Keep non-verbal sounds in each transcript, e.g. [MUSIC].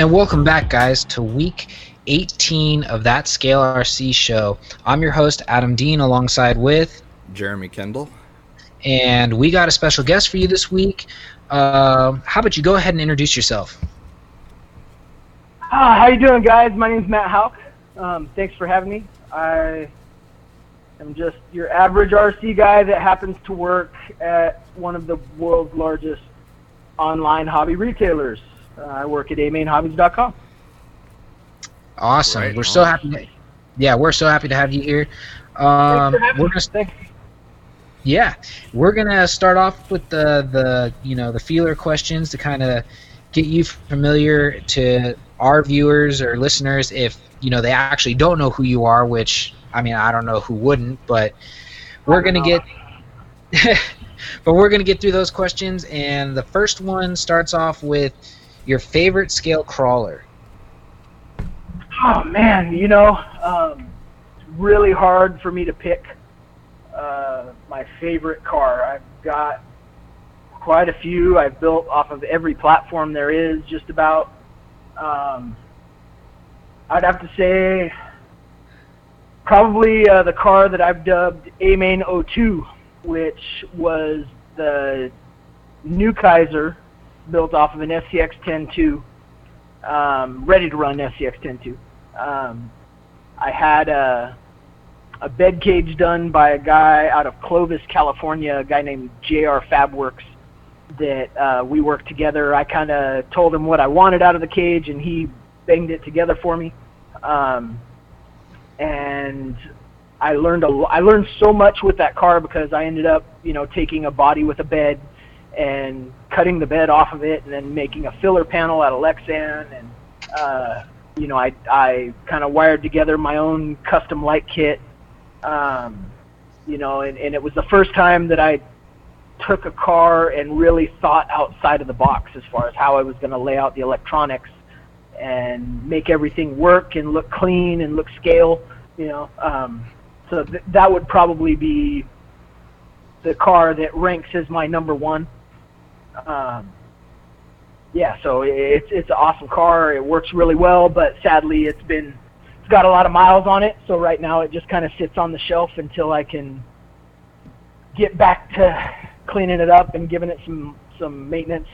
And welcome back, guys, to week 18 of that Scale RC show. I'm your host, Adam Dean, alongside with Jeremy Kendall. And we got a special guest for you this week. Uh, how about you go ahead and introduce yourself? Uh, how you doing, guys? My name's Matt Hauck. Um, thanks for having me. I am just your average RC guy that happens to work at one of the world's largest online hobby retailers. Uh, I work at amainhobbies.com. Awesome. Right we're so happy. To, yeah, we're so happy to have you here. Um, for we're gonna Thanks. Yeah, we're gonna start off with the the you know the feeler questions to kind of get you familiar to our viewers or listeners if you know they actually don't know who you are. Which I mean, I don't know who wouldn't, but we're gonna get. [LAUGHS] but we're gonna get through those questions, and the first one starts off with your favorite scale crawler. Oh man, you know, um, it's really hard for me to pick uh, my favorite car. I've got quite a few. I've built off of every platform there is, just about. Um, I'd have to say probably uh, the car that I've dubbed A-Main 02, which was the new Kaiser built off of an SCX 10.2 um, ready to run SCX 10.2. Um, I had a, a bed cage done by a guy out of Clovis, California, a guy named JR Fabworks that uh, we worked together. I kind of told him what I wanted out of the cage, and he banged it together for me. Um, and I learned a I learned so much with that car because I ended up, you know, taking a body with a bed and cutting the bed off of it, and then making a filler panel out of Lexan, and uh, you know, I I kind of wired together my own custom light kit, um, you know, and, and it was the first time that I took a car and really thought outside of the box as far as how I was going to lay out the electronics and make everything work and look clean and look scale, you know. Um, so th- that would probably be the car that ranks as my number one. Um, yeah, so it's it's an awesome car. It works really well, but sadly, it's been it's got a lot of miles on it. So right now, it just kind of sits on the shelf until I can get back to cleaning it up and giving it some some maintenance.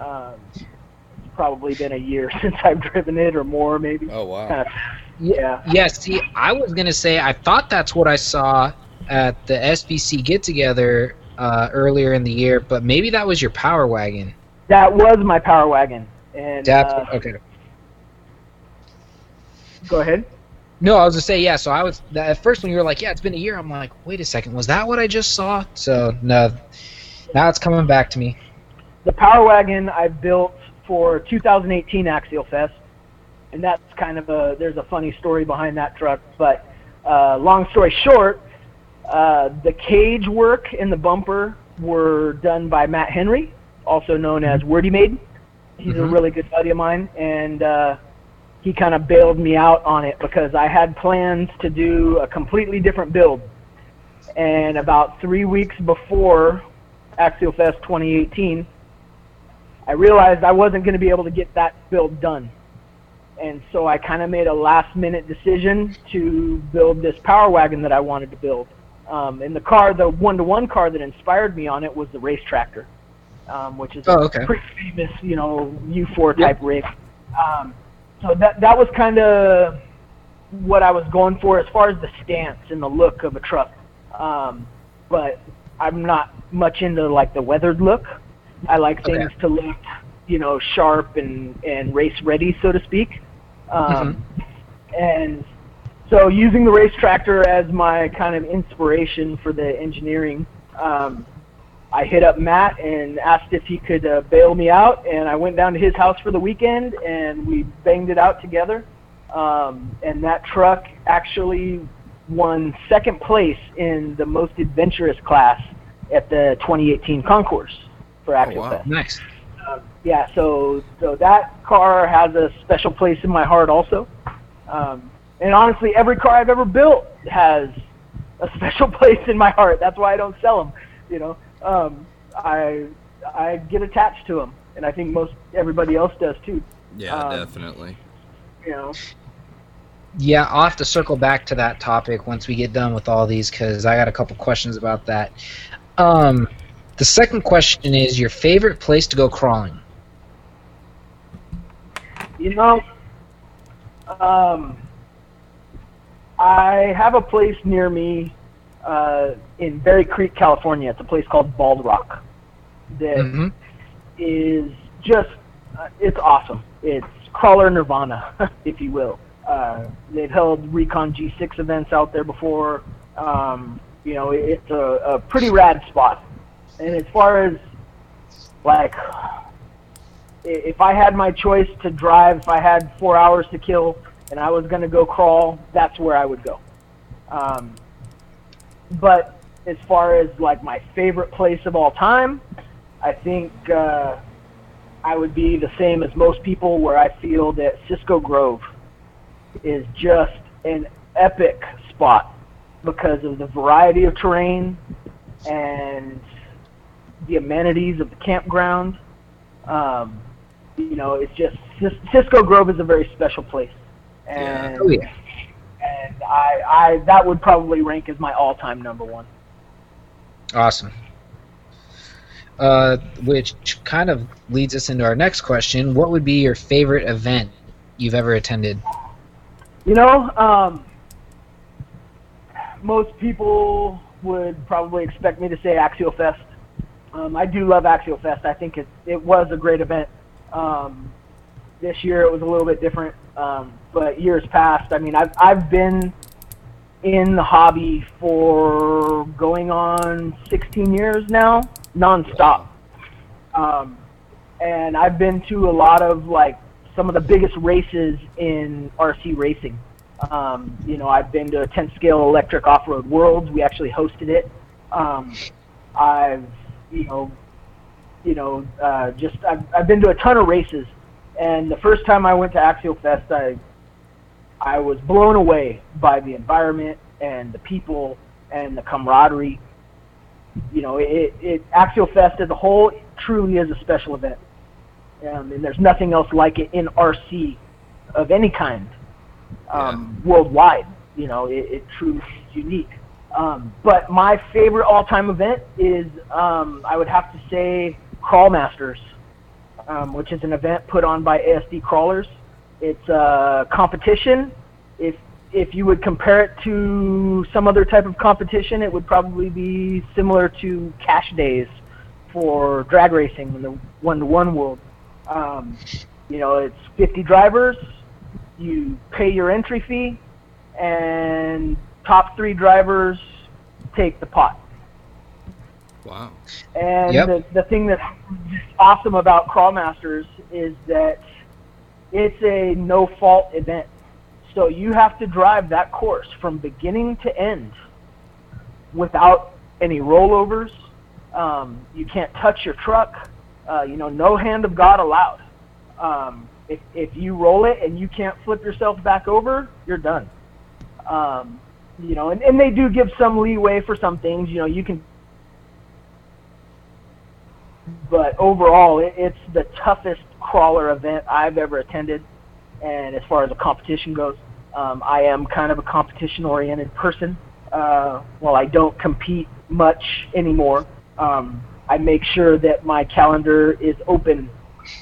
Um, it's probably been a year [LAUGHS] since I've driven it, or more, maybe. Oh wow. Kind of, yeah. Yeah, see, I was gonna say I thought that's what I saw at the SBC get together uh, earlier in the year, but maybe that was your Power Wagon. That was my power wagon. And That's uh, okay. go ahead. No, I was gonna say yeah. So I was at first when you were like, yeah, it's been a year. I'm like, wait a second, was that what I just saw? So no, now it's coming back to me. the Power Wagon I built for 2018 Axial Fest, and that's kind of a there's a funny story behind that truck. But uh, long story short, uh, the cage work and the bumper were done by Matt Henry, also known as Wordy Maiden. He's a Mhm. really good buddy of mine, and uh, he kind of bailed me out on it because I had plans to do a completely different build. And about three weeks before Axial Fest 2018, I realized I wasn't going to be able to get that build done. And so I kind of made a last minute decision to build this Power Wagon that I wanted to build. Um, and the car, the one to one car that inspired me on it was the Race Tractor, um, which is Oh, a pretty famous, you know, U4 type rig. Um, so that that was kind of what I was going for as far as the stance and the look of a truck. Um, but I'm not much into like the weathered look. I like Okay. things to look, you know, sharp and and race ready, so to speak. Um, And so using the race tractor as my kind of inspiration for the engineering, um, I hit up Matt and asked if he could uh, bail me out, and I went down to his house for the weekend, and we banged it out together. Um, and that truck actually won second place in the most adventurous class at the 2018 concourse for Axial wow. Fest. Nice. Um, yeah, so so that car has a special place in my heart also. Um, and honestly, every car I've ever built has a [LAUGHS] special place in my heart. That's why I don't sell them. You know, um, I I get attached to them, and I think most everybody else does too. Yeah, Um, definitely. You know, Yeah, I'll have to circle back to that topic once we get done with all these because I got a couple questions about that. Um, the second question is your favorite place to go crawling. You know, um, I have a place near me uh, in Berry Creek, California. It's a place called Bald Rock that hmm is just uh, it's awesome. It's crawler nirvana, [LAUGHS] if you will. Uh, they've held Recon G6 events out there before. Um, you know, it's a, a pretty rad spot. And as far as like, i- if I had my choice to drive, if I had four hours to kill, and I was going to go crawl, that's where I would go. Um, but as far as like my favorite place of all time, I think uh, I would be the same as most people, where I feel that Cisco Grove is just an epic spot because of the variety of terrain and the amenities of the campground. Um, you know, it's just Cisco Grove is a very special place, and Oh yeah. and I, I that would probably rank as my all-time number one. Awesome. Uh, which kind of leads us into our next question. What would be your favorite event you've ever attended? You know, um, most people would probably expect me to say Axial Fest. Um, I do love Axial Fest. I think it it was a great event. Um, this year it was a little bit different, um, but years past, I mean, I've I've been in the hobby for going on 16 years now, nonstop. Um, and I've been to a lot of like some of the biggest races in RC racing. Um, you know, I've been to 10 scale electric off-road worlds. We actually hosted it. Um, I've, you know, you know, uh, just I've, I've been to a ton of races. And the first time I went to Axial Fest, I, I was blown away by the environment and the people and the camaraderie. You know, it, it Axial Fest as a whole truly is a special event. Um, and there's nothing else like it in RC of any kind um, worldwide. You know, it, it truly is unique. Um, but my favorite all-time event is, um, I would have to say, Crawl Masters, um, which is an event put on by ASD Crawlers. It's a competition. If if you would compare it to some other type of competition, it would probably be similar to Cash Days for drag racing in the one-to-one world. Um, you know, it's 50 drivers. You pay your entry fee, and top three drivers take the pot. Wow. And Yep. the, the thing that's awesome about Crawlmasters is that it's a no fault event. So you have to drive that course from beginning to end without any rollovers. Um, you can't touch your truck. Uh, you know, no hand of God allowed. Um, if, if you roll it and you can't flip yourself back over, you're done. Um, you know, and, and they do give some leeway for some things. You know, you can but overall, it, it's the toughest crawler event I've ever attended. And as far as the competition goes, um, I am kind of a competition-oriented person. Uh, while I don't compete much anymore, um, I make sure that my calendar is open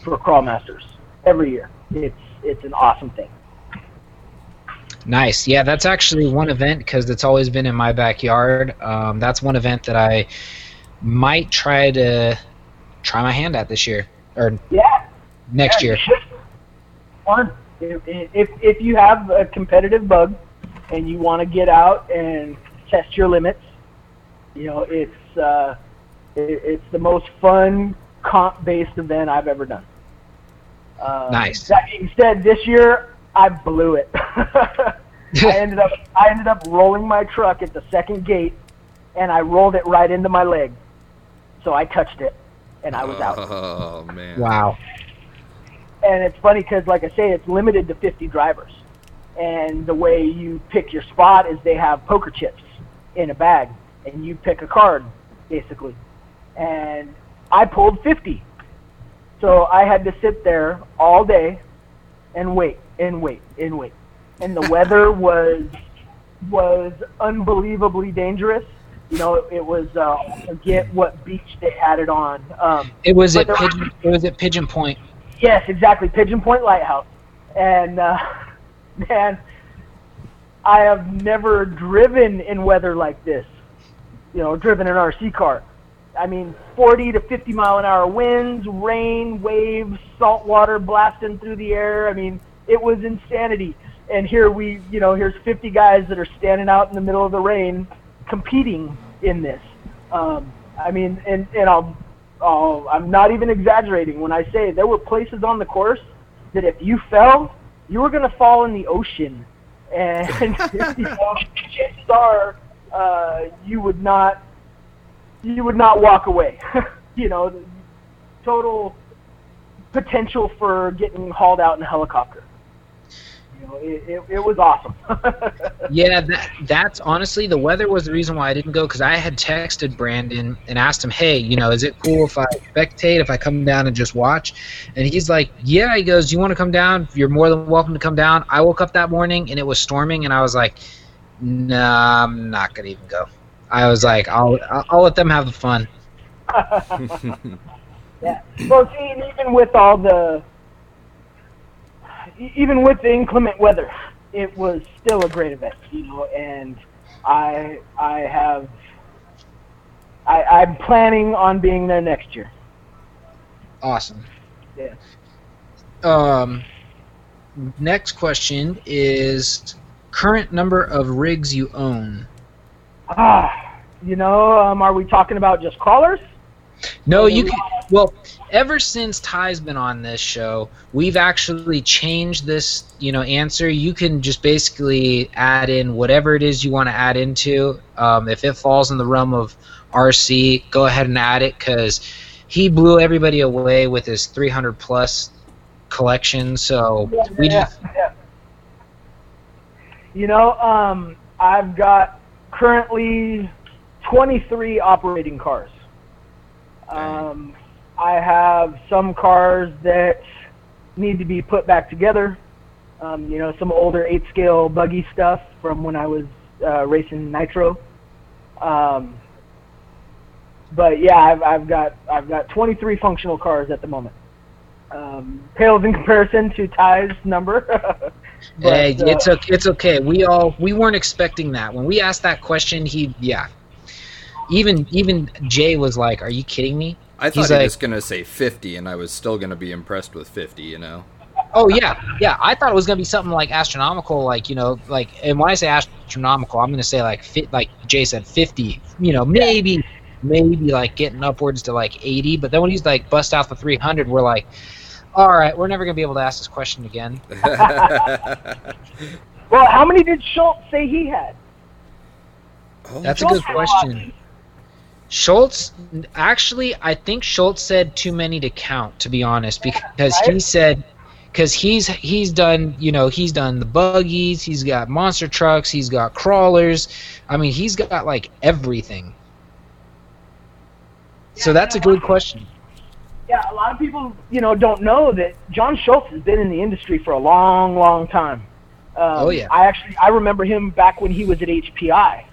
for Crawl Masters every year. It's it's an awesome thing. Nice. Yeah, that's actually one event because it's always been in my backyard. Um, that's one event that I might try to try my hand at this year or Yeah, next Yeah, year. you should. Fun. If, if if you have a competitive bug and you want to get out and test your limits, you know it's uh, it, it's the most fun comp-based event I've ever done. Uh, Nice. That being said, this year I blew it. [LAUGHS] I ended up I ended up rolling my truck at the second gate, and I rolled it right into my leg, so I touched it, and I was out. Oh man. Wow. And it's funny because, like I say, it's limited to 50 drivers. And the way you pick your spot is they have poker chips in a bag, and you pick a card, basically. And I pulled 50. So I had to sit there all day and wait and wait and wait, and the weather [LAUGHS] was was unbelievably dangerous. You know, it, it was uh, I forget what beach they had it on. Um, It was at Pigeon. It was at Pigeon Point. Yes, exactly. Pigeon Point Lighthouse. And uh, [LAUGHS] man, I have never driven in weather like this. You know, driven an RC car. I mean, 40 to 50 mile an hour winds, rain, waves, salt water blasting through the air. I mean, it was insanity. And here we, you know, here's 50 guys that are standing out in the middle of the rain competing in this. Um, I mean, and, and I'll Oh, I'm not even exaggerating when I say there were places on the course that if you fell, you were going to fall in the ocean, and [LAUGHS] you know, chances are uh, you would not you would not walk away. [LAUGHS] you know, total potential for getting hauled out in a helicopter. You know, it, it, it was awesome. [LAUGHS] Yeah, that, that's honestly the weather was the reason why I didn't go because I had texted Brandon and asked him, hey, you know, is it cool if I spectate, if I come down and just watch? And he's like, yeah. He goes, you want to come down? You're more than welcome to come down. I woke up that morning and it was storming, and I was like, nah, I'm not gonna even go. I was like, I'll I'll, let them have the fun. [LAUGHS] Yeah. Well, see, even with all the, even with the inclement weather, it was still a great event, you know. And I, I have, I, I'm planning on being there next year. Awesome. Yeah. Um, next question is current number of rigs you own. Ah, you know, um, are we talking about just crawlers? No, you can. Well, ever since Ty's been on this show, we've actually changed this, you know, answer. You can just basically add in whatever it is you want to add into. Um, if it falls in the realm of RC, go ahead and add it because he blew everybody away with his 300 plus collection. So we yeah, just yeah. You know, um, I've got currently 23 operating cars. Um, I have some cars that need to be put back together. Um, you know, some older eight scale buggy stuff from when I was uh, racing Nitro. Um, but yeah, I've, I've got I've got 23 functional cars at the moment. Um, pales in comparison to Ty's number. [LAUGHS] But, hey, uh, it's okay. It's okay. We all we weren't expecting that when we asked that question. He yeah. Even even Jay was like, "Are you kidding me?" I thought He's he like- was gonna say 50, and I was still gonna be impressed with 50. You know. Oh yeah, yeah. I thought it was gonna be something like astronomical, like you know, like. And when I say astronomical, I'm gonna say like fit, like Jay said, fifty. You know, maybe, maybe like getting upwards to like eighty. But then when he's like bust out the three hundred, we're like, all right, we're never gonna be able to ask this question again. [LAUGHS] well, how many did Schultz say he had? oh, That's a Schultz good a lot. question. Schultz, actually, I think Schultz said too many to count. To be honest, because he said, because he's he's done, you know, he's done the buggies, he's got monster trucks, he's got crawlers. I mean, he's got like everything. So that's a good question. Yeah, a lot of people, you know, don't know that John Schultz has been in the industry for a long, long time. Um, Oh, yeah. I actually I remember him back when he was at HPI.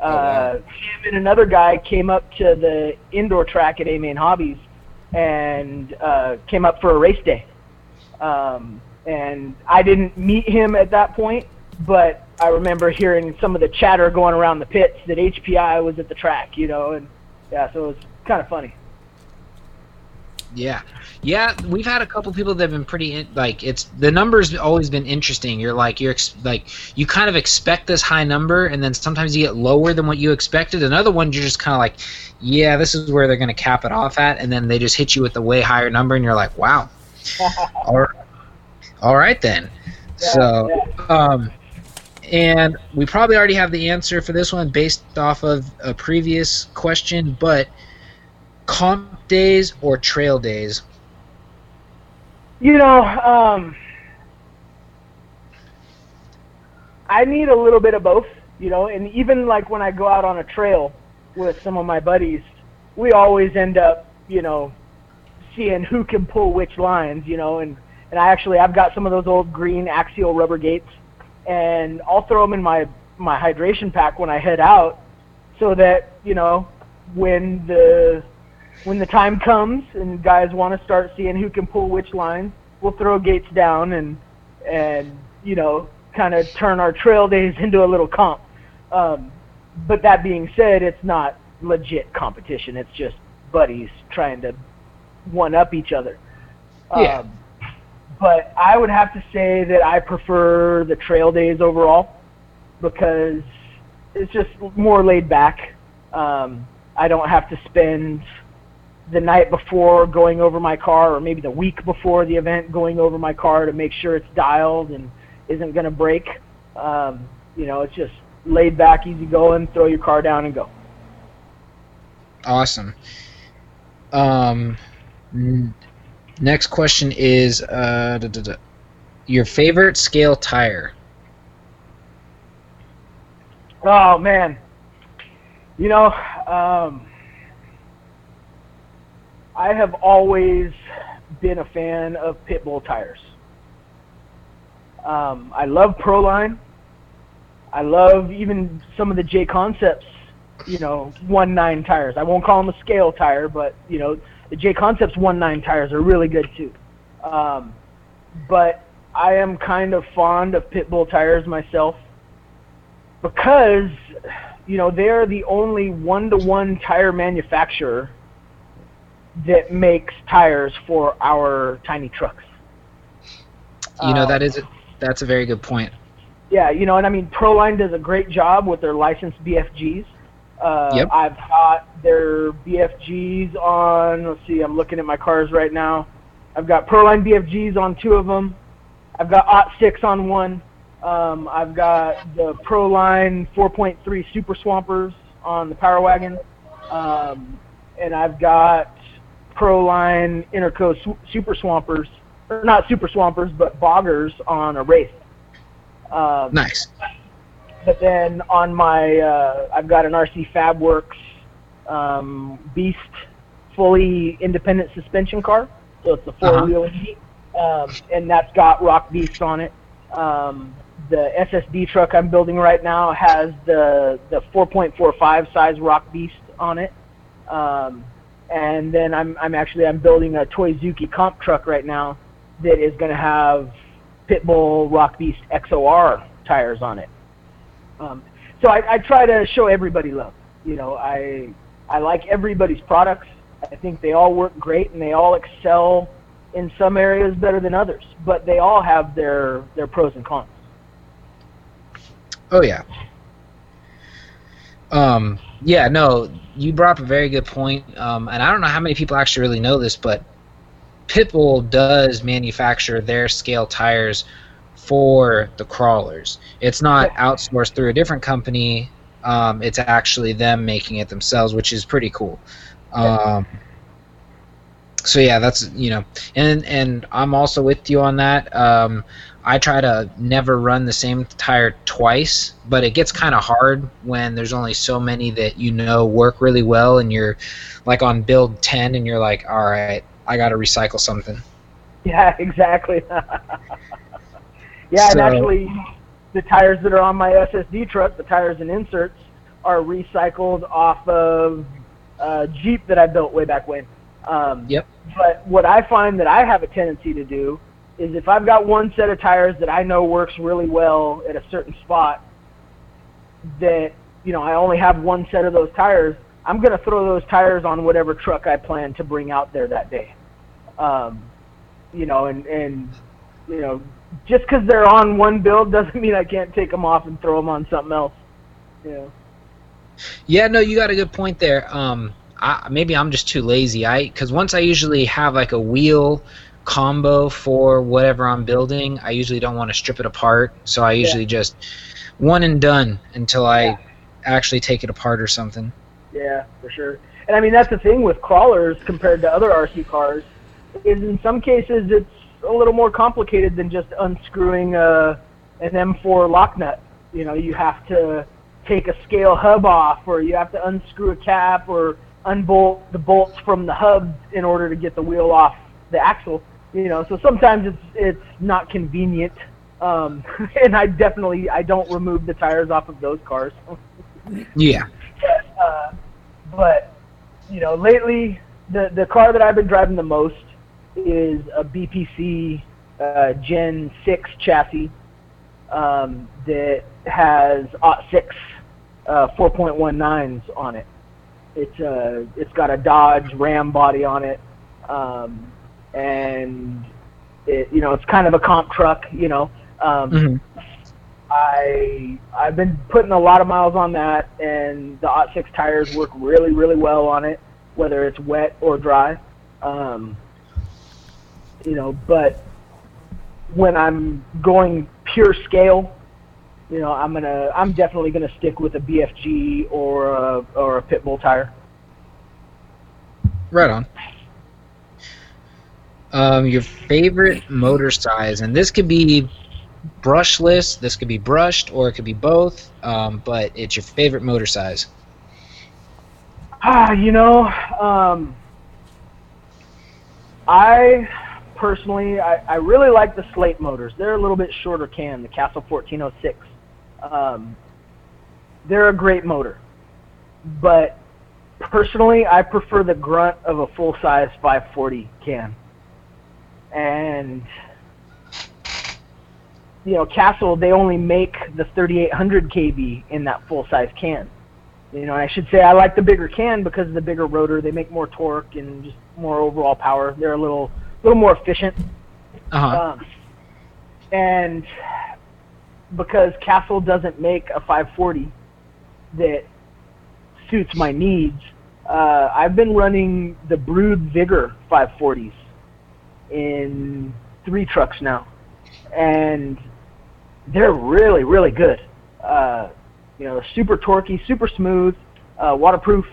Uh, Oh, wow. Him and another guy came up to the indoor track at A Main Hobbies and uh, came up for a race day. Um, and I didn't meet him at that point, but I remember hearing some of the chatter going around the pits that HPI was at the track, you know, and yeah, so it was kind of funny. Yeah, yeah. We've had a couple people that have been pretty in, like it's the numbers always been interesting. You're like you're ex- like you kind of expect this high number, and then sometimes you get lower than what you expected. Another one you're just kind of like, yeah, this is where they're going to cap it off at, and then they just hit you with a way higher number, and you're like, wow, [LAUGHS] all right, all right then. So, um, and we probably already have the answer for this one based off of a previous question, but comp days or trail days? You know, um, I need a little bit of both, you know, and even like when I go out on a trail with some of my buddies, we always end up, you know, seeing who can pull which lines, you know, and and I actually I've got some of those old green axial rubber gates, and I'll throw them in my my hydration pack when I head out, so that you know when the when the time comes and guys want to start seeing who can pull which lines, we'll throw gates down and and you know kind of turn our trail days [LAUGHS] into a little comp. Um, but that being said, it's not legit competition. It's just buddies trying to one up each other. Yeah. Um, but I would have to say that I prefer the trail days overall because it's just more laid back. Um, I don't have to spend the night before going over my car or maybe the week before the event going over my car to make sure it's dialed and isn't going to break. Um, you know, it's just laid back, easy going, throw your car down and go. Awesome. Um, next question is uh, da, da, da. your favorite scale tire. Oh man, you know, um, I have always been a fan of Pitbull tires. Um, I love Proline. I love even some of the J Concepts, you know, one nine tires. I won't call them a scale tire, but you know, the J Concepts one nine tires are really good too. Um, but I am kind of fond of Pitbull tires myself because you know they're the only one-to-one tire manufacturer that makes tires for our tiny trucks. You know Um, that is a, that's a very good point. Yeah, you know, and I mean, Proline does a great job with their licensed BFGs. Uh, Yep. I've got their BFGs on. Let's see, I'm looking at my cars right now. I've got Proline BFGs on two of them. I've got Ot six on one. Um, I've got the Proline 4.3 Super Swampers on the Power Wagon, um, and I've got Proline Interco Su- Super Swampers, or not Super Swampers, but Boggers on a race. Um, Nice. but then on my, uh, I've got an RC FabWorks um, Beast fully independent suspension car. So it's a four wheel um, and that's got Rock Beast on it. Um, the SSD truck I'm building right now has the the 4.45 size Rock Beast on it. Um, and then I'm I'm actually I'm building a Toyzuki comp truck right now that is going to have Pitbull Rock Beast XOR tires on it. Um, so I, I try to show everybody love. You know, I I like everybody's products. I think they all work great and they all excel in some areas better than others, but they all have their their pros and cons. Oh yeah. Um, yeah, no, you brought up a very good point. Um, and I don't know how many people actually really know this, but Pitbull does manufacture their scale tires for the crawlers. It's not outsourced through a different company. Um, it's actually them making it themselves, which is pretty cool. Um, so yeah, that's you know, and and I'm also with you on that. Um, I try to never run the same tire twice, but it gets kind of hard when there's only so many that you know work really well, and you're like on build ten, and you're like, all right, I got to recycle something. Yeah, [LAUGHS] exactly. [LAUGHS] yeah, So- and actually, the tires that are on my SSD truck, the tires and inserts, are recycled off of uh, Jeep that I built way back when. Um, Yep. But what I find that I have a tendency to do is if I've got one set of tires that I know works really well at a certain spot, that you know I only have one set of those tires, I'm going to throw those tires on whatever truck I plan to bring out there that day. Um, you know, and and you know, just because they're on one build doesn't [LAUGHS] mean I can't take them off and throw them on something else. Know. Yeah, no, you got a good point there. Um, I, maybe I'm just too lazy. I because once I usually have like a wheel combo for whatever I'm building, I usually don't want to strip it apart. So I usually just one and done until I actually take it apart or something. Yeah, for sure. And I mean that's the thing with crawlers compared to other RC cars is in some cases it's a little more complicated than just unscrewing a, an M4 lock nut. You know, you have to take a scale hub off or you have to unscrew a cap or unbolt the bolts from the hub in order to get the wheel off the axle. You know, so sometimes it's it's not convenient. Um, [LAUGHS] and I definitely I don't remove the tires off of those cars. [LAUGHS] Yeah. But, uh, but you know, lately the the car that I've been driving the most is a BPC uh, Gen Six chassis um, that has Ot six uh, 4.19s on it. It's uh, it's got a Dodge Ram body on it, um, and it you know it's kind of a comp truck. You know, um, Mhm. I I've been putting a lot of miles on that, and the Ot six tires work really really well on it, whether it's wet or dry. Um, you know, but when I'm going pure scale, you know, I'm gonna I'm definitely gonna stick with a BFG or a or a Pitbull tire. Right on. Um, your favorite motor size, and this could be brushless, this could be brushed, or it could be both. Um, but it's your favorite motor size. Ah, you know, um, I personally, I, I really like the slate motors. They're a little bit shorter can, the Castle 1406. Um, they're a great motor, but personally, I prefer the grunt of a full size 540 can. And you know, Castle they only make the 3800 kV in that full size can. You know, I should say I like the bigger can because of the bigger rotor. They make more torque and just more overall power. They're a little little more efficient. Uh huh. Um, and because Castle doesn't make a 540 that suits my needs, uh, I've been running the Brood Vigor 540s in three trucks now, and they're really, really good. Uh, you know, super torquey, super smooth, uh, waterproof.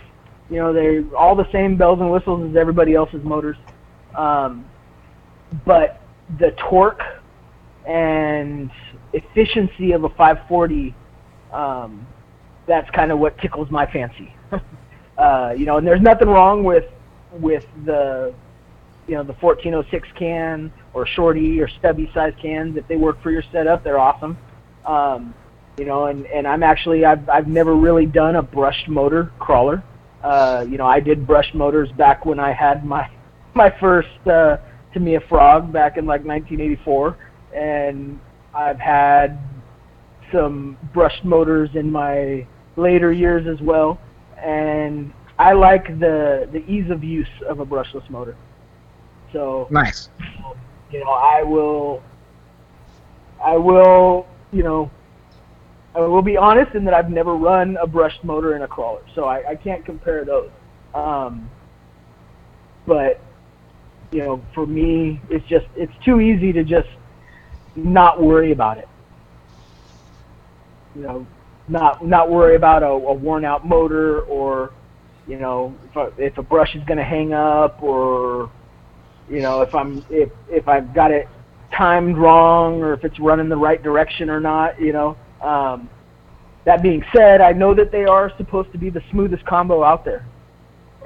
You know, they're all the same bells and whistles as everybody else's motors. Um, but the torque and efficiency of a 540, um, that's kind of what tickles my fancy. [LAUGHS] uh, you know, and there's nothing wrong with with the you know the 1406 can or shorty or stubby size cans if they work for your setup they're awesome. Um, you know and and i'm actually i've i've never really done a brushed motor crawler. Uh, you know i did brushed motors back when i had my [LAUGHS] my first uh Tamiya frog back in like 1984 and i've had some brushed motors in my later years as well. And i like the the ease of use of a brushless motor so Nice. you know, I will, I will, you know, I will be honest in that I've never run a brushed motor in a crawler, so I, I can't compare those. Um, but you know, for me, it's just it's too easy to just not worry about it. You know, not not worry about a, a worn out motor or you know if a, if a brush is going to hang up or you know if i'm if if i've got it timed wrong or if it's running the right direction or not you know um that being said i know that they are supposed to be the smoothest combo out there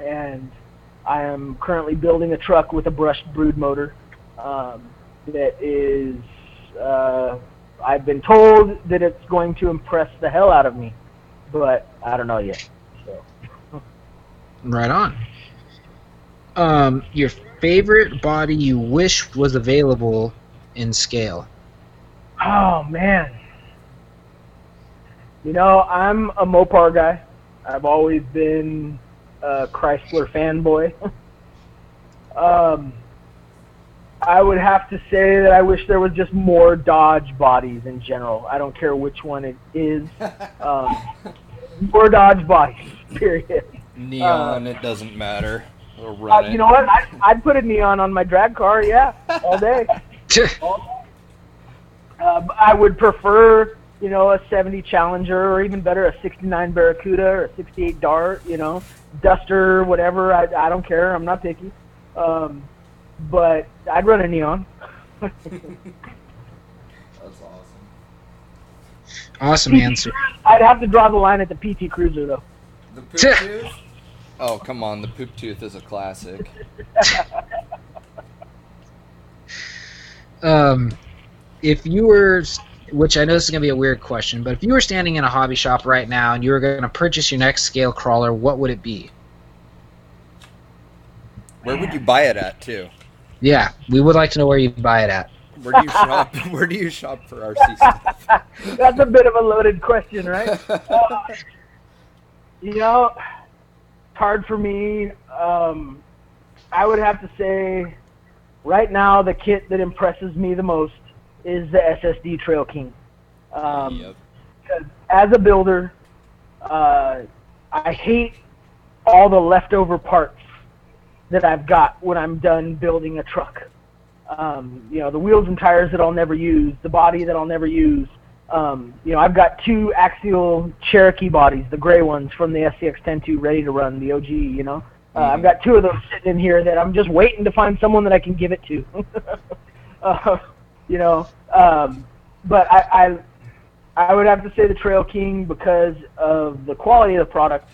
and i am currently building a truck with a brushed brood motor um that is uh i've been told that it's going to impress the hell out of me but i don't know yet so Right on. Um, your favorite body you wish was available in scale. Oh man. You know, I'm a Mopar guy. I've always been a Chrysler fanboy. [LAUGHS] um, I would have to say that I wish there was just more Dodge bodies in general. I don't care which one it is. [LAUGHS] Um, more Dodge bodies, [LAUGHS] period. Neon, it doesn't matter. We'll Uh, you know what? I, I'd put a neon on my drag car, yeah, all day. [LAUGHS] Uh, I would prefer, you know, a 70 Challenger or even better, a 69 Barracuda or a 68 Dart, you know, Duster, whatever. I, I don't care. I'm not picky. Um, but I'd run a neon. [LAUGHS] That's awesome. awesome answer. I'd have to draw the line at the PT Cruiser, though. The poop tooth? Oh, come on. The poop tooth is a classic. um, if you were, which I know this is gonna be a weird question, but if you were standing in a hobby shop right now and you were gonna purchase your next scale crawler, what would it be? Where would you buy it at too? Yeah, we would like to know where you buy it at. Where do you shop? [LAUGHS] Where do you shop for RC stuff? [LAUGHS] That's a bit of a loaded question, right? [LAUGHS] Uh, you know, it's hard for me. Um, I would have to say, right now, the kit that impresses me the most is the SSD Trail King. Um, Yep. because as a builder, uh, I hate all the leftover parts that I've got when I'm done building a truck. Um, you know, the wheels and tires that I'll never use, the body that I'll never use. Um, you know, I've got two axial Cherokee bodies, the gray ones from the SCX-10-2 ready to run, the OG, you know. Uh, I've got two of those sitting in here that I'm just waiting to find someone that I can give it to. [LAUGHS] uh, you know, um, but I, I I would have to say the Trail King because of the quality of the product,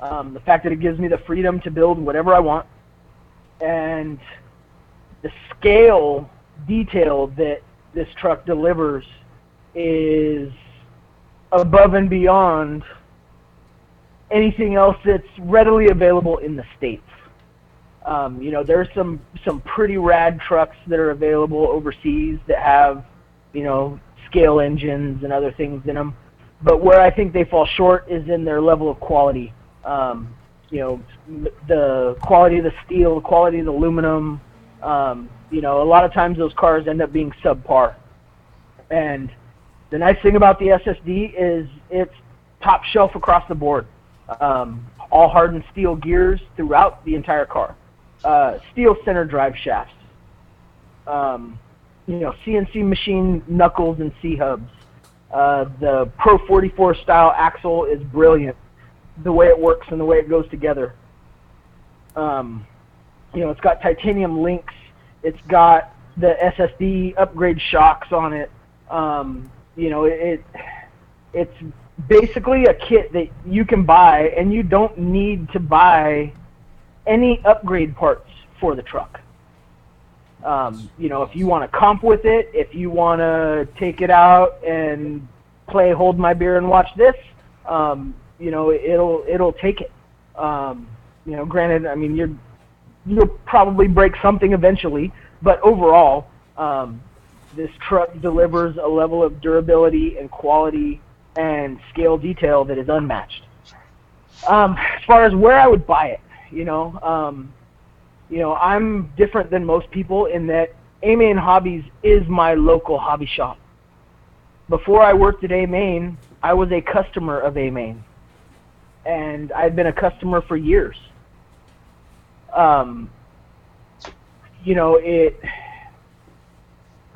um, the fact that it gives me the freedom to build whatever I want, and the scale detail that this truck delivers is above and beyond anything else that's readily available in the states. Um, you know, there's some some pretty rad trucks that are available overseas that have, you know, scale engines and other things in them. But where I think they fall short is in their level of quality. Um, you know, the quality of the steel, the quality of the aluminum. Um, you know, a lot of times those cars end up being subpar. And the nice thing about the SSD is it's top shelf across the board. Um, all hardened steel gears throughout the entire car. Uh, steel center drive shafts. Um, you know, CNC machine knuckles and C hubs. Uh, the Pro 44 style axle is brilliant. The way it works and the way it goes together. Um, you know, it's got titanium links. It's got the SSD upgrade shocks on it. Um, you know, it, it it's basically a kit that you can buy, and you don't need to buy any upgrade parts for the truck. Um, you know, if you want to comp with it, if you want to take it out and play hold my beer and watch this, um, you know, it'll it'll take it. Um, you know, granted, I mean, you're you'll probably break something eventually, but overall, um, this truck delivers a level of durability and quality and scale detail that is unmatched. Um, as far as where I would buy it, you know, um, you know, I'm different than most people in that A Main Hobbies is my local hobby shop. Before I worked at A Main, I was a customer of A Main, and I've been a customer for years. Um, you know, it.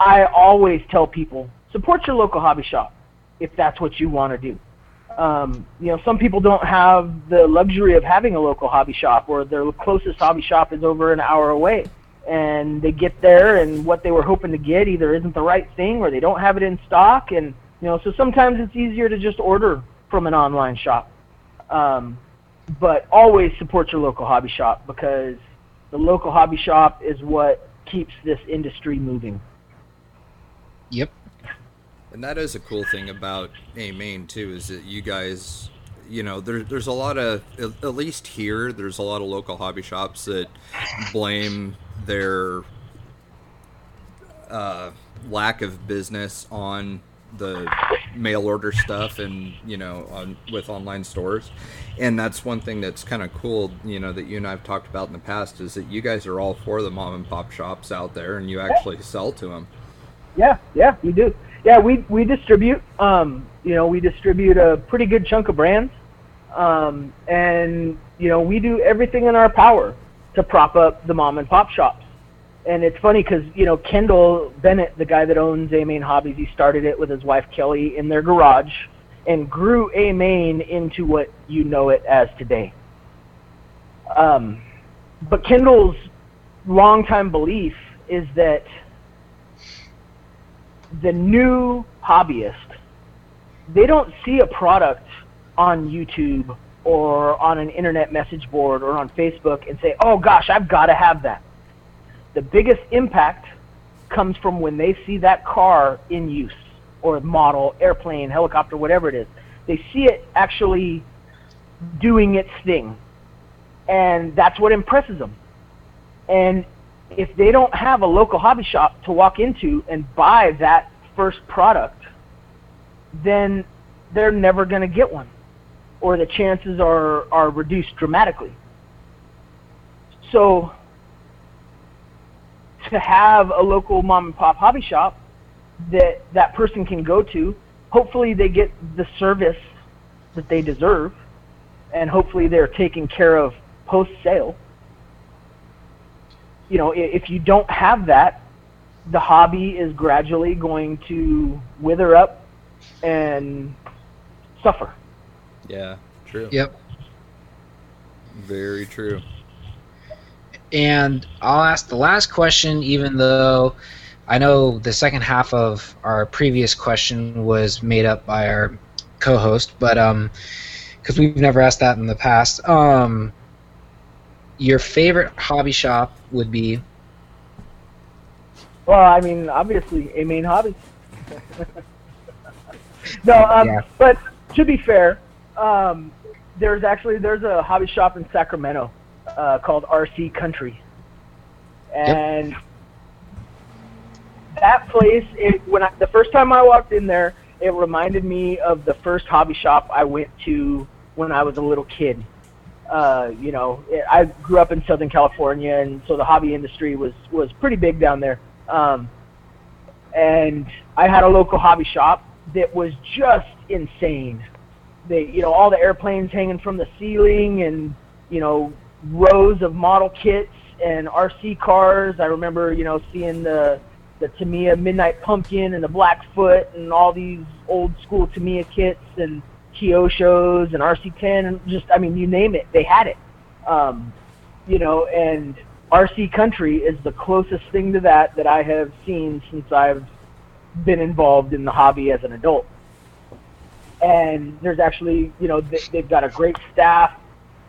I always tell people support your local hobby shop if that's what you want to do. Um, you know, some people don't have the luxury of having a local hobby shop, or their closest hobby shop is over an hour away, and they get there, and what they were hoping to get either isn't the right thing, or they don't have it in stock, and you know, so sometimes it's easier to just order from an online shop. Um, but always support your local hobby shop because the local hobby shop is what keeps this industry moving. Yep. And that is a cool thing about A Main too, is that you guys, you know, there, there's a lot of, at least here, there's a lot of local hobby shops that blame their uh, lack of business on the mail order stuff and you know on with online stores and that's one thing that's kind of cool you know that you and i've talked about in the past is that you guys are all for the mom and pop shops out there and you actually sell to them Yeah, yeah, we do. Yeah, we we distribute. Um, you know, we distribute a pretty good chunk of brands, um, and you know, we do everything in our power to prop up the mom and pop shops. And it's funny because you know Kendall Bennett, the guy that owns A Main Hobbies, he started it with his wife Kelly in their garage, and grew A Main into what you know it as today. Um, but Kendall's longtime belief is that the new hobbyist, they don't see a product on YouTube or on an internet message board or on Facebook and say, oh gosh, I've got to have that. The biggest impact comes from when they see that car in use or model, airplane, helicopter, whatever it is. They see it actually doing its thing. And that's what impresses them. And if they don't have a local hobby shop to walk into and buy that first product, then they're never going to get one, or the chances are are reduced dramatically. So to have a local mom and pop hobby shop that that person can go to, hopefully they get the service that they deserve, and hopefully they're taken care of post sale. You know, if you don't have that, the hobby is gradually going to wither up and suffer. Yeah, true. Yep. Very true. And I'll ask the last question, even though I know the second half of our previous question was made up by our co-host, but um, because we've never asked that in the past. Um, your favorite hobby shop would be? Well, I mean, obviously, AMain Hobby. [LAUGHS] no, um, yeah. but to be fair, um, there's actually there's a hobby shop in Sacramento uh, called RC Country, and yep. that place. It, when I, the first time I walked in there, it reminded me of the first hobby shop I went to when I was a little kid. Uh, you know, I grew up in Southern California, and so the hobby industry was was pretty big down there. Um, and I had a local hobby shop that was just insane. They, you know, all the airplanes hanging from the ceiling, and you know, rows of model kits and RC cars. I remember, you know, seeing the the Tamiya Midnight Pumpkin and the Blackfoot and all these old school Tamiya kits and Kyoshos and RC10 and just, I mean, you name it, they had it. Um, you know, and RC Country is the closest thing to that that I have seen since I've been involved in the hobby as an adult. And there's actually, you know, they, they've got a great staff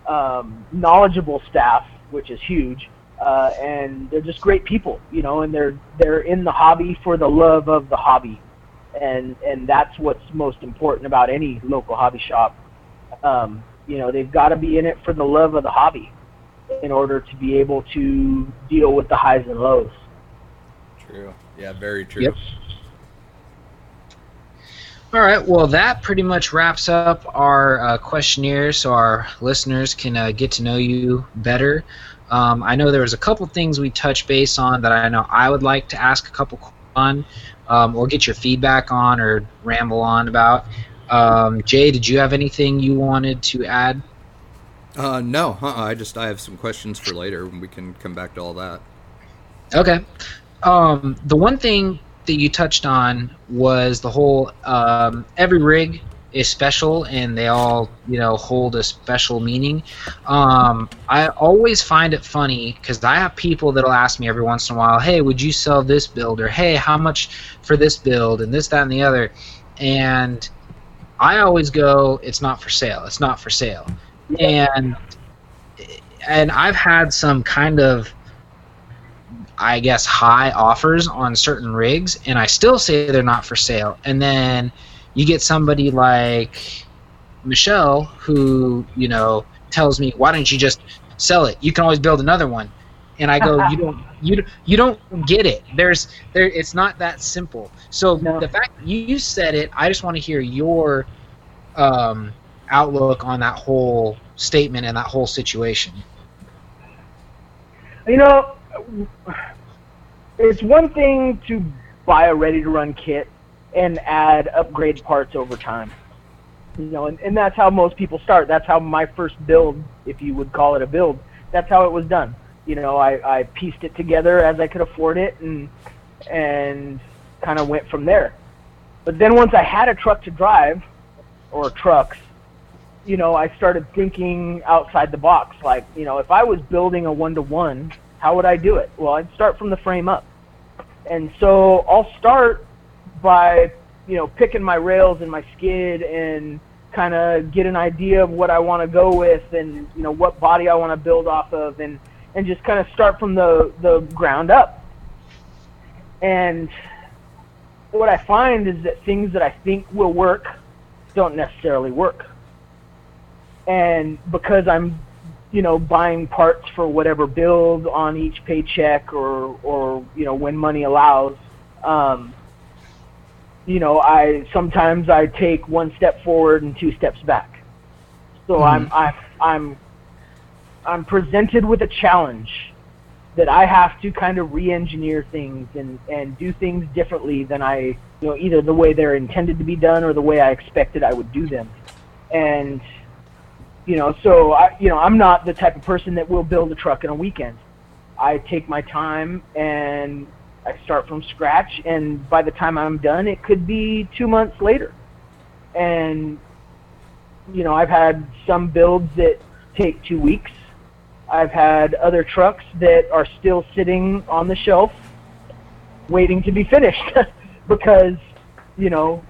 um, knowledgeable staff, which is huge, uh, and they're just great people, you know, and they're they're in the hobby for the love of the hobby, and and that's what's most important about any local hobby shop. Um, you know, they've got to be in it for the love of the hobby, in order to be able to deal with the highs and lows. True. Yeah, very true. Yep. All right. Well, that pretty much wraps up our uh, questionnaire, so our listeners can uh, get to know you better. Um, I know there was a couple things we touched base on that I know I would like to ask a couple on, um, or get your feedback on, or ramble on about. Um, Jay, did you have anything you wanted to add? Uh, no, uh-uh. I just I have some questions for later, and we can come back to all that. Okay. Um, the one thing that you touched on was the whole um, every rig is special and they all you know hold a special meaning. Um, i always find it funny because i have people that'll ask me every once in a while hey would you sell this build? or hey how much for this build? and this that and the other. And i always go it's not for sale. It's not for sale. And and i've had some kind of I guess, high offers on certain rigs, and I still say they're not for sale. And then you get somebody like Michelle who, you know, tells me, "Why don't you just sell it? You can always build another one." And I go, [LAUGHS] "You don't, you you don't get it. There's there. It's not that simple." So no. the fact you said it, I just want to hear your um, outlook on that whole statement and that whole situation. You know, it's one thing to buy a ready to run kit and add upgrade parts over time. You know, and, and that's how most people start. That's how my first build, if you would call it a build, that's how it was done. You know, I, I pieced it together as I could afford it and and kind of went from there. But then once I had a truck to drive, or trucks, you know, I started thinking outside the box. Like, you know, if I was building a one to one how would I do it? Well, I'd start from the frame up. And so I'll start by, you know, picking my rails and my skid and kind of get an idea of what I want to go with and, you know, what body I want to build off of and, and just kind of start from the, the ground up. And what I find is that things that I think will work don't necessarily work. And because I'm, you know, buying parts for whatever build on each paycheck or, or you know, when money allows, um, you know, I sometimes I take one step forward and two steps back. So mm-hmm. I'm I'm I'm I'm presented with a challenge that I have to kind of re-engineer things and and do things differently than I you know either the way they're intended to be done or the way I expected I would do them. And you know, so I you know, I'm not the type of person that will build a truck in a weekend. I take my time and I start from scratch, and by the time I'm done, it could be two months later. And you know, I've had some builds that take two weeks. I've had other trucks that are still sitting on the shelf, waiting to be finished, [LAUGHS] because you know,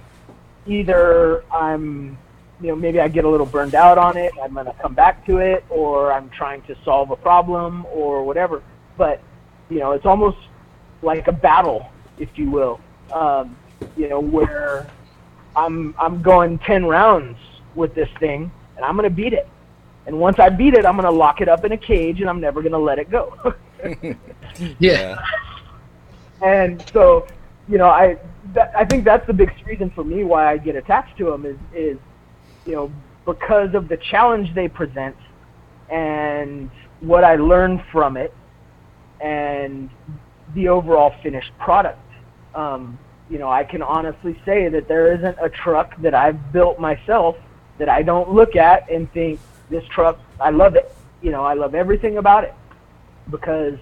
either I'm you know, maybe I get a little burned out on it, I'm going to come back to it, or I'm trying to solve a problem or whatever. But, you know, it's almost like a battle, if you will. Um, you know, where I'm I'm going ten rounds with this thing, and I'm gonna beat it. And once I beat it, I'm gonna lock it up in a cage, and I'm never gonna let it go. [LAUGHS] yeah. [LAUGHS] And so, you know, I that, I think that's the biggest reason for me why I get attached to them is is you know because of the challenge they present and what I learn from it and the overall finished product. Um, you know, I can honestly say that there isn't a truck that I've built myself that I don't look at and think this truck, I love it. You know, I love everything about it because,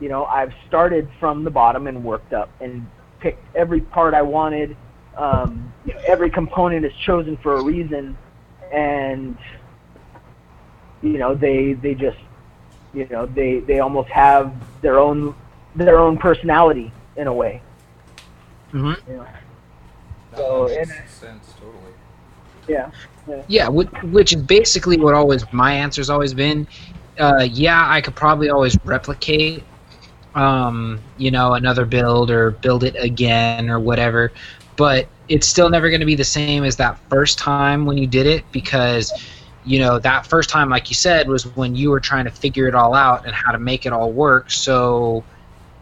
you know, I've started from the bottom and worked up and picked every part I wanted. Um, you know, every component is chosen for a reason, and you know, they they just, you know, they they almost have their own their own personality in a way. Mm-hmm. You know? so makes sense totally. Yeah. Yeah, yeah which, which is basically what always my answer's always been. Uh, yeah, I could probably always replicate, um, you know, another build or build it again or whatever, but it's still never going to be the same as that first time when you did it because you know that first time like you said was when you were trying to figure it all out and how to make it all work so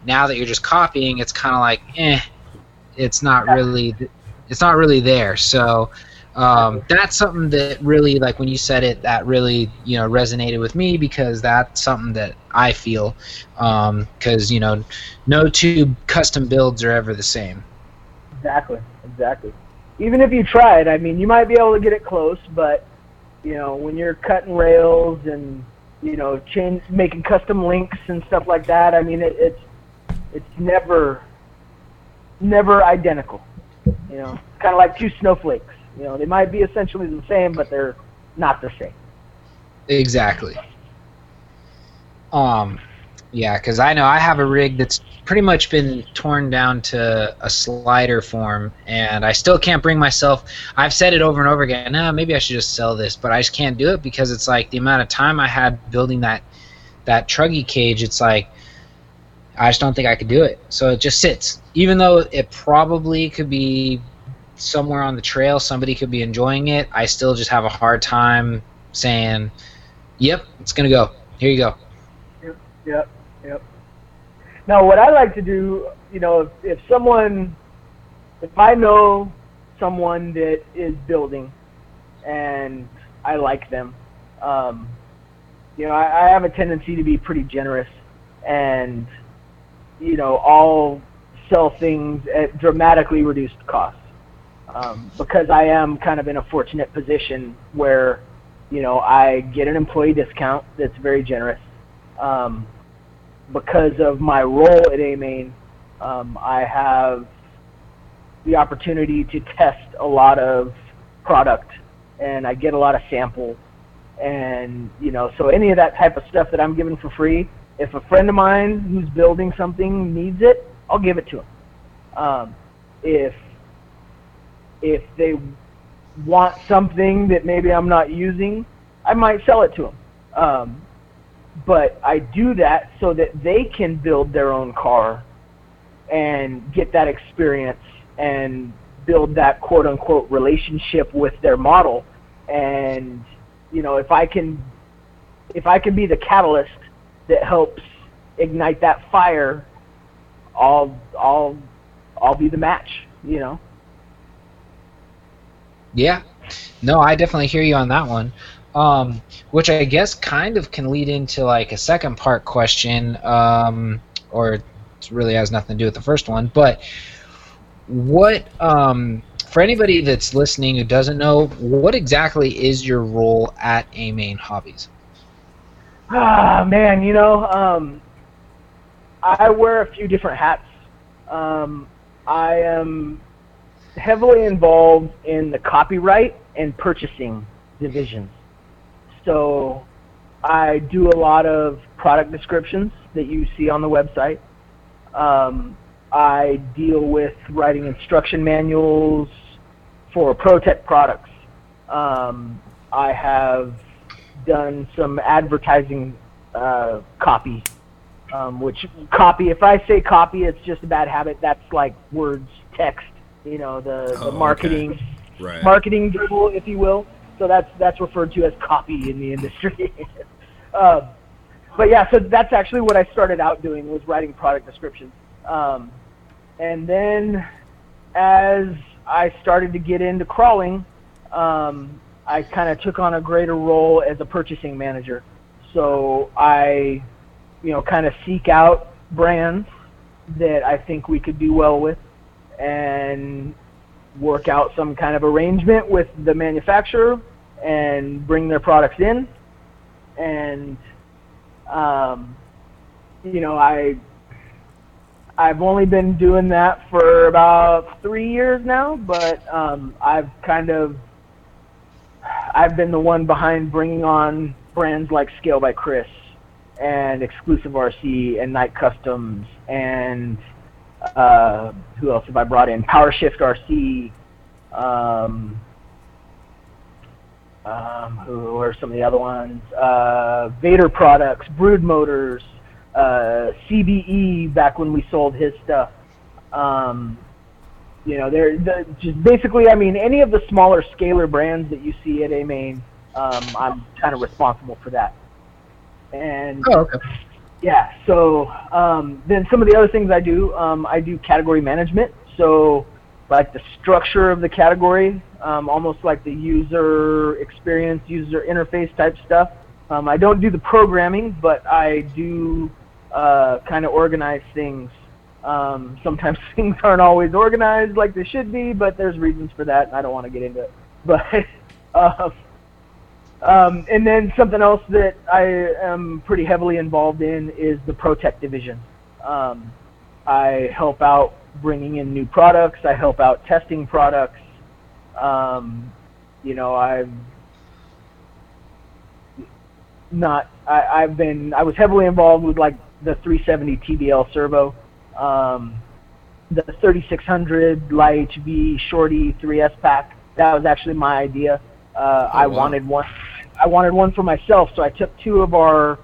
now that you're just copying, it's kind of like, eh, it's not really, it's not really there. So um, that's something that really, like when you said it, that really, you know, resonated with me because that's something that I feel. Because um, you know, no two custom builds are ever the same. Exactly. Exactly. Even if you tried, I mean, you might be able to get it close, but you know, when you're cutting rails and you know, change, making custom links and stuff like that, I mean, it, it's it's never never identical. You know, it's kind of like two snowflakes. You know, they might be essentially the same, but they're not the same. Exactly. Um, yeah, because I know I have a rig that's pretty much been torn down to a slider form, and I still can't bring myself. I've said it over and over again. Nah, maybe I should just sell this, but I just can't do it because it's like the amount of time I had building that that truggy cage. It's like I just don't think I could do it. So it just sits. Even though it probably could be somewhere on the trail, somebody could be enjoying it, I still just have a hard time saying, yep, it's going to go. Here you go. Yep, yep, yep. Now, what I like to do, you know, if, if someone, if I know someone that is building and I like them, um, you know, I, I have a tendency to be pretty generous and – you know, all sell things at dramatically reduced costs. Um, because I am kind of in a fortunate position where, you know, I get an employee discount that's very generous. Um, because of my role at AMain, um, I have the opportunity to test a lot of product and I get a lot of samples. And, you know, so any of that type of stuff that I'm given for free, if a friend of mine who's building something needs it, I'll give it to him. Um, if if they want something that maybe I'm not using, I might sell it to them. Um, but I do that so that they can build their own car and get that experience and build that quote unquote relationship with their model. And you know, if I can, if I can be the catalyst that helps ignite that fire, I'll, I'll, I'll be the match. You know. Yeah, no, I definitely hear you on that one. Um, which I guess kind of can lead into like a second part question, um, or it really has nothing to do with the first one. But what, um, for anybody that's listening who doesn't know, what exactly is your role at AMain Hobbies? Ah, man, you know, um, I wear a few different hats. Um, I am heavily involved in the copyright and purchasing divisions. So I do a lot of product descriptions that you see on the website. Um, I deal with writing instruction manuals for ProTek products. Um, I have done some advertising uh, copy, um, which copy, if I say copy, it's just a bad habit. That's like words, text, you know, the, Oh, the okay. marketing, Right. marketing dribble, if you will. So that's that's referred to as copy in the industry. [LAUGHS] um, but yeah, so that's actually what I started out doing was writing product descriptions. Um, and then as I started to get into crawling, um, I kind of took on a greater role as a purchasing manager. So I, you know, kind of seek out brands that I think we could do well with and work out some kind of arrangement with the manufacturer and bring their products in. And, um, you know, I I've only been doing that for about three years now, but um, I've kind of I've been the one behind bringing on brands like Scale by Chris and Exclusive RC and Knight Customs and uh, who else have I brought in? PowerShift RC. Um, um, who are some of the other ones? Uh, Vader Products, Brood Motors, uh, CBE back when we sold his stuff. Um, you know, they're the, just basically. I mean, any of the smaller scalar brands that you see at AMain, um, I'm kind of responsible for that. And Oh, okay. yeah. So um, then some of the other things I do, um, I do category management. So like the structure of the category, um, almost like the user experience, user interface type stuff. Um, I don't do the programming, but I do uh, kind of organize things. Um, sometimes [LAUGHS] things aren't always organized like they should be, but there's reasons for that, and I don't want to get into it. [LAUGHS] But um, um, and then something else that I am pretty heavily involved in is the ProTek division. Um, I help out bringing in new products. I help out testing products. Um, you know, I've not. I, I've been. I was heavily involved with like the 370 TBL servo, um, the 3600 Light HV Shorty 3S pack. That was actually my idea. Uh, I wow. wanted one. I wanted one for myself, so I took two of our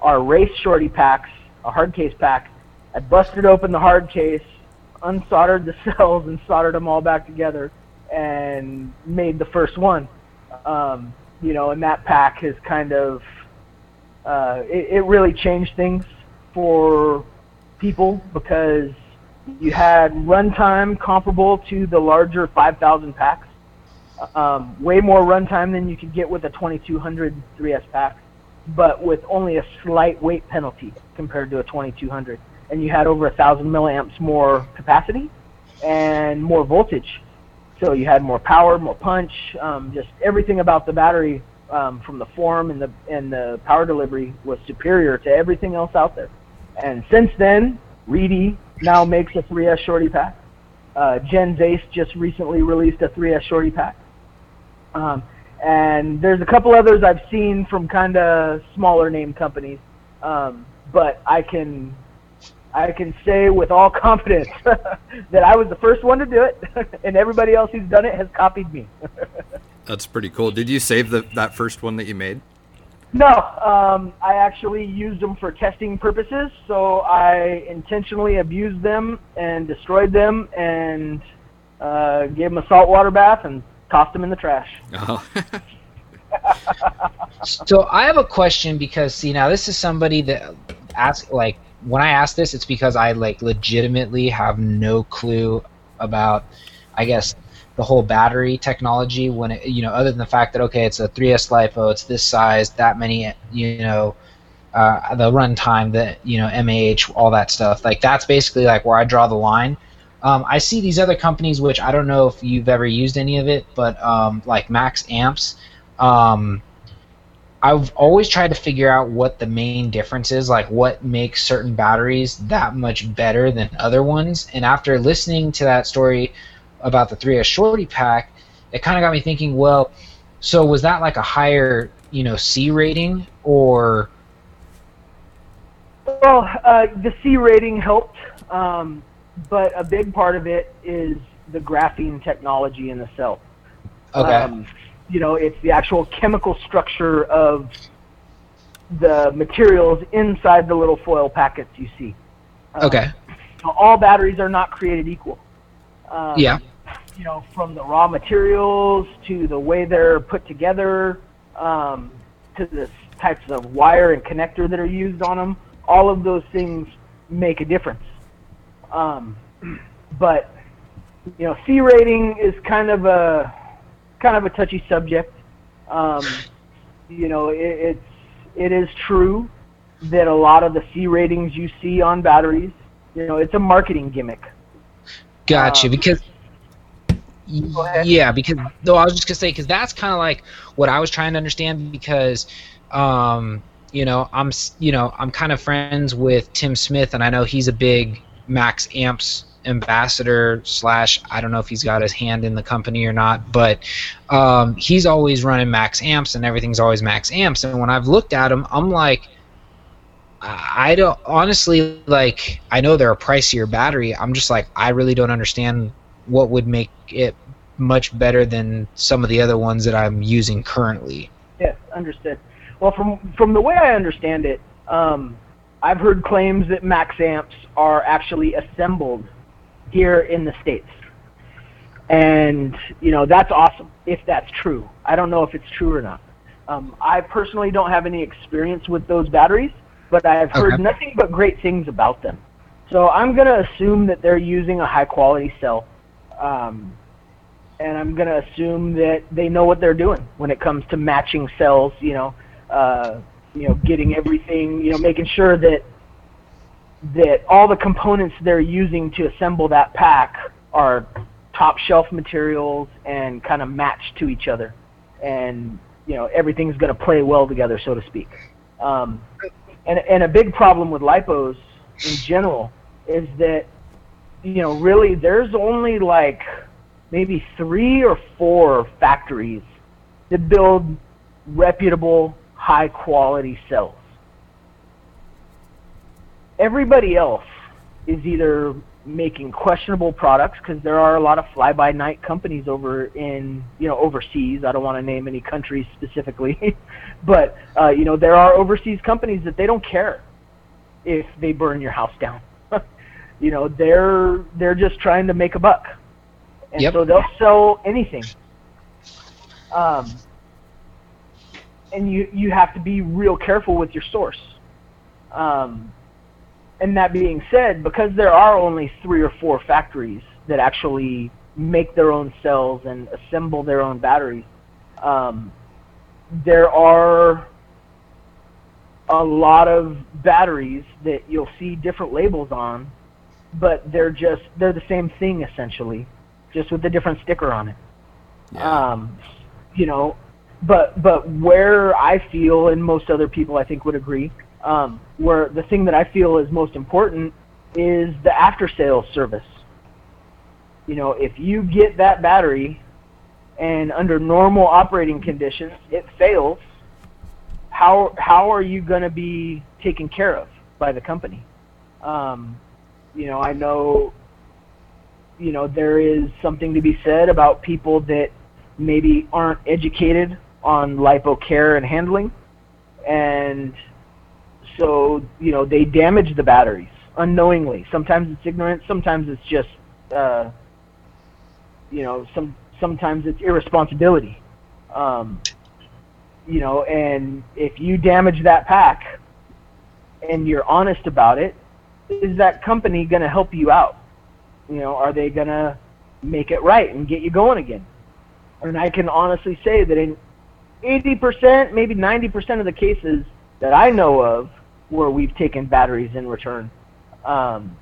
our race shorty packs, a hard case pack. I busted open the hard case, unsoldered the [LAUGHS] cells, and soldered them all back together, and made the first one. Um, you know, and that pack has kind of uh, it, it really changed things for people because you had runtime comparable to the larger 5,000 packs. Um, way more runtime than you could get with a 2200 3S pack, but with only a slight weight penalty compared to a 2200. And you had over a thousand milliamps more capacity and more voltage. So you had more power, more punch, um, just everything about the battery um, from the form and the and the power delivery was superior to everything else out there. And since then, Reedy now makes a 3S shorty pack. Uh, Gens Ace just recently released a 3S shorty pack. Um, and there's a couple others I've seen from kind of smaller name companies, um, but I can I can say with all [LAUGHS] confidence [LAUGHS] that I was the first one to do it, [LAUGHS] and everybody else who's done it has copied me. That's pretty cool. Did you save the that first one that you made? No, um, I actually used them for testing purposes. So I intentionally abused them and destroyed them and uh, gave them a saltwater bath and tossed them in the trash. [LAUGHS] Oh. [LAUGHS] So I have a question because see now this is somebody that ask like when I ask this it's because I like legitimately have no clue about I guess the whole battery technology when it you know other than the fact that okay it's a 3s lipo it's this size that many you know uh, the runtime the you know mah all that stuff. Like that's basically like where i draw the line. Um, i see these other companies which i don't know if you've ever used any of it but um, like MaxAmps um, i've always tried to figure out what the main difference is like what makes certain batteries that much better than other ones. And after listening to that story about the 3S Shorty pack, it kind of got me thinking. Well, so was that like a higher, you know, C rating or? Well, uh, the C rating helped, um, but a big part of it is the graphene technology in the cell. Okay. Um, you know, it's the actual chemical structure of the materials inside the little foil packets you see. Um, okay. All batteries are not created equal. Um, Yeah. You know, from the raw materials to the way they're put together, um, to the types of wire and connector that are used on them, all of those things make a difference. Um, but you know, C rating is kind of a kind of a touchy subject. Um, you know, it, it's it is true that a lot of the C ratings you see on batteries, you know, it's a marketing gimmick. Gotcha. Um, because. Yeah, because though I was just gonna say because that's kind of like what I was trying to understand because, um, you know, I'm you know I'm kind of friends with Tim Smith and I know he's a big MaxAmps ambassador slash I don't know if he's got his hand in the company or not, but um, he's always running MaxAmps and everything's always MaxAmps. And when I've looked at him, I'm like. I don't honestly like. I know they're a pricier battery. I'm just like I really don't understand what would make it much better than some of the other ones that I'm using currently. Yes, understood. Well, from from the way I understand it, um, I've heard claims that MaxAmps are actually assembled here in the states, and you know that's awesome if that's true. I don't know if it's true or not. Um, I personally don't have any experience with those batteries, but I've heard Okay. nothing but great things about them. So I'm gonna assume that they're using a high quality cell. Um, and I'm going to assume that they know what they're doing when it comes to matching cells. You know, uh, you know, getting everything. You know, making sure that that all the components they're using to assemble that pack are top shelf materials and kind of matched to each other, and you know everything's going to play well together, so to speak. Um, and and a big problem with lipos in general is that you know really there's only like maybe three or four factories that build reputable, high quality cells. Everybody else is either making questionable products because there are a lot of fly by night companies over in you know overseas. I don't want to name any countries specifically, [LAUGHS] but uh, you know there are overseas companies that they don't care if they burn your house down. You know they're they're just trying to make a buck and Yep. so they'll sell anything. Um, and you you have to be real careful with your source. Um, and that being said, because there are only three or four factories that actually make their own cells and assemble their own batteries, um, there are a lot of batteries that you'll see different labels on, but they're just they're the same thing essentially just with a different sticker on it. Yeah. Um, you know, but but where I feel, and most other people I think would agree, um, where the thing that I feel is most important is the after sales service. You know, if you get that battery and under normal operating conditions it fails, how how are you going to be taken care of by the company? Um, you know, I know you know there is something to be said about people that maybe aren't educated on lipo care and handling and so you know they damage the batteries unknowingly. Sometimes it's ignorance, sometimes it's just uh, you know some sometimes it's irresponsibility. Um, you know, and if you damage that pack and you're honest about it, is that company going to help you out? You know, are they going to make it right and get you going again? And I can honestly say that in 80%, maybe 90% of the cases that I know of where we've taken batteries in return, um,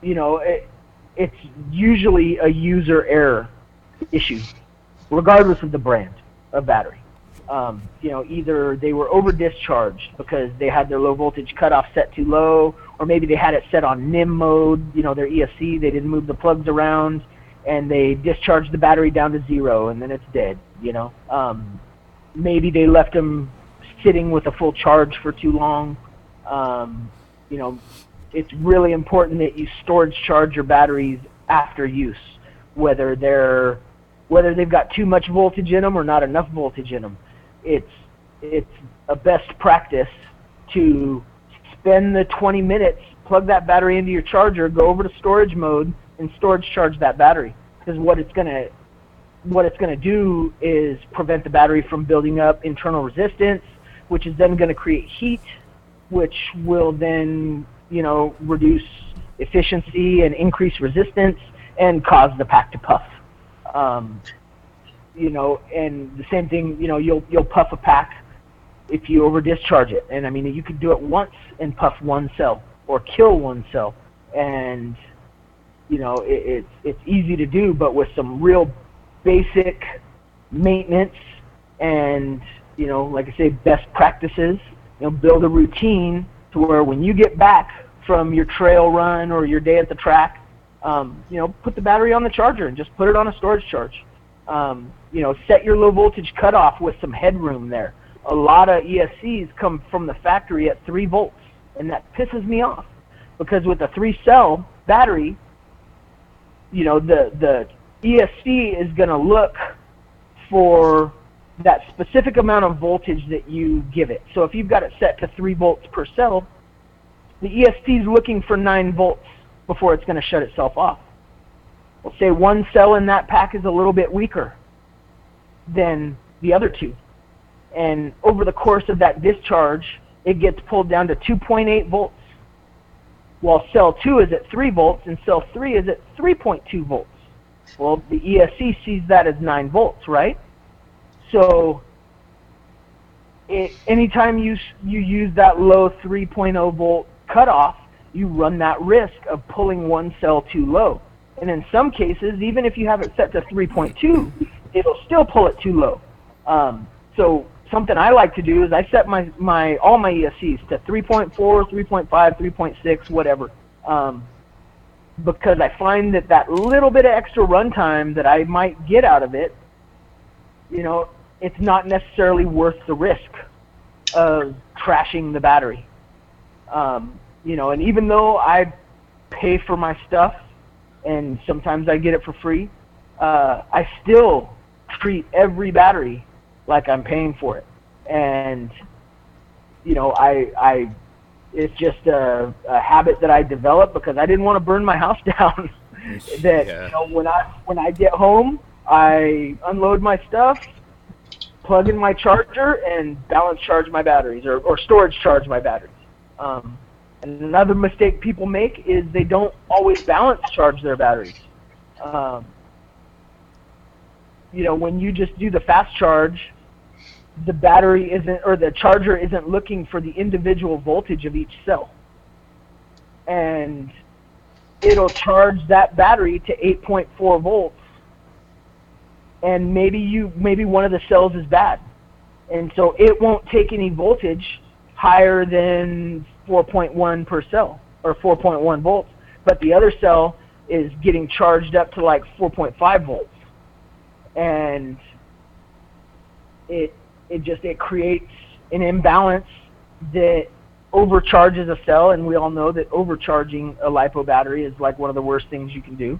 you know, it, it's usually a user error issue, regardless of the brand of battery. Um, you know, either they were over discharged because they had their low voltage cutoff set too low, or maybe they had it set on NiMH mode, you know, their ESC, they didn't move the plugs around, and they discharged the battery down to zero, and then it's dead, you know. Um, maybe they left them sitting with a full charge for too long. Um, you know, it's really important that you storage charge your batteries after use, whether they're whether they've got too much voltage in them or not enough voltage in them. It's it's a best practice to spend the 20 minutes, plug that battery into your charger, go over to storage mode, and storage charge that battery. Because what it's gonna what it's gonna do is prevent the battery from building up internal resistance, which is then gonna create heat, which will then you know reduce efficiency and increase resistance and cause the pack to puff. Um, you know, and the same thing, you know, you'll you'll puff a pack if you over discharge it, and I mean you could do it once and puff one cell or kill one cell, and you know it, it's it's easy to do, but with some real basic maintenance and you know, like I say, best practices, you know, build a routine to where when you get back from your trail run or your day at the track, um, you know, put the battery on the charger and just put it on a storage charge. Um, you know, set your low voltage cutoff with some headroom there. A lot of ESCs come from the factory at 3 volts, and that pisses me off because with a three cell battery, you know, the, the ESC is going to look for that specific amount of voltage that you give it. So if you've got it set to 3 volts per cell, the ESC is looking for 9 volts before it's going to shut itself off. We'll say one cell in that pack is a little bit weaker than the other two. And over the course of that discharge, it gets pulled down to 2.8 volts, while cell 2 is at 3 volts and cell 3 is at 3.2 volts. Well, the ESC sees that as 9 volts, right? So it, anytime you, you use that low 3.0 volt cutoff, you run that risk of pulling one cell too low. And in some cases, even if you have it set to 3.2, it'll still pull it too low. Um, so something I like to do is I set my, my all my ESCs to 3.4, 3.5, 3.6, whatever. Um, because I find that that little bit of extra runtime that I might get out of it, you know, it's not necessarily worth the risk of crashing the battery. Um, you know, and even though I pay for my stuff and sometimes I get it for free, uh, I still treat every battery like I'm paying for it. And you know, I I it's just a, a habit that I developed because I didn't want to burn my house [LAUGHS] down. that Yeah. you know when I when I get home, I unload my stuff, plug in my charger, and balance charge my batteries or, or storage charge my batteries. Um, and another mistake people make is they don't always balance charge their batteries. Um, you know, when you just do the fast charge, the battery isn't, or the charger isn't looking for the individual voltage of each cell. And it'll charge that battery to 8.4 volts. And maybe you, maybe one of the cells is bad. And so it won't take any voltage higher than 4.1 per cell or 4.1 volts, but the other cell is getting charged up to like 4.5 volts, and it it just it creates an imbalance that overcharges a cell, and we all know that overcharging a lipo battery is like one of the worst things you can do.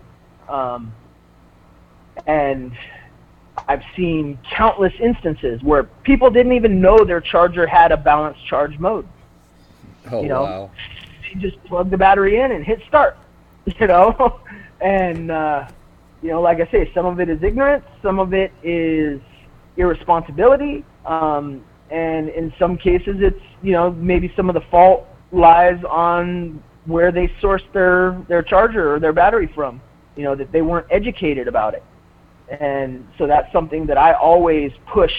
Um, and I've seen countless instances where people didn't even know their charger had a balanced charge mode. Oh You know, wow. They just plug the battery in and hit start. [LAUGHS] You know, [LAUGHS] and uh, you know, like I say, some of it is ignorance, some of it is irresponsibility, um, and in some cases, it's you know maybe some of the fault lies on where they sourced their their charger or their battery from. You know that they weren't educated about it, and so that's something that I always push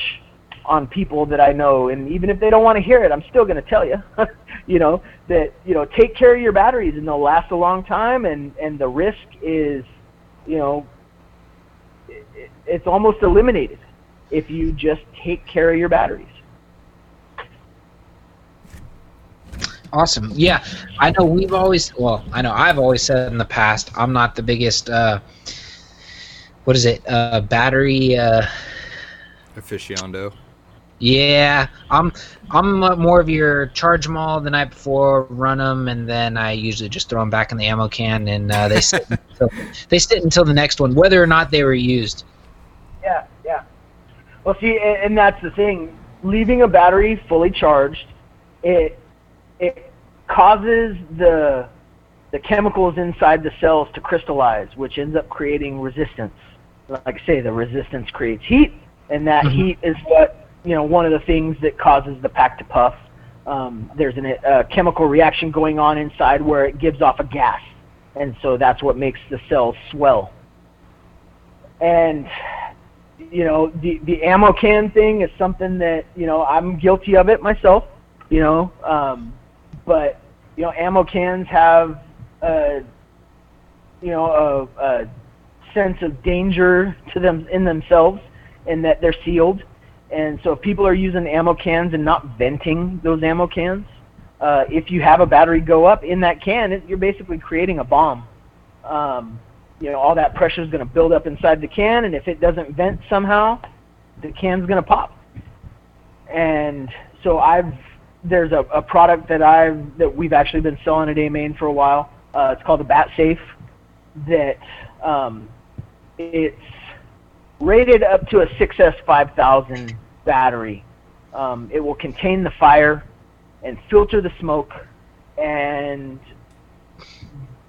on people that I know, and even if they don't want to hear it, I'm still going to tell you. [LAUGHS] you know that you know take care of your batteries, and they'll last a long time, and and the risk is, you know, it's almost eliminated if you just take care of your batteries. Awesome. Yeah, I know we've always, well, I know I've always said in the past, I'm not the biggest, uh, what is it, uh, battery, uh, Aficionado. Yeah, I'm, I'm uh, more of your charge them all the night before, run them, and then I usually just throw them back in the ammo can, and uh, they sit [LAUGHS] until, they sit until the next one, whether or not they were used. Yeah, yeah. Well, see, and, and that's the thing. Leaving a battery fully charged, it it causes the the chemicals inside the cells to crystallize, which ends up creating resistance. Like I say, the resistance creates heat, and that Mhm. heat is what you know one of the things that causes the pack to puff. Um, there's an, a chemical reaction going on inside where it gives off a gas, and so that's what makes the cells swell. And you know the the ammo can thing is something that you know I'm guilty of it myself. You know, um, but you know ammo cans have a you know a, a sense of danger to them in themselves, in that they're sealed. And so if people are using ammo cans and not venting those ammo cans, uh, if you have a battery go up in that can, it, you're basically creating a bomb. Um, you know, all that pressure is going to build up inside the can, and if it doesn't vent somehow, the can's going to pop. And so I've there's a, a product that I've that we've actually been selling at AMain for a while. Uh, it's called the Bat Safe. That um, it's rated up to a 6S 5000 battery. Um, it will contain the fire and filter the smoke, and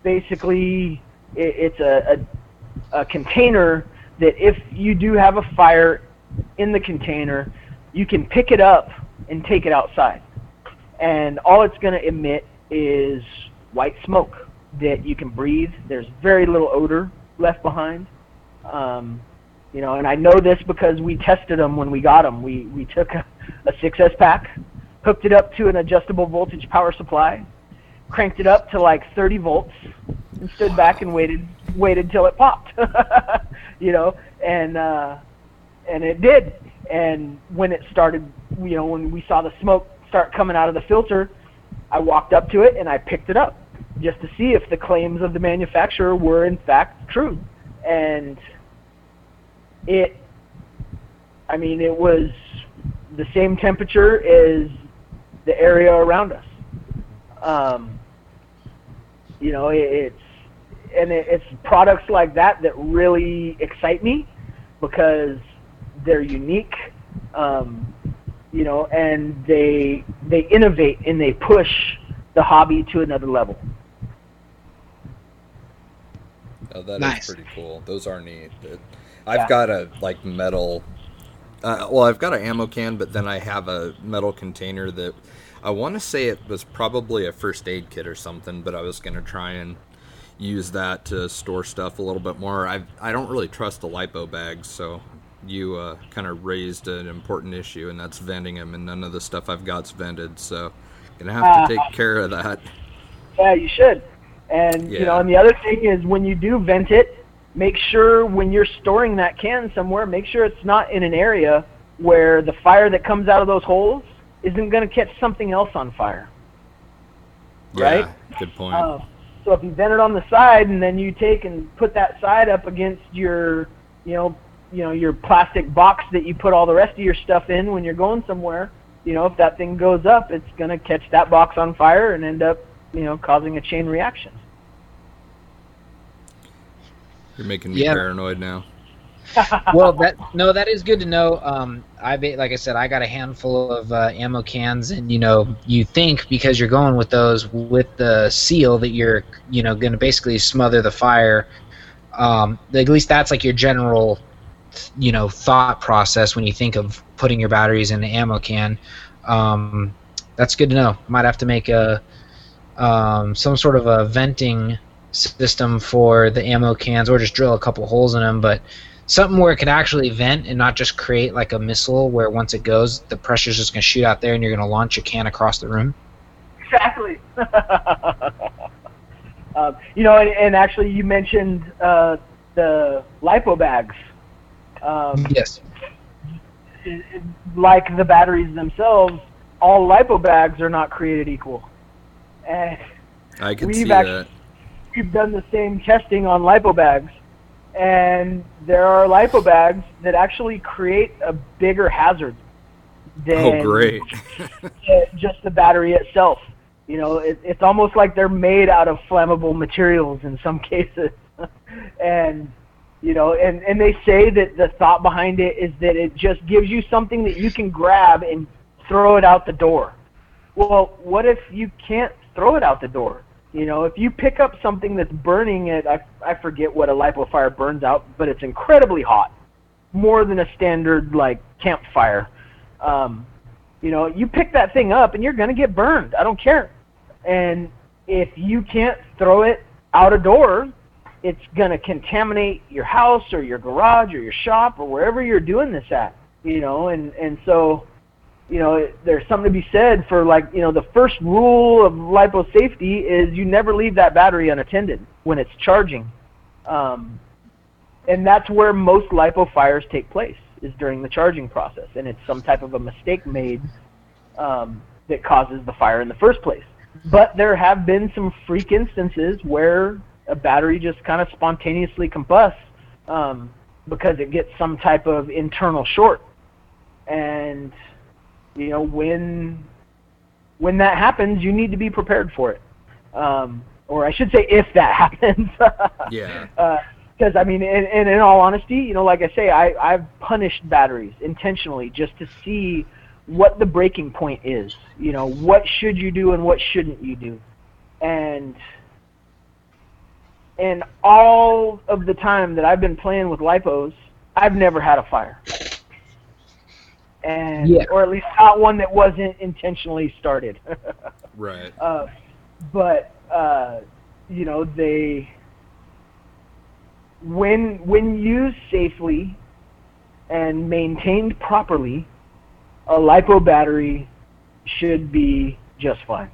basically it, it's a, a, a container that if you do have a fire in the container, you can pick it up and take it outside. And all it's going to emit is white smoke that you can breathe. There's very little odor left behind. Um, you know, and I know this because we tested them when we got them. We we took a, a 6S pack, hooked it up to an adjustable voltage power supply, cranked it up to like 30 volts, and stood back and waited waited till it popped. [LAUGHS] you know, and uh, and it did. And when it started, you know, when we saw the smoke start coming out of the filter, I walked up to it and I picked it up just to see if the claims of the manufacturer were in fact true. And it, I mean, it was the same temperature as the area around us. Um, you know, it, it's and it, it's products like that that really excite me because they're unique, um, you know, and they they innovate and they push the hobby to another level. Oh, that is Nice. pretty cool. Those are neat. I've Yeah. got a like metal. Uh, well, I've got an ammo can, but then I have a metal container that I want to say it was probably a first aid kit or something. But I was gonna try and use that to store stuff a little bit more. I I don't really trust the lipo bags, so you uh, kind of raised an important issue, and that's venting them, and none of the stuff I've got's vented. So gonna have Ah. to take care of that. Yeah, you should. And you know, and the other thing is when you do vent it, make sure when you're storing that can somewhere, make sure it's not in an area where the fire that comes out of those holes isn't going to catch something else on fire. Right? Yeah, good point. Uh, so if you vent it on the side and then you take and put that side up against your, you know, you know your plastic box that you put all the rest of your stuff in when you're going somewhere, you know, if that thing goes up, it's going to catch that box on fire and end up, you know, causing a chain reaction. You're making me Yeah. paranoid now. [LAUGHS] well, that no, that is good to know. Um, I like I said, I got a handful of uh, ammo cans, and you know, you think because you're going with those with the seal that you're, you know, going to basically smother the fire. Um, at least that's like your general, you know, thought process when you think of putting your batteries in an ammo can. Um, that's good to know. Might have to make a um, some sort of a venting system for the ammo cans, or just drill a couple holes in them, but something where it could actually vent and not just create like a missile where once it goes, the pressure's just going to shoot out there and you're going to launch a can across the room. Exactly. [LAUGHS] um, you know, and, and, actually, you mentioned uh, the lipo bags. Um, yes. like the batteries themselves, all lipo bags are not created equal. And I can see actually, that. We've done the same testing on lipo bags and there are lipo bags that actually create a bigger hazard than oh, great. [LAUGHS] just the battery itself. You know, it, it's almost like they're made out of flammable materials in some [LAUGHS] cases, and you know, and and they say that the thought behind it is that it just gives you something that you can grab and throw it out the door. Well, what if you can't throw it out the door? You know, if you pick up something that's burning at, I, I forget what a lipo fire burns out, but it's incredibly hot, more than a standard like campfire. Um, you know, you pick that thing up and you're gonna get burned. I don't care. And if you can't throw it out a door, it's gonna contaminate your house or your garage or your shop or wherever you're doing this at. You know, and and so you know, there's something to be said for like, you know, the first rule of lipo safety is you never leave that battery unattended when it's charging. Um, and that's where most lipo fires take place is during the charging process, and it's some type of a mistake made um, that causes the fire in the first place. But there have been some freak instances where a battery just kind of spontaneously combusts um, because it gets some type of internal short, and you know when when that happens, you need to be prepared for it. Um, or I should say, if that [LAUGHS] happens. yeah. Because [LAUGHS] uh, I mean, and, and in all honesty, you know, like I say, I I've punished batteries intentionally just to see what the breaking point is. You know, what should you do and what shouldn't you do, and and all of the time that I've been playing with lipos, I've never had a fire and yeah. or at least not one that wasn't intentionally started. [LAUGHS] right. Uh, but uh, you know they when when used safely and maintained properly, a lipo battery should be just fine.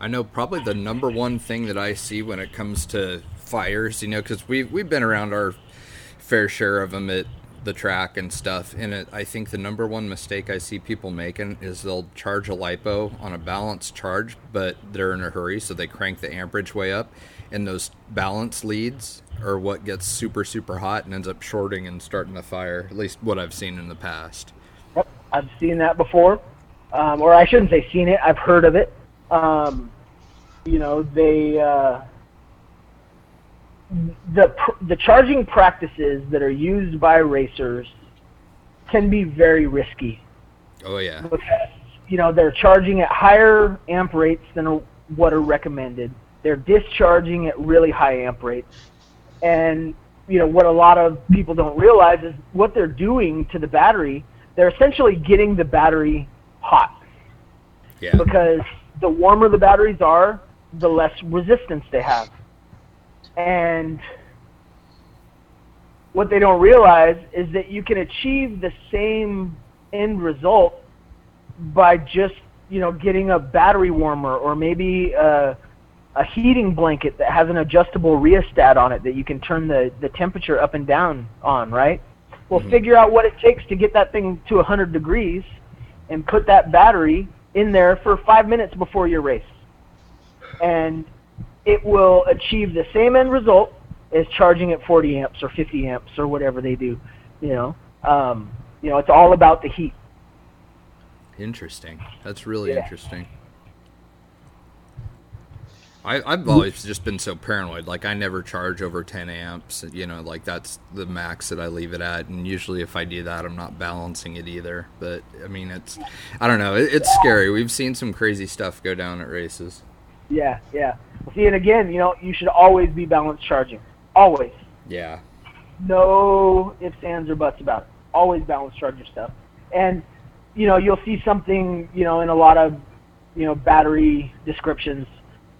I know probably the number one thing that I see when it comes to fires, you know, because we've we've been around our fair share of them at the track and stuff. And it, I think the number one mistake I see people making is they'll charge a lipo on a balanced charge, but they're in a hurry, so they crank the amperage way up, and those balance leads are what gets super super hot and ends up shorting and starting a fire. At least what I've seen in the past. Yep, I've seen that before, um, or I shouldn't say seen it. I've heard of it. Um, you know, they. Uh, the the charging practices that are used by racers can be very risky. Oh yeah. Because you know they're charging at higher amp rates than what are recommended. They're discharging at really high amp rates, and you know what a lot of people don't realize is what they're doing to the battery. They're essentially getting the battery hot. Yeah. Because the warmer the batteries are, the less resistance they have. And what they don't realize is that you can achieve the same end result by just, you know, getting a battery warmer or maybe a, a heating blanket that has an adjustable rheostat on it that you can turn the, the temperature up and down on, right? Well, mm-hmm. figure out what it takes to get that thing to 100 degrees and put that battery in there for five minutes before your race. And it will achieve the same end result as charging at 40 amps or 50 amps or whatever they do. You know, um, you know, it's all about the heat. Interesting. That's really yeah. interesting. I, I've always just been so paranoid. Like I never charge over 10 amps. You know, like that's the max that I leave it at. And usually, if I do that, I'm not balancing it either. But I mean, it's I don't know. It, it's scary. We've seen some crazy stuff go down at races. Yeah, yeah. See, and again, you know, you should always be balanced charging. Always. Yeah. No ifs, ands, or buts about it. Always balance charge your stuff. And you know, you'll see something, you know, in a lot of, you know, battery descriptions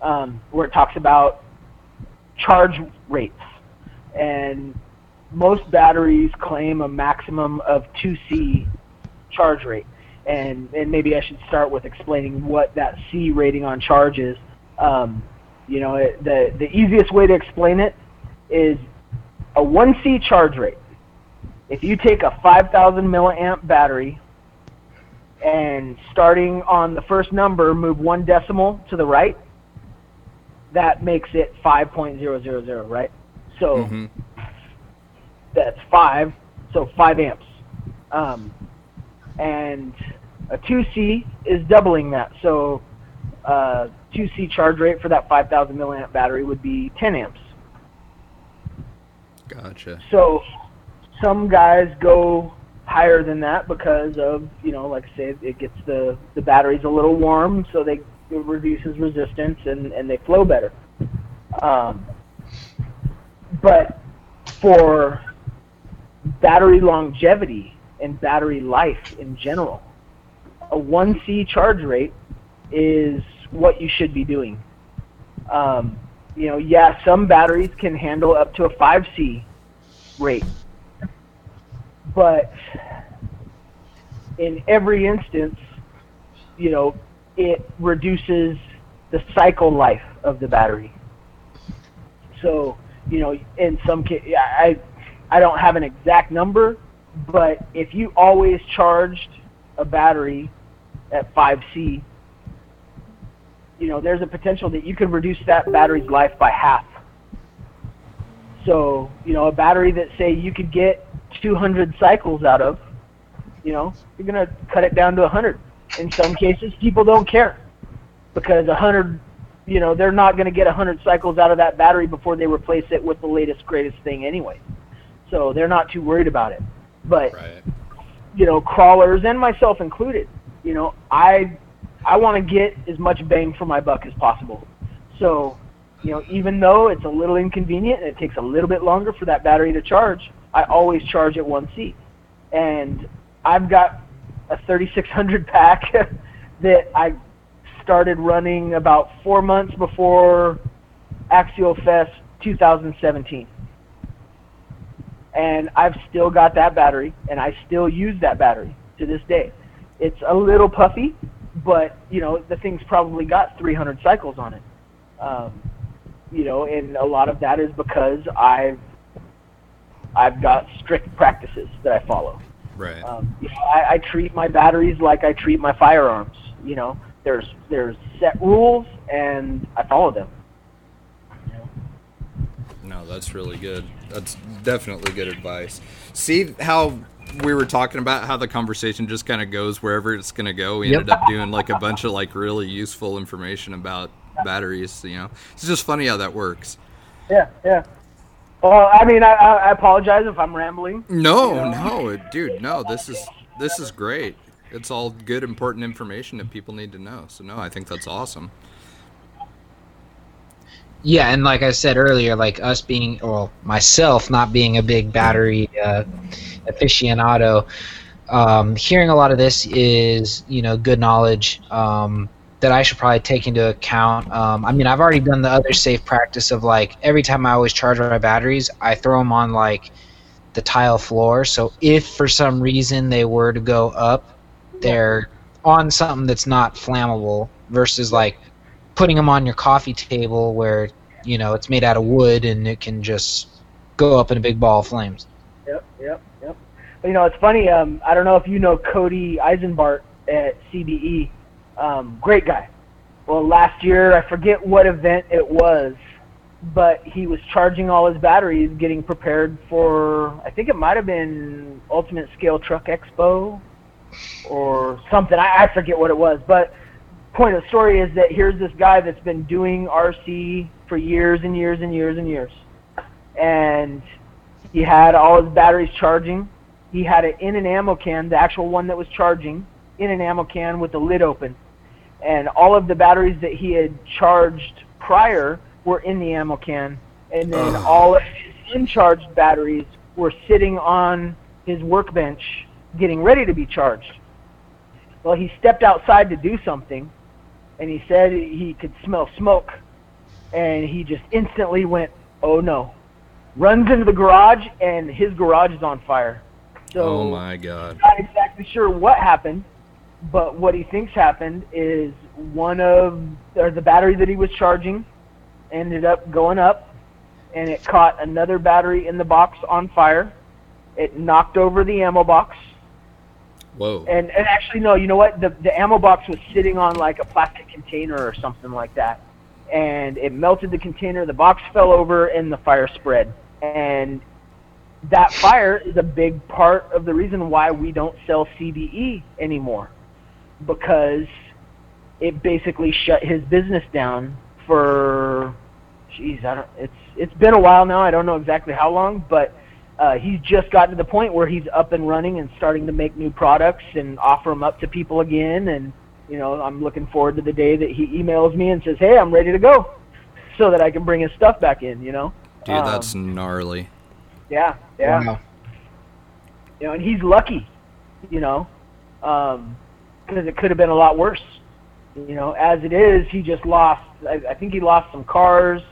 um, where it talks about charge rates. And most batteries claim a maximum of 2C charge rate. And, and maybe I should start with explaining what that C rating on charge is. Um, you know, it, the, the easiest way to explain it is a 1C charge rate. If you take a 5,000 milliamp battery and starting on the first number, move one decimal to the right, that makes it 5.000, right? So hmm that's five, so five amps. Um, and a 2C is doubling that. So uh, 2C charge rate for that 5,000 milliamp battery would be 10 amps. Gotcha. So some guys go higher than that because of you know, like I say, it gets the the batteries a little warm, so they it reduces resistance and and they flow better. Um, but for battery longevity and battery life in general, a 1C charge rate is what you should be doing. Um, you know, yeah, some batteries can handle up to a 5C rate. But in every instance, you know, it reduces the cycle life of the battery. So, you know, in some cases, I, I don't have an exact number, but if you always charged a battery at 5C, you know, there's a potential that you could reduce that battery's life by half. So, you know, a battery that say you could get 200 cycles out of, you know, you're going to cut it down to 100. In some cases, people don't care because 100, you know, they're not going to get 100 cycles out of that battery before they replace it with the latest, greatest thing anyway. So they're not too worried about it. But, Right. you know, crawlers and myself included, you know, I I want to get as much bang for my buck as possible. So, you know, even though it's a little inconvenient and it takes a little bit longer for that battery to charge, I always charge at 1C. And I've got a 3600 [LAUGHS] pack [LAUGHS] that I started running about four months before Axial Fest 2017. And I've still got that battery, and I still use that battery to this day. It's a little puffy, but you know the thing's probably got 300 cycles on it. Um, you know, and a lot of that is because I've I've got strict practices that I follow. Right. Um, you know, I, I treat my batteries like I treat my firearms. You know, there's there's set rules and I follow them. No, that's really good. That's definitely good advice. See how we were talking about how the conversation just kind of goes wherever it's going to go. We Yep. ended up doing like a bunch of like really useful information about batteries. You know, it's just funny how that works. Yeah, yeah. Well, I mean, I, I I apologize if I'm rambling. No, no, dude, no. This is this is great. It's all good, important information that people need to know. So no, I think that's awesome. Yeah, and like I said earlier, like us being, well, myself not being a big battery uh, aficionado, um, hearing a lot of this is, you know, good knowledge um, that I should probably take into account. Um, I mean, I've already done the other safe practice of like every time I always charge my batteries, I throw them on like the tile floor. So if for some reason they were to go up, they're on something that's not flammable versus like putting them on your coffee table where you know it's made out of wood and it can just go up in a big ball of flames. Yep, yep, yep. But, you know, it's funny. Um, I don't know if you know Cody Eisenbart at CBE. Um, great guy. Well, last year I forget what event it was, but he was charging all his batteries, getting prepared for. I think it might have been Ultimate Scale Truck Expo or something. I, I forget what it was, but point of the story is that here's this guy that's been doing RC for years and years and years and years, and he had all his batteries charging. He had it in an ammo can, the actual one that was charging, in an ammo can with the lid open, and all of the batteries that he had charged prior were in the ammo can, and then Ugh. all of his uncharged batteries were sitting on his workbench, getting ready to be charged. Well, he stepped outside to do something, and he said he could smell smoke, and he just instantly went, "Oh no!" Runs into the garage, and his garage is on fire. So oh my god. not exactly sure what happened, but what he thinks happened is one of or the battery that he was charging ended up going up, and it caught another battery in the box on fire. It knocked over the ammo box, Whoa. and and actually no, you know what? The the ammo box was sitting on like a plastic container or something like that, and it melted the container. The box fell over, and the fire spread. And that fire is a big part of the reason why we don't sell CBE anymore, because it basically shut his business down for, jeez, I don't. It's it's been a while now. I don't know exactly how long, but uh, he's just gotten to the point where he's up and running and starting to make new products and offer them up to people again. And you know, I'm looking forward to the day that he emails me and says, "Hey, I'm ready to go," so that I can bring his stuff back in. You know. Dude, Um, that's gnarly. Yeah, yeah. Wow. You know, and he's lucky, you know, because it could have been a lot worse. You know, as it is, he just lost. I, I think he lost some cars,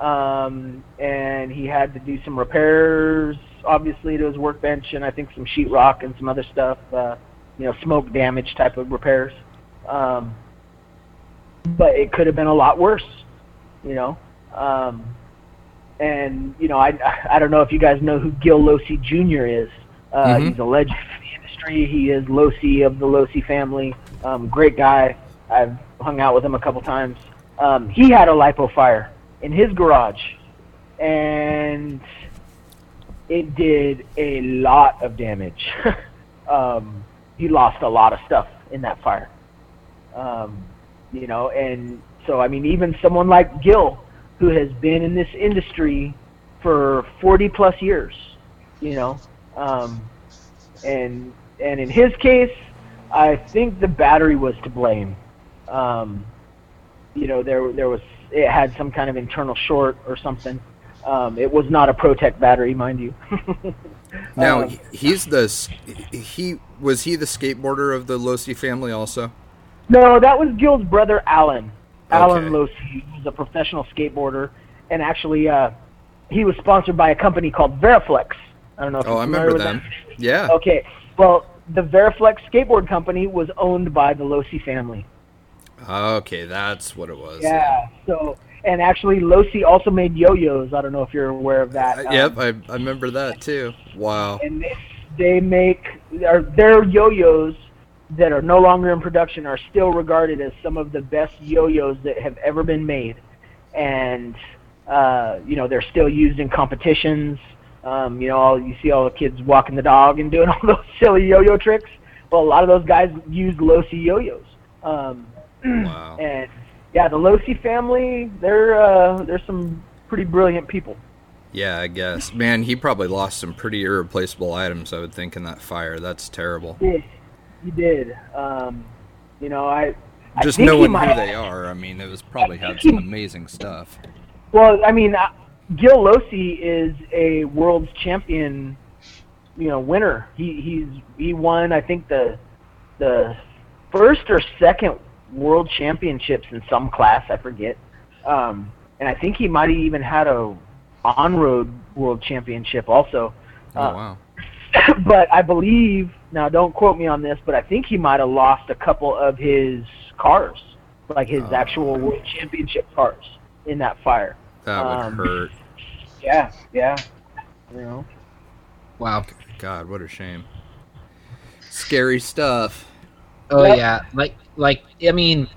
um, and he had to do some repairs, obviously, to his workbench, and I think some sheetrock and some other stuff. Uh, you know, smoke damage type of repairs. Um, but it could have been a lot worse. You know. Um, and you know, I I don't know if you guys know who Gil Losi Jr. is. Uh, Mhm. He's a legend in the industry. He is Losi of the Losi family. Um, great guy. I've hung out with him a couple times. Um, he had a lipo fire in his garage, and it did a lot of damage. [LAUGHS] um, he lost a lot of stuff in that fire. Um, you know, and so I mean, even someone like Gil, who has been in this industry for 40 plus years, you know, um, and and in his case, I think the battery was to blame. Um, you know, there there was it had some kind of internal short or something. Um, it was not a ProTek battery, mind you. [LAUGHS] Now Um, he's the he was he the skateboarder of the Losi family also. No, that was Gil's brother Alan. Alan Okay. Losi was a professional skateboarder, and actually, uh, he was sponsored by a company called Veriflex. I don't know if Oh, I remember them. that. Yeah. Okay, well, the Veriflex skateboard company was owned by the Losi family. Okay, that's what it was. Yeah. So, and actually, Losi also made yo-yos. I don't know if you're aware of that. Uh, Um, yep, I, I remember that too. Wow. and they, they make or their yo-yos that are no longer in production are still regarded as some of the best yo-yos that have ever been made and uh, you know they're still used in competitions um, you know all, you see all the kids walking the dog and doing [LAUGHS] all those silly yo-yo tricks well a lot of those guys use Losi yo-yos um, Wow. [CLEARS THROAT] and yeah the Losi family they're uh, they're some pretty brilliant people Yeah, I guess. Man, he probably lost some pretty irreplaceable items. I would think in that fire. That's terrible. did. He did. Um, you know, I I Just he knowing who they are, I mean, it was probably had some amazing stuff. Well, I mean, uh, Gil Losi is a world's champion. You know, winner. He he's he won. I think the the first or second world championships in some class. I forget. Um, and I think he might have even had a on-road world championship also. Oh Uh, wow. [COUGHS] but I believe now don't quote me on this, but I think he might have lost a couple of his cars, like his Oh. actual world championship cars in that fire. That would um, hurt. Yeah, yeah. You know. Wow. God, what a shame. Scary stuff. Oh Yep. yeah, like like I mean,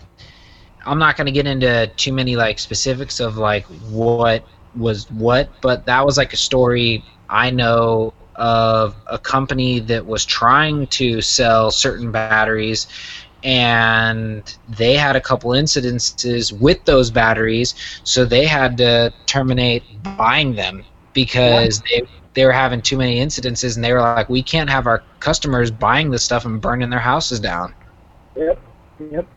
I'm not gonna get into too many like specifics of like what was what, but that was like a story I know of a company that was trying to sell certain batteries, and they had a couple incidences with those batteries, so they had to terminate buying them because yeah. they they were having too many incidences, and they were like, we can't have our customers buying this stuff and burning their houses down. Yep, yep.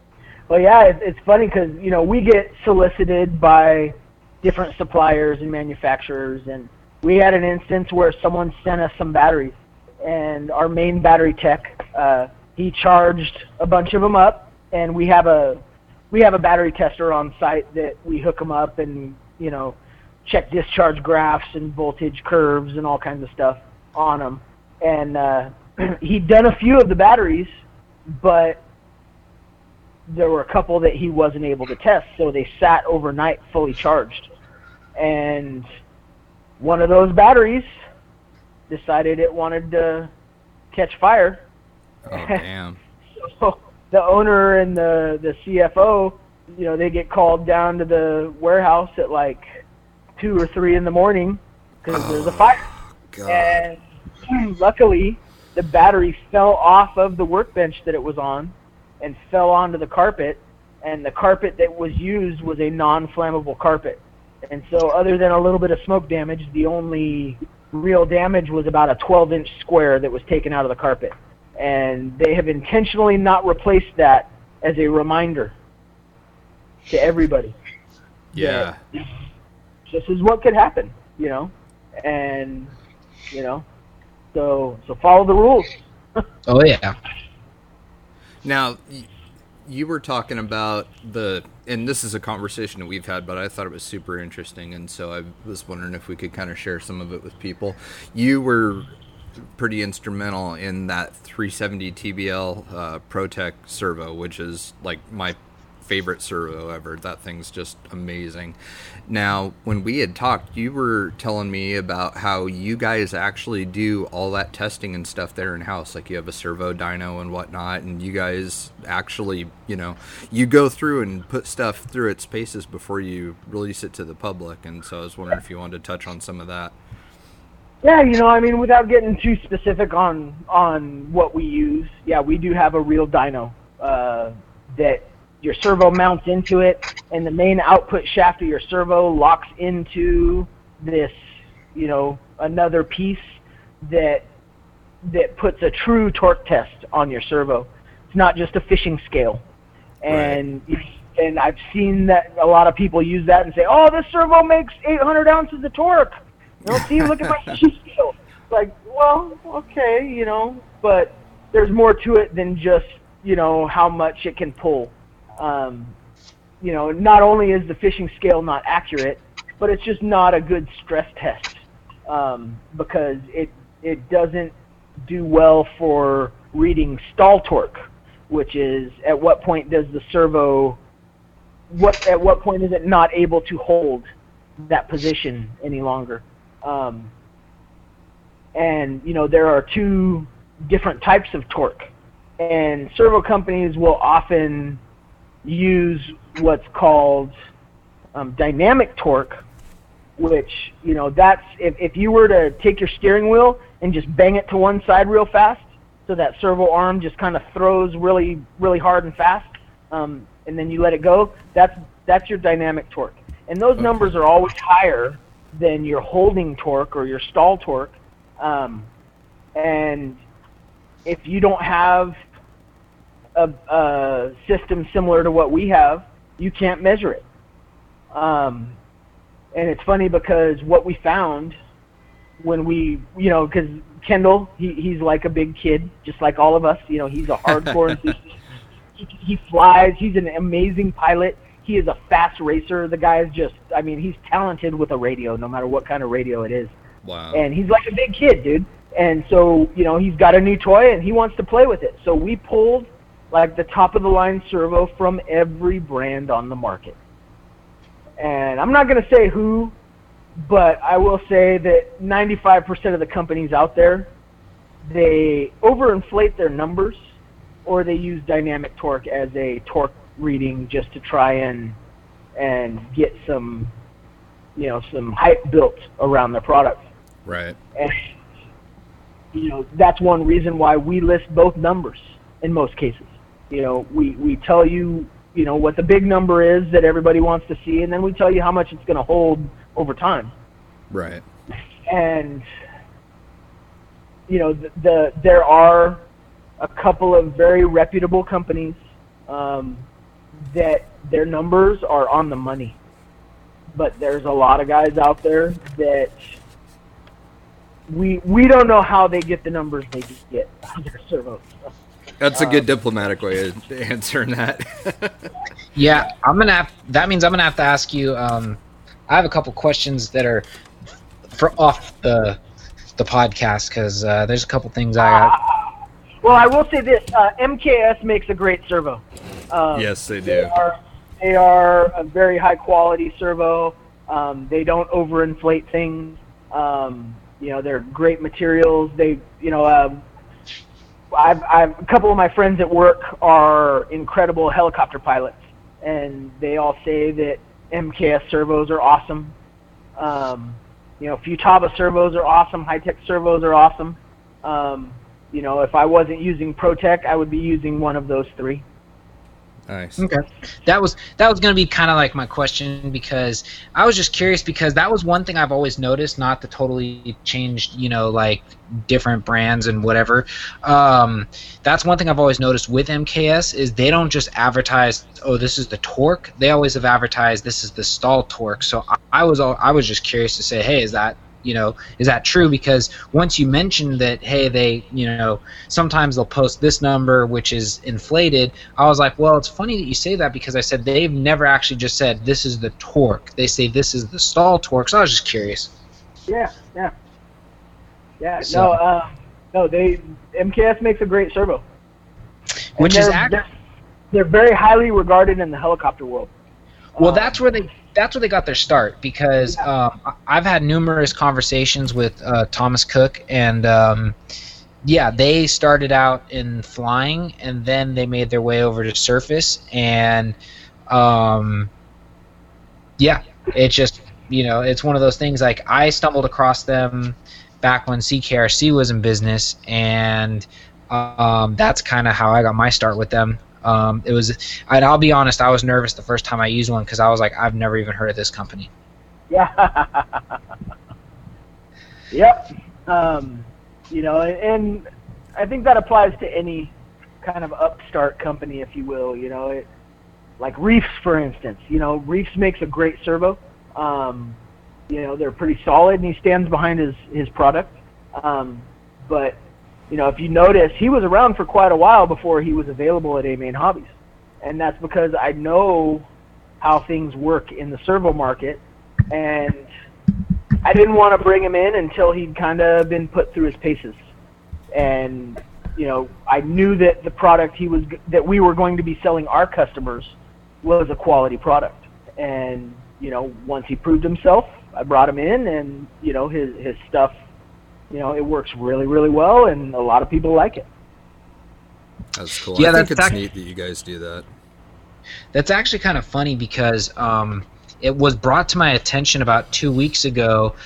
Well, yeah, it's, it's funny because you know we get solicited by different suppliers and manufacturers, and we had an instance where someone sent us some batteries, and our main battery tech, uh, he charged a bunch of them up, and we have a we have a battery tester on site that we hook them up and you know check discharge graphs and voltage curves and all kinds of stuff on them. And uh, [CLEARS THROAT] he'd done a few of the batteries, but there were a couple that he wasn't able to test, so they sat overnight fully charged. And one of those batteries decided it wanted to catch fire. Oh [LAUGHS] damn. so the owner and the the CFO, you know, they get called down to the warehouse at like two or three in the morning because oh, [SIGHS] there's a fire. God. And [CLEARS THROAT] luckily, the battery fell off of the workbench that it was on and fell onto the carpet. And the carpet that was used was a non-flammable carpet. And so, other than a little bit of smoke damage, the only real damage was about a 12-inch square that was taken out of the carpet. And they have intentionally not replaced that as a reminder to everybody. Yeah. This is what could happen, you know, and you know, so so follow the rules. [LAUGHS] oh yeah. Now, you were talking about the, and this is a conversation that we've had, but I thought it was super interesting, and so I was wondering if we could kind of share some of it with people. You were pretty instrumental in that 370 TBL uh, ProTek servo, which is like my favorite servo ever. That thing's just amazing. Now, when we had talked, you were telling me about how you guys actually do all that testing and stuff there in house. Like you have a servo dyno and whatnot, and you guys actually, you know, you go through and put stuff through its paces before you release it to the public. And so I was wondering if you wanted to touch on some of that. Yeah, you know, I mean, without getting too specific on on what we use, yeah, we do have a real dyno uh, that your servo mounts into it, and the main output shaft of your servo locks into this, you know, another piece that that puts a true torque test on your servo. It's not just a fishing scale, and right. and I've seen that a lot of people use that and say, "Oh, this servo makes 800 ounces of torque." You know, see, look at my [LAUGHS] fishing scale. Like, well, okay, you know, but there's more to it than just you know how much it can pull um, you know, not only is the fishing scale not accurate, but it's just not a good stress test um, because it it doesn't do well for reading stall torque, which is at what point does the servo what at what point is it not able to hold that position any longer? Um, and you know there are two different types of torque, and servo companies will often use what's called um, dynamic torque, which you know that's if, if you were to take your steering wheel and just bang it to one side real fast, so that servo arm just kind of throws really really hard and fast, um, and then you let it go. That's that's your dynamic torque, and those okay. numbers are always higher than your holding torque or your stall torque. Um, and if you don't have a, a system similar to what we have, you can't measure it. Um, and it's funny because what we found when we, you know, because Kendall, he, he's like a big kid, just like all of us. You know, he's a hardcore [LAUGHS] enthusiast. He, he flies. He's an amazing pilot. He is a fast racer. The guy is just, I mean, he's talented with a radio, no matter what kind of radio it is. Wow. And he's like a big kid, dude. And so, you know, he's got a new toy and he wants to play with it. So we pulled like the top of the line servo from every brand on the market. And I'm not going to say who, but I will say that 95% of the companies out there, they overinflate their numbers or they use dynamic torque as a torque reading just to try and and get some you know some hype built around their product. Right. And you know that's one reason why we list both numbers in most cases you know, we we tell you you know what the big number is that everybody wants to see, and then we tell you how much it's going to hold over time. Right. And you know, the, the there are a couple of very reputable companies um, that their numbers are on the money, but there's a lot of guys out there that we we don't know how they get the numbers they get [LAUGHS] on their servos. That's a good diplomatic way of [LAUGHS] answering that. [LAUGHS] Yeah, I'm gonna have. That means I'm gonna have to ask you. Um, I have a couple questions that are for off the the podcast because uh, there's a couple things I got. Well, I will say this: uh, MKS makes a great servo. Um, yes, they They do. are, they are a very high quality servo. Um, they don't overinflate things. Um, you know, they're great materials. They, you know, um, I've, I've a couple of my friends at work are incredible helicopter pilots, and they all say that MKS servos are awesome. Um, you know, Futaba servos are awesome. Hitec servos are awesome. Um, you know, if I wasn't using ProTek, I would be using one of those three. Nice. Okay, that was that was gonna be kind of like my question because I was just curious because that was one thing I've always noticed. Not to totally change, you know, like different brands and whatever. Um, that's one thing I've always noticed with MKS is they don't just advertise, oh, this is the torque. They always have advertised this is the stall torque. So I, I was all, I was just curious to say, hey, is that you know is that true because once you mentioned that hey they you know sometimes they'll post this number which is inflated i was like well it's funny that you say that because i said they've never actually just said this is the torque they say this is the stall torque so i was just curious Yeah, yeah, yeah. So- no, uh, no, they MKS makes a great servo. Which is they're, act- they're, they're very highly regarded in the helicopter world. Well, that's where they that's where they got their start because um, I've had numerous conversations with uh, Thomas Cook and um, yeah, they started out in flying and then they made their way over to surface and um, yeah, it's just you know it's one of those things like I stumbled across them back when CKRC was in business and um, that's kind of how I got my start with them. Um, it was, and I'll be honest, I was nervous the first time I used one because I was like, I've never even heard of this company. Yeah. [LAUGHS] yep. Um, you know, and I think that applies to any kind of upstart company, if you will. You know, it, like Reefs, for instance. You know, Reefs makes a great servo. Um, you know, they're pretty solid, and he stands behind his his product. Um, but you know, if you notice, he was around for quite a while before he was available at AMain Hobbies, and that's because I know how things work in the servo market, and I didn't want to bring him in until he'd kind of been put through his paces, and you know, I knew that the product he was that we were going to be selling our customers was a quality product, and you know, once he proved himself, I brought him in, and you know, his his stuff you know, it works really, really well, and a lot of people like it. That's cool. Yeah, I think that's it's act- neat that you guys do that. That's actually kind of funny because um, it was brought to my attention about two weeks ago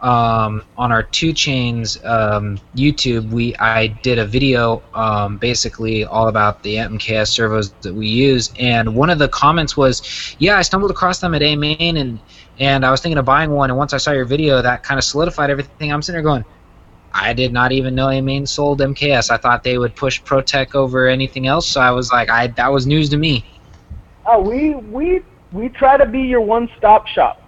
um, on our Two Chains um, YouTube. We I did a video um, basically all about the MKS servos that we use, and one of the comments was, "Yeah, I stumbled across them at AMain, and and I was thinking of buying one, and once I saw your video, that kind of solidified everything." I'm sitting there going. I did not even know AMain sold MKS. I thought they would push ProTek over anything else, so I was like, I that was news to me. Oh, we we we try to be your one-stop shop.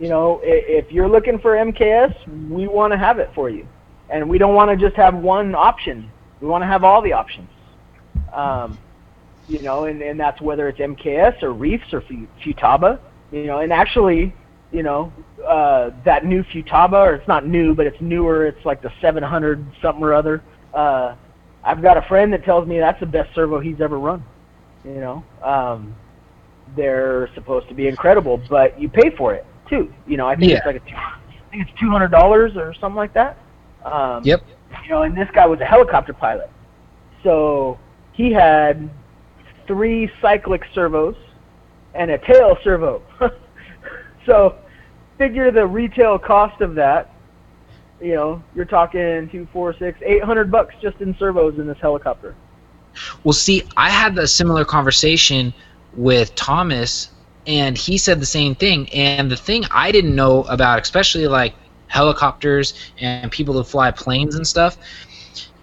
You know, if you're looking for MKS, we want to have it for you, and we don't want to just have one option. We want to have all the options. Um, you know, and, and that's whether it's MKS or Reefs or Futaba. You know, and actually, you know, uh, that new Futaba, or it's not new, but it's newer. It's like the 700 something or other. Uh, I've got a friend that tells me that's the best servo he's ever run. You know, um, they're supposed to be incredible, but you pay for it too. You know, I think it's like a two, I think it's two hundred dollars or something like that. Um, Yep. You know, and this guy was a helicopter pilot, so he had three cyclic servos and a tail servo. [LAUGHS] so figure the retail cost of that. You know, you're talking two, four, six, eight hundred bucks just in servos in this helicopter. Well, see, I had a similar conversation with Thomas, and he said the same thing. And the thing I didn't know about, especially like helicopters and people who fly planes and stuff,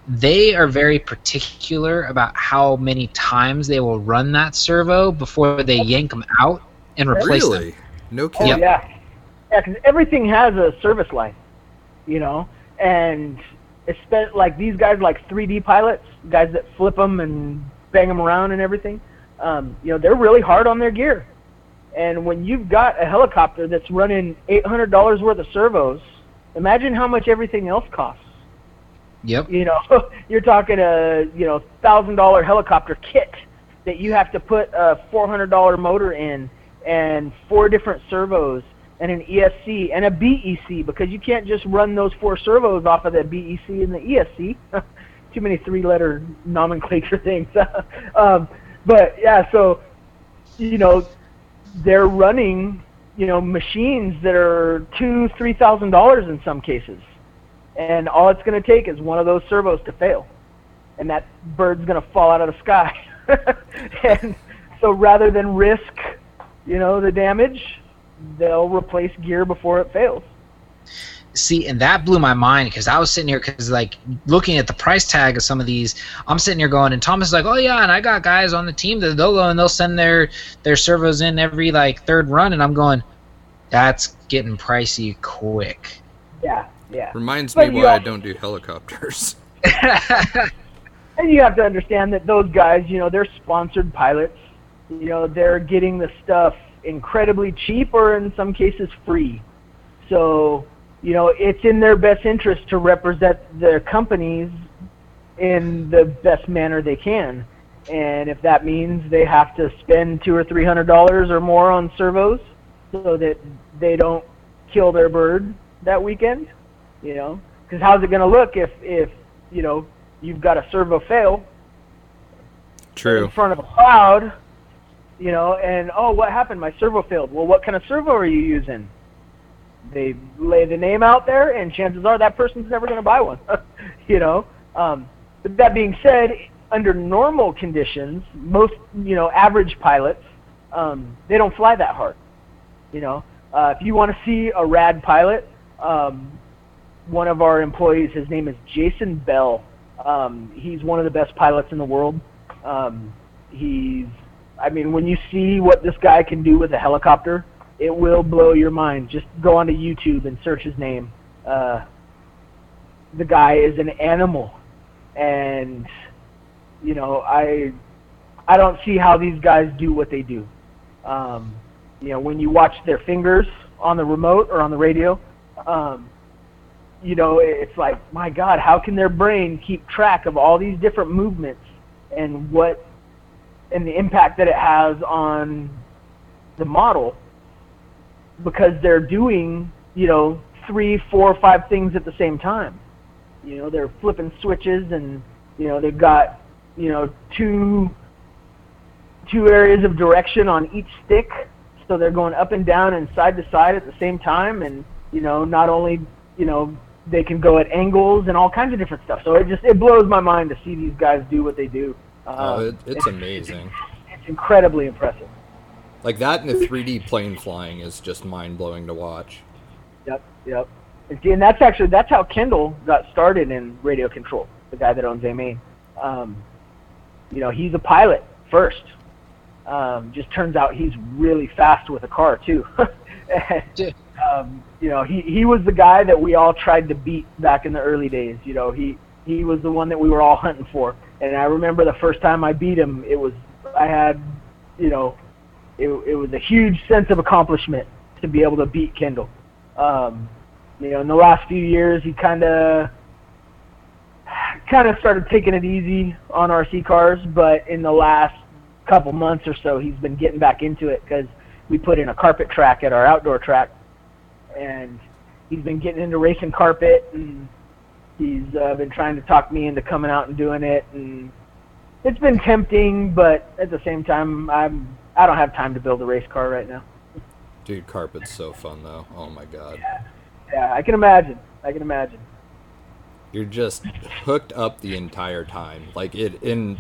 they are very particular about how many times they will run that servo before they yank them out and replace Really? them. No Oh, kidding. yeah. Yeah, because everything has a service line, you know, and it's spent, like these guys, like 3D pilots, guys that flip them and bang them around and everything. Um, you know, they're really hard on their gear. And when you've got a helicopter that's running $800 worth of servos, imagine how much everything else costs. Yep. You know, [LAUGHS] you're talking a you know thousand dollar helicopter kit that you have to put a four hundred dollar motor in and four different servos and an ESC and a BEC because you can't just run those four servos off of the BEC and the ESC. [LAUGHS] Too many three letter nomenclature [LAUGHS] things. [LAUGHS] um, but yeah, so you know they're running you know machines that are two three thousand dollars in some cases and all it's going to take is one of those servos to fail, and that bird's going to fall out of the sky. and so rather than risk, you know, the damage, they'll replace gear before it fails. See, and that blew my mind because I was sitting here because like looking at the price tag of some of these, I'm sitting here going, and Thomas is like, oh yeah, and I got guys on the team that they'll go and they'll send their their servos in every like third run, and I'm going, that's getting pricey quick. Yeah, yeah. Reminds But me you why I don't do helicopters. [LAUGHS] And you have to understand that those guys, you know, they're sponsored pilots. You know, they're getting the stuff incredibly cheap or in some cases free. So, you know, it's in their best interest to represent their companies in the best manner they can. And if that means they have to spend two or three hundred dollars or more on servos so that they don't kill their bird that weekend, you know, because how's it going to look if if you know you've got a servo fail True. in front of a crowd, you know, and oh, what happened? My servo failed. Well, what kind of servo are you using? They lay the name out there, and chances are that person's never going to buy one, [LAUGHS] you know. Um, but that being said, under normal conditions, most you know average pilots, um, they don't fly that hard. You know, uh, if you want to see a rad pilot, um, one of our employees, his name is Jason Bell. Um, he's one of the best pilots in the world. Um, he's, I mean, when you see what this guy can do with a helicopter, it will blow your mind. Just go onto YouTube and search his name. Uh, the guy is an animal, and you know, I, I don't see how these guys do what they do. Um, you know, when you watch their fingers on the remote or on the radio, um, you know, it's like, my God, how can their brain keep track of all these different movements and what, and the impact that it has on the model because they're doing, you know, three, four, five things at the same time. You know, they're flipping switches and, you know, they've got, you know, two, two areas of direction on each stick. So they're going up and down and side to side at the same time. And, you know, not only, you know, they can go at angles and all kinds of different stuff. So it just it blows my mind to see these guys do what they do. Uh, Oh, it, it's amazing. It's incredibly impressive. Like that and the 3D plane flying is just mind blowing to watch. Yep, yep. And, that's actually that's how Kendall got started in radio control. The guy that owns AMain. Um, you know, he's a pilot first. Um, just turns out he's really fast with a car too. [LAUGHS] Yeah. um, you know, he he was the guy that we all tried to beat back in the early days. You know, he he was the one that we were all hunting for. And I remember the first time I beat him, it was I had, you know, it it was a huge sense of accomplishment to be able to beat Kendall. Um, you know, in the last few years, he kind of kind of started taking it easy on RC cars, but in the last couple months or so, he's been getting back into it because we put in a carpet track at our outdoor track, and he's been getting into racing carpet, and he's uh, been trying to talk me into coming out and doing it, and it's been tempting, but at the same time, I'm I don't have time to build a race car right now. Dude, carpet's so fun though. Oh my god. Yeah, I can imagine. I can imagine. you're just hooked up the entire time. Like it in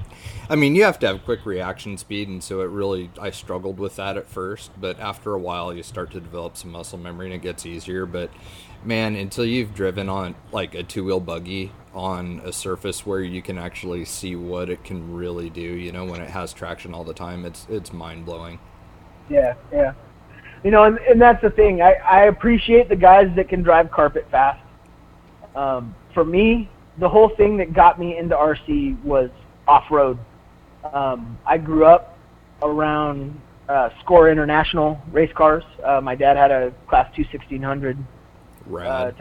I mean, you have to have quick reaction speed and so it really I struggled with that at first, but after a while you start to develop some muscle memory and it gets easier, but man, until you've driven on like a two-wheel buggy on a surface where you can actually see what it can really do, you know, when it has traction all the time, it's it's mind-blowing. Yeah, yeah. You know, and, and that's the thing. I, I appreciate the guys that can drive carpet fast. Um, for me, the whole thing that got me into RC was off-road. Um, I grew up around uh, Score International race cars. Uh, my dad had a Class 2 1600 uh,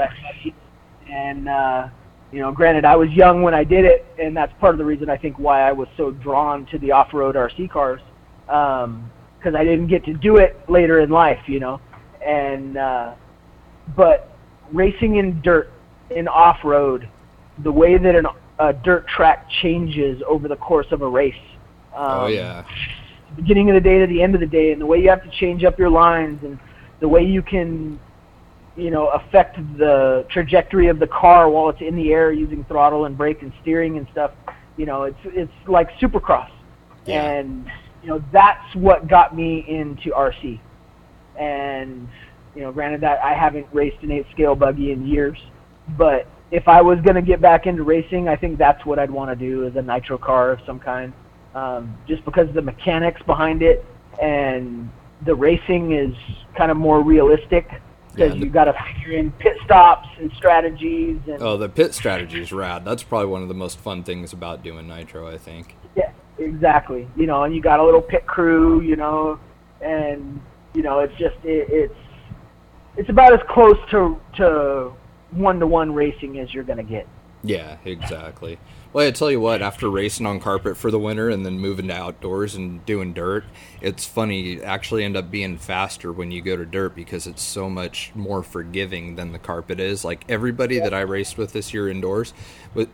and uh, you know, granted, I was young when I did it, and that's part of the reason I think why I was so drawn to the off-road RC cars. Um, because I didn't get to do it later in life, you know. And uh, but racing in dirt, in off road, the way that an, a dirt track changes over the course of a race. Um, oh yeah. Beginning of the day to the end of the day, and the way you have to change up your lines, and the way you can, you know, affect the trajectory of the car while it's in the air using throttle and brake and steering and stuff. You know, it's it's like Supercross, yeah. and you know, that's what got me into RC. And, you know, granted that I haven't raced an eight scale buggy in years, but if I was going to get back into racing, I think that's what I'd want to do is a nitro car of some kind. Um, just because the mechanics behind it and the racing is kind of more realistic because yeah, you got to figure in pit stops and strategies. And, oh, the pit strategy is rad. That's probably one of the most fun things about doing nitro, I think. Yeah, Exactly. You know, and you got a little pit crew, you know, and you know, it's just it, it's it's about as close to to one to one racing as you're gonna get. Yeah, exactly. Well, I tell you what, after racing on carpet for the winter and then moving to outdoors and doing dirt, it's funny. You actually end up being faster when you go to dirt because it's so much more forgiving than the carpet is. Like everybody that I raced with this year indoors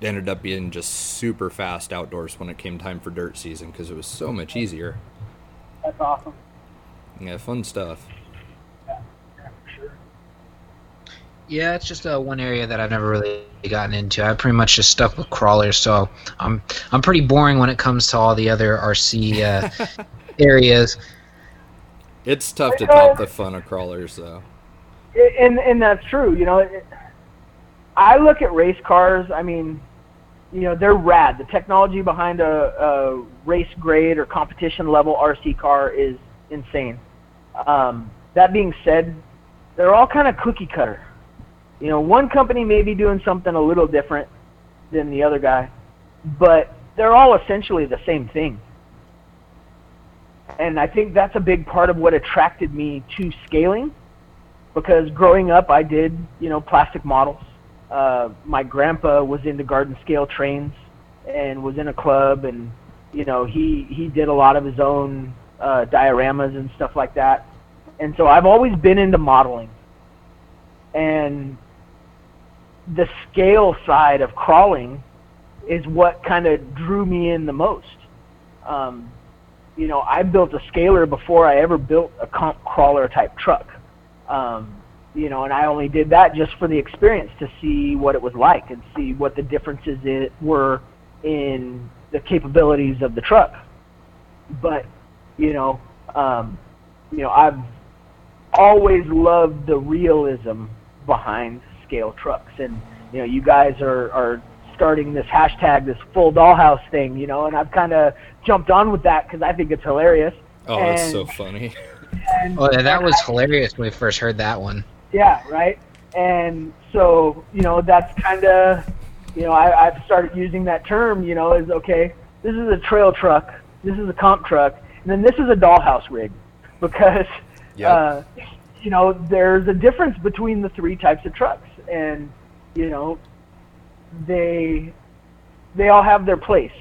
ended up being just super fast outdoors when it came time for dirt season because it was so much easier. That's awesome. Yeah, fun stuff. Yeah, it's just uh, one area that I've never really gotten into. I pretty much just stuck with crawlers, so I'm I'm pretty boring when it comes to all the other RC uh, [LAUGHS] areas. It's tough to top the fun of crawlers, though. And and that's true. You know, it, I look at race cars. I mean, you know, they're rad. The technology behind a, a race grade or competition level RC car is insane. Um, that being said, they're all kind of cookie cutter you know, one company may be doing something a little different than the other guy, but they're all essentially the same thing. And I think that's a big part of what attracted me to scaling because growing up I did, you know, plastic models. Uh, my grandpa was into garden scale trains and was in a club and you know, he he did a lot of his own uh, dioramas and stuff like that. And so I've always been into modeling. And the scale side of crawling is what kind of drew me in the most. Um, you know, I built a scaler before I ever built a comp crawler type truck. Um, you know, and I only did that just for the experience to see what it was like and see what the differences it were in the capabilities of the truck. But, you know, um, you know, I've always loved the realism behind scale trucks. And you know, you guys are are starting this hashtag, this full dollhouse thing, you know, and I've kind of jumped on with that because I think it's hilarious. Oh, and, that's so funny. And, oh, yeah, that was hilarious when we first heard that one. Yeah, right. And so, you know, that's kind of, you know, I, I've started using that term, you know, is okay, this is a trail truck, this is a comp truck, and then this is a dollhouse rig because, yep. uh, you know, there's a difference between the three types of trucks and you know they they all have their place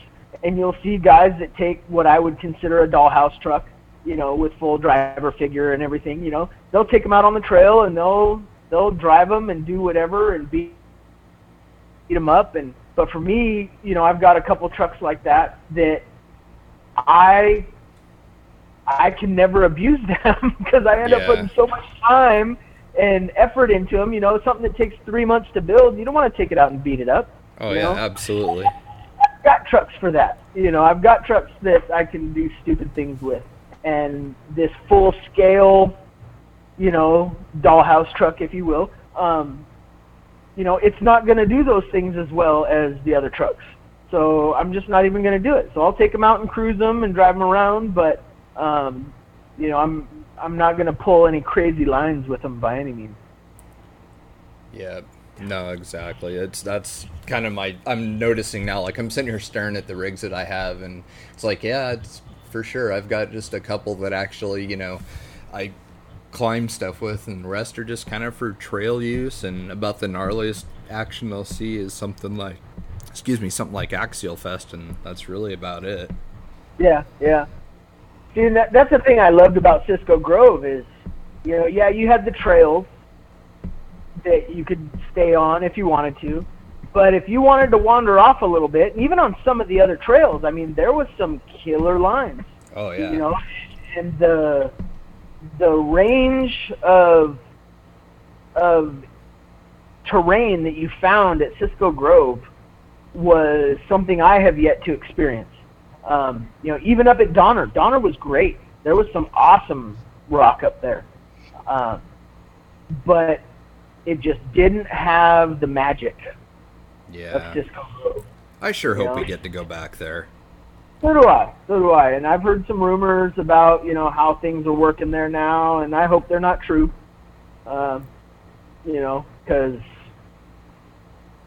and you'll see guys that take what I would consider a dollhouse truck, you know, with full driver figure and everything. You know, they'll take them out on the trail and they'll they'll drive them and do whatever and beat, beat them up. And but for me, you know, I've got a couple trucks like that that I I can never abuse [LAUGHS] them because I end yeah. up putting so much time and effort into them. You know, something that takes three months to build, you don't want to take it out and beat it up. Oh yeah, know? absolutely. I've got trucks for that. You know, I've got trucks that I can do stupid things with. And this full scale, you know, dollhouse truck, if you will, um, you know, it's not going to do those things as well as the other trucks. So I'm just not even going to do it. So I'll take them out and cruise them and drive them around, but um, you know, I'm I'm not going to pull any crazy lines with them by any means. Yeah. No, exactly. It's that's kind of my. I'm noticing now. Like I'm sitting here staring at the rigs that I have, and it's like, yeah, it's for sure. I've got just a couple that actually, you know, I climb stuff with, and the rest are just kind of for trail use. And about the gnarliest action they'll see is something like, excuse me, something like Axial Fest, and that's really about it. Yeah, yeah. See, that, that's the thing I loved about Cisco Grove is, you know, yeah, you had the trails that you could stay on if you wanted to, but if you wanted to wander off a little bit, and even on some of the other trails, I mean, there was some killer lines, Oh yeah. you know, and the the range of of terrain that you found at Cisco Grove was something I have yet to experience. Um, you know, even up at Donner, Donner was great. There was some awesome rock up there, um, but it just didn't have the magic of yeah. Cisco Grove. I sure hope we get to go back there. So do I. So do I. And I've heard some rumors about you know how things are working there now, and I hope they're not true. Um, you know, because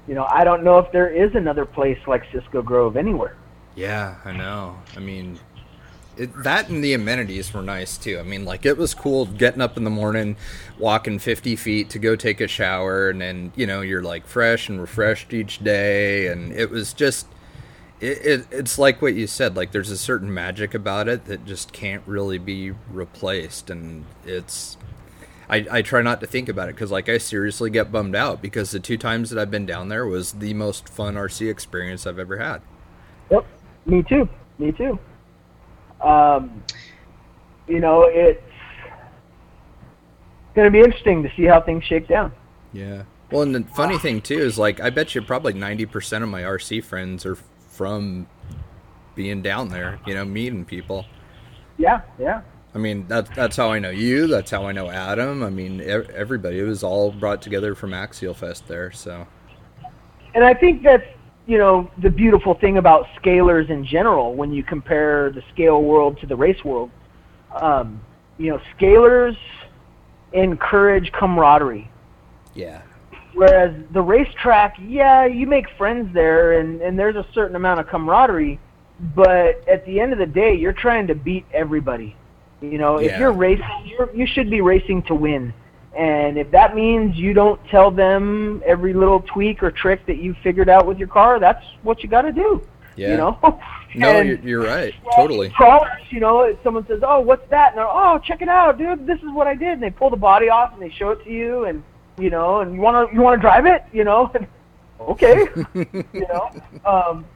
you know I don't know if there is another place like Cisco Grove anywhere. Yeah, I know. I mean, it, that and the amenities were nice too. I mean, like it was cool getting up in the morning, walking 50 feet to go take a shower, and then you know you're like fresh and refreshed each day, and it was just. It, it, it's like what you said. Like there's a certain magic about it that just can't really be replaced, and it's. I, I try not to think about it because like I seriously get bummed out because the two times that I've been down there was the most fun RC experience I've ever had. Yep. Me too. Me too. Um, you know, it's going to be interesting to see how things shake down. Yeah. Well, and the funny thing too is like I bet you probably ninety percent of my RC friends are from being down there. You know, meeting people. Yeah. Yeah. I mean, that's that's how I know you. That's how I know Adam. I mean, everybody. It was all brought together from Axial Fest there. So And I think that's you know the beautiful thing about scalers in general when you compare the scale world to the race world. Um, you know, scalers encourage camaraderie, yeah, whereas the racetrack, yeah, you make friends there, and and there's a certain amount of camaraderie, but at the end of the day, you're trying to beat everybody. You know, if you're racing, you're, you should be racing to win. And if that means you don't tell them every little tweak or trick that you figured out with your car, that's what you got to do. yeah. You know. No, And- you're, you're right. Totally. Crawlers, you know, someone says, "Oh, what's that?" and they're, "Oh, check it out, dude. This is what I did." And they pull the body off and they show it to you, and you know, and you want to you want to drive it, you know. [LAUGHS] okay, [LAUGHS] you know, um,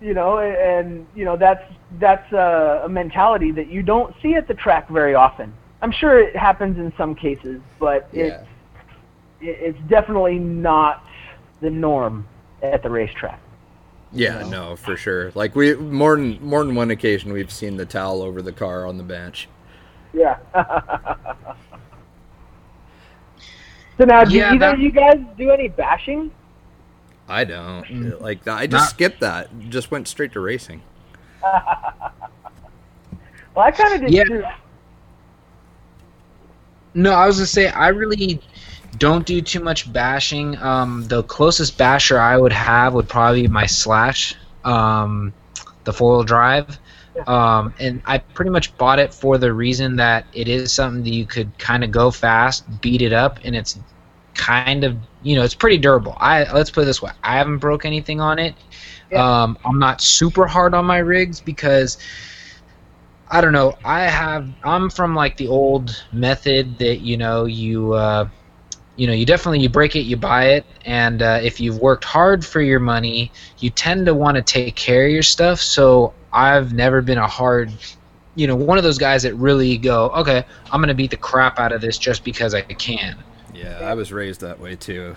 you know, and you know that's that's a mentality that you don't see at the track very often. I'm sure it happens in some cases, but Yeah. it's it's definitely not the norm at the racetrack. Yeah, no, for sure. Like we more than more than one occasion we've seen the towel over the car on the bench. Yeah. [LAUGHS] so now, do Yeah, either that- of you guys do any bashing? I don't Mm. like I just Not- skipped that. Just went straight to racing. [LAUGHS] Well, I kind of did Yeah. too. No, I was gonna say I really don't do too much bashing. Um, the closest basher I would have would probably be my slash, um, the four wheel drive. Um, and I pretty much bought it for the reason that it is something that you could kind of go fast, beat it up, and it's kind of you know it's pretty durable. I let's put it this way: I haven't broke anything on it. Yeah. Um, I'm not super hard on my rigs because I don't know. I have. I'm from like the old method that you know you. Uh, you know, you definitely you break it, you buy it, and uh, if you've worked hard for your money, you tend to want to take care of your stuff. So I've never been a hard, you know, one of those guys that really go, okay, I'm gonna beat the crap out of this just because I can. Yeah, I was raised that way too.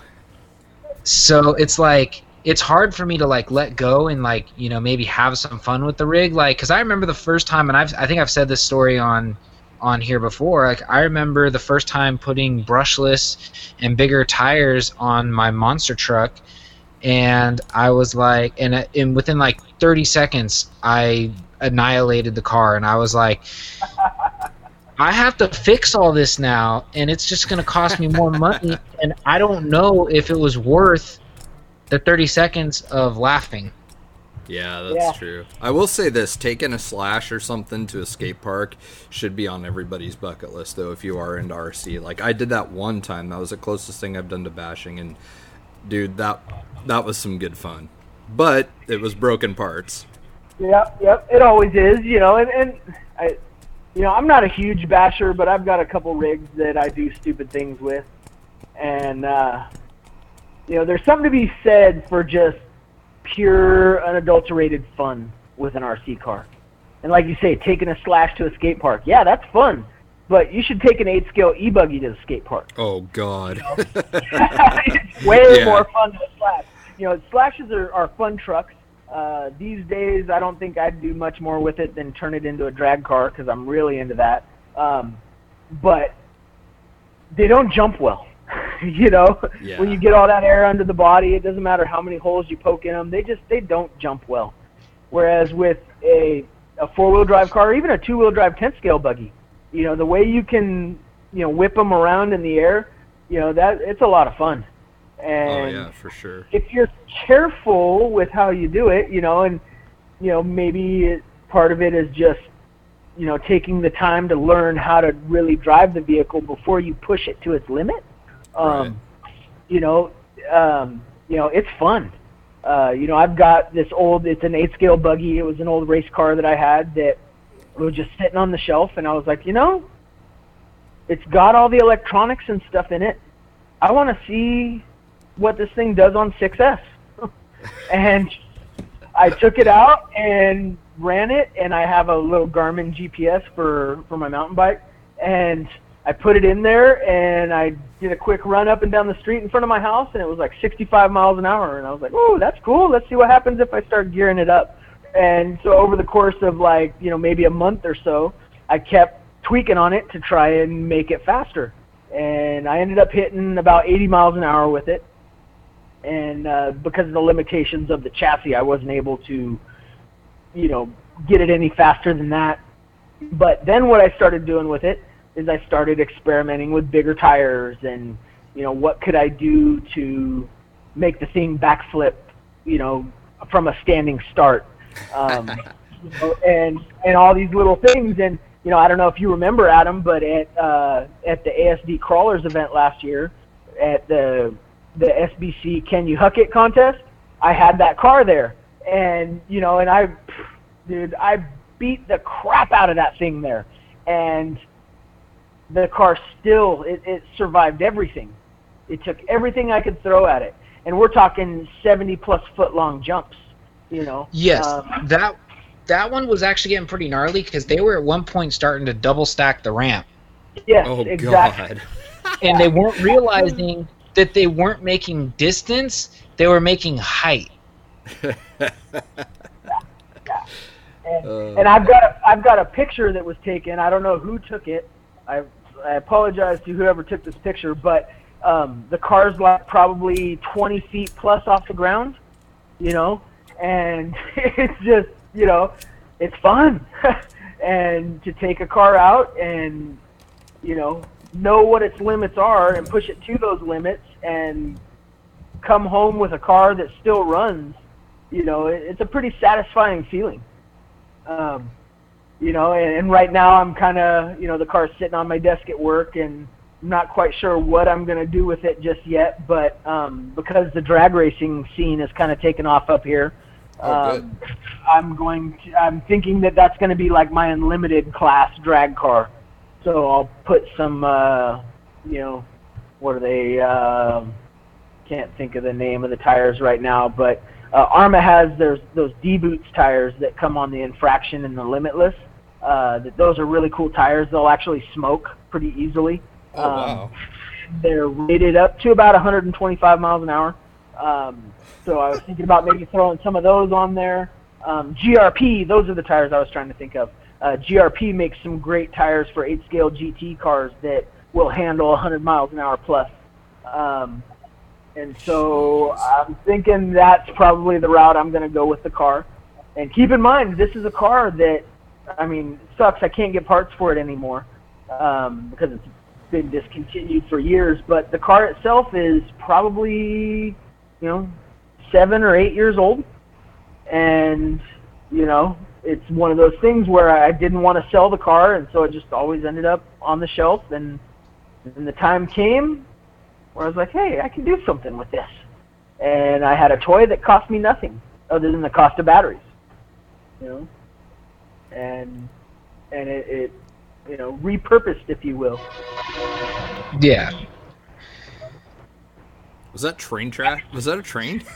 So it's like it's hard for me to like let go and like you know maybe have some fun with the rig like because i remember the first time and i've i think i've said this story on on here before like i remember the first time putting brushless and bigger tires on my monster truck and i was like and, uh, and within like 30 seconds i annihilated the car and i was like I have to fix all this now, and it's just going to cost me more money. [LAUGHS] And I don't know if it was worth the 30 seconds of laughing. Yeah, that's Yeah. true. I will say this: taking a slash or something to a skate park should be on everybody's bucket list, though. If you are into RC, like I did that one time, that was the closest thing I've done to bashing, and dude, that that was some good fun. But it was broken parts. Yep, yep. It always is, you know, and, and I, you know, I'm not a huge basher, but I've got a couple rigs that I do stupid things with, and uh, you know, there's something to be said for just pure, unadulterated fun with an RC car. And like you say, taking a slash to a skate park, yeah, that's fun. But you should take an eight scale e buggy to the skate park. Oh God. [LAUGHS] it's way Yeah. more fun than a slash. You know, slashes are, are fun trucks. Uh, these days, I don't think I'd do much more with it than turn it into a drag car because I'm really into that. Um, but they don't jump well. [LAUGHS] you know, Yeah. when you get all that air under the body, it doesn't matter how many holes you poke in them. They just they don't jump well. Whereas with a a four wheel drive car, or even a two wheel drive 10 scale buggy, you know, the way you can you know whip them around in the air, you know that it's a lot of fun. oh And yeah, for sure. if you're careful with how you do it, you know, and you know maybe it, part of it is just you know taking the time to learn how to really drive the vehicle before you push it to its limit. Um, You know, um, you know it's fun. Uh, you know, I've got this old. It's an eight scale buggy. It was an old race car that I had that was just sitting on the shelf, and I was like, you know, it's got all the electronics and stuff in it. I want to see what this thing does on 6S. [LAUGHS] and I took it out and ran it, and I have a little Garmin GPS for, for my mountain bike. And I put it in there, and I did a quick run up and down the street in front of my house, and it was like 65 miles an hour. And I was like, oh, that's cool. Let's see what happens if I start gearing it up. And so over the course of like, you know, maybe a month or so, I kept tweaking on it to try and make it faster. And I ended up hitting about 80 miles an hour with it. And uh, because of the limitations of the chassis, I wasn't able to, you know, get it any faster than that. But then what I started doing with it is I started experimenting with bigger tires and, you know, what could I do to make the thing backflip, you know, from a standing start. Um, [LAUGHS] you know, and and all these little things. And you know I don't know if you remember Adam but at uh, at the ASD crawlers event last year at the the SBC Can You Huck It contest I had that car there. And you know and I dude I beat the crap out of that thing there. And the car still it, it survived everything it took everything I could throw at it and we're talking 70 plus foot long jumps you know Yes, Um, that that one was actually getting pretty gnarly because they were at one point starting to double stack the ramp, Yes, Oh exactly. God. [LAUGHS] and they weren't realizing that they weren't making distance; they were making height. [LAUGHS] And, Uh. and I've got a, I've got a picture that was taken. I don't know who took it. I I apologize to whoever took this picture, but um, the car's like probably 20 feet plus off the ground, you know, and [LAUGHS] it's just you know, it's fun, [LAUGHS] and to take a car out and you know know what its limits are and push it to those limits and come home with a car that still runs, you know, it's a pretty satisfying feeling. Um, you know, and, and right now I'm kind of, you know, the car's sitting on my desk at work, and I'm not quite sure what I'm going to do with it just yet. But um, because the drag racing scene has kind of taken off up here, Oh, um, I'm going. To, I'm thinking that that's going to be like my unlimited class drag car. So I'll put some, uh, you know, what are they? Uh, can't think of the name of the tires right now, but uh, ARRMA has there's those dBoots tires that come on the infraction and the limitless. Uh, that those are really cool tires. They'll actually smoke pretty easily. Oh Um, wow. They're rated up to about 125 miles an hour, Um, so I was thinking about maybe throwing some of those on there. Um, GRP, those are the tires I was trying to think of. Uh, GRP makes some great tires for 8 scale GT cars that will handle 100 miles an hour plus. Um, and so I'm thinking that's probably the route I'm going to go with the car. And keep in mind, this is a car that, I mean, sucks. I can't get parts for it anymore um, because it's been discontinued for years. But the car itself is probably, you know, seven or eight years old. And, you know, it's one of those things where I didn't want to sell the car, and so it just always ended up on the shelf. And when the time came where I was like, hey, I can do something with this. And I had a toy that cost me nothing other than the cost of batteries. You know? And and it, it you know, repurposed if you will. Yeah. Was that train track? Was that a train? [LAUGHS]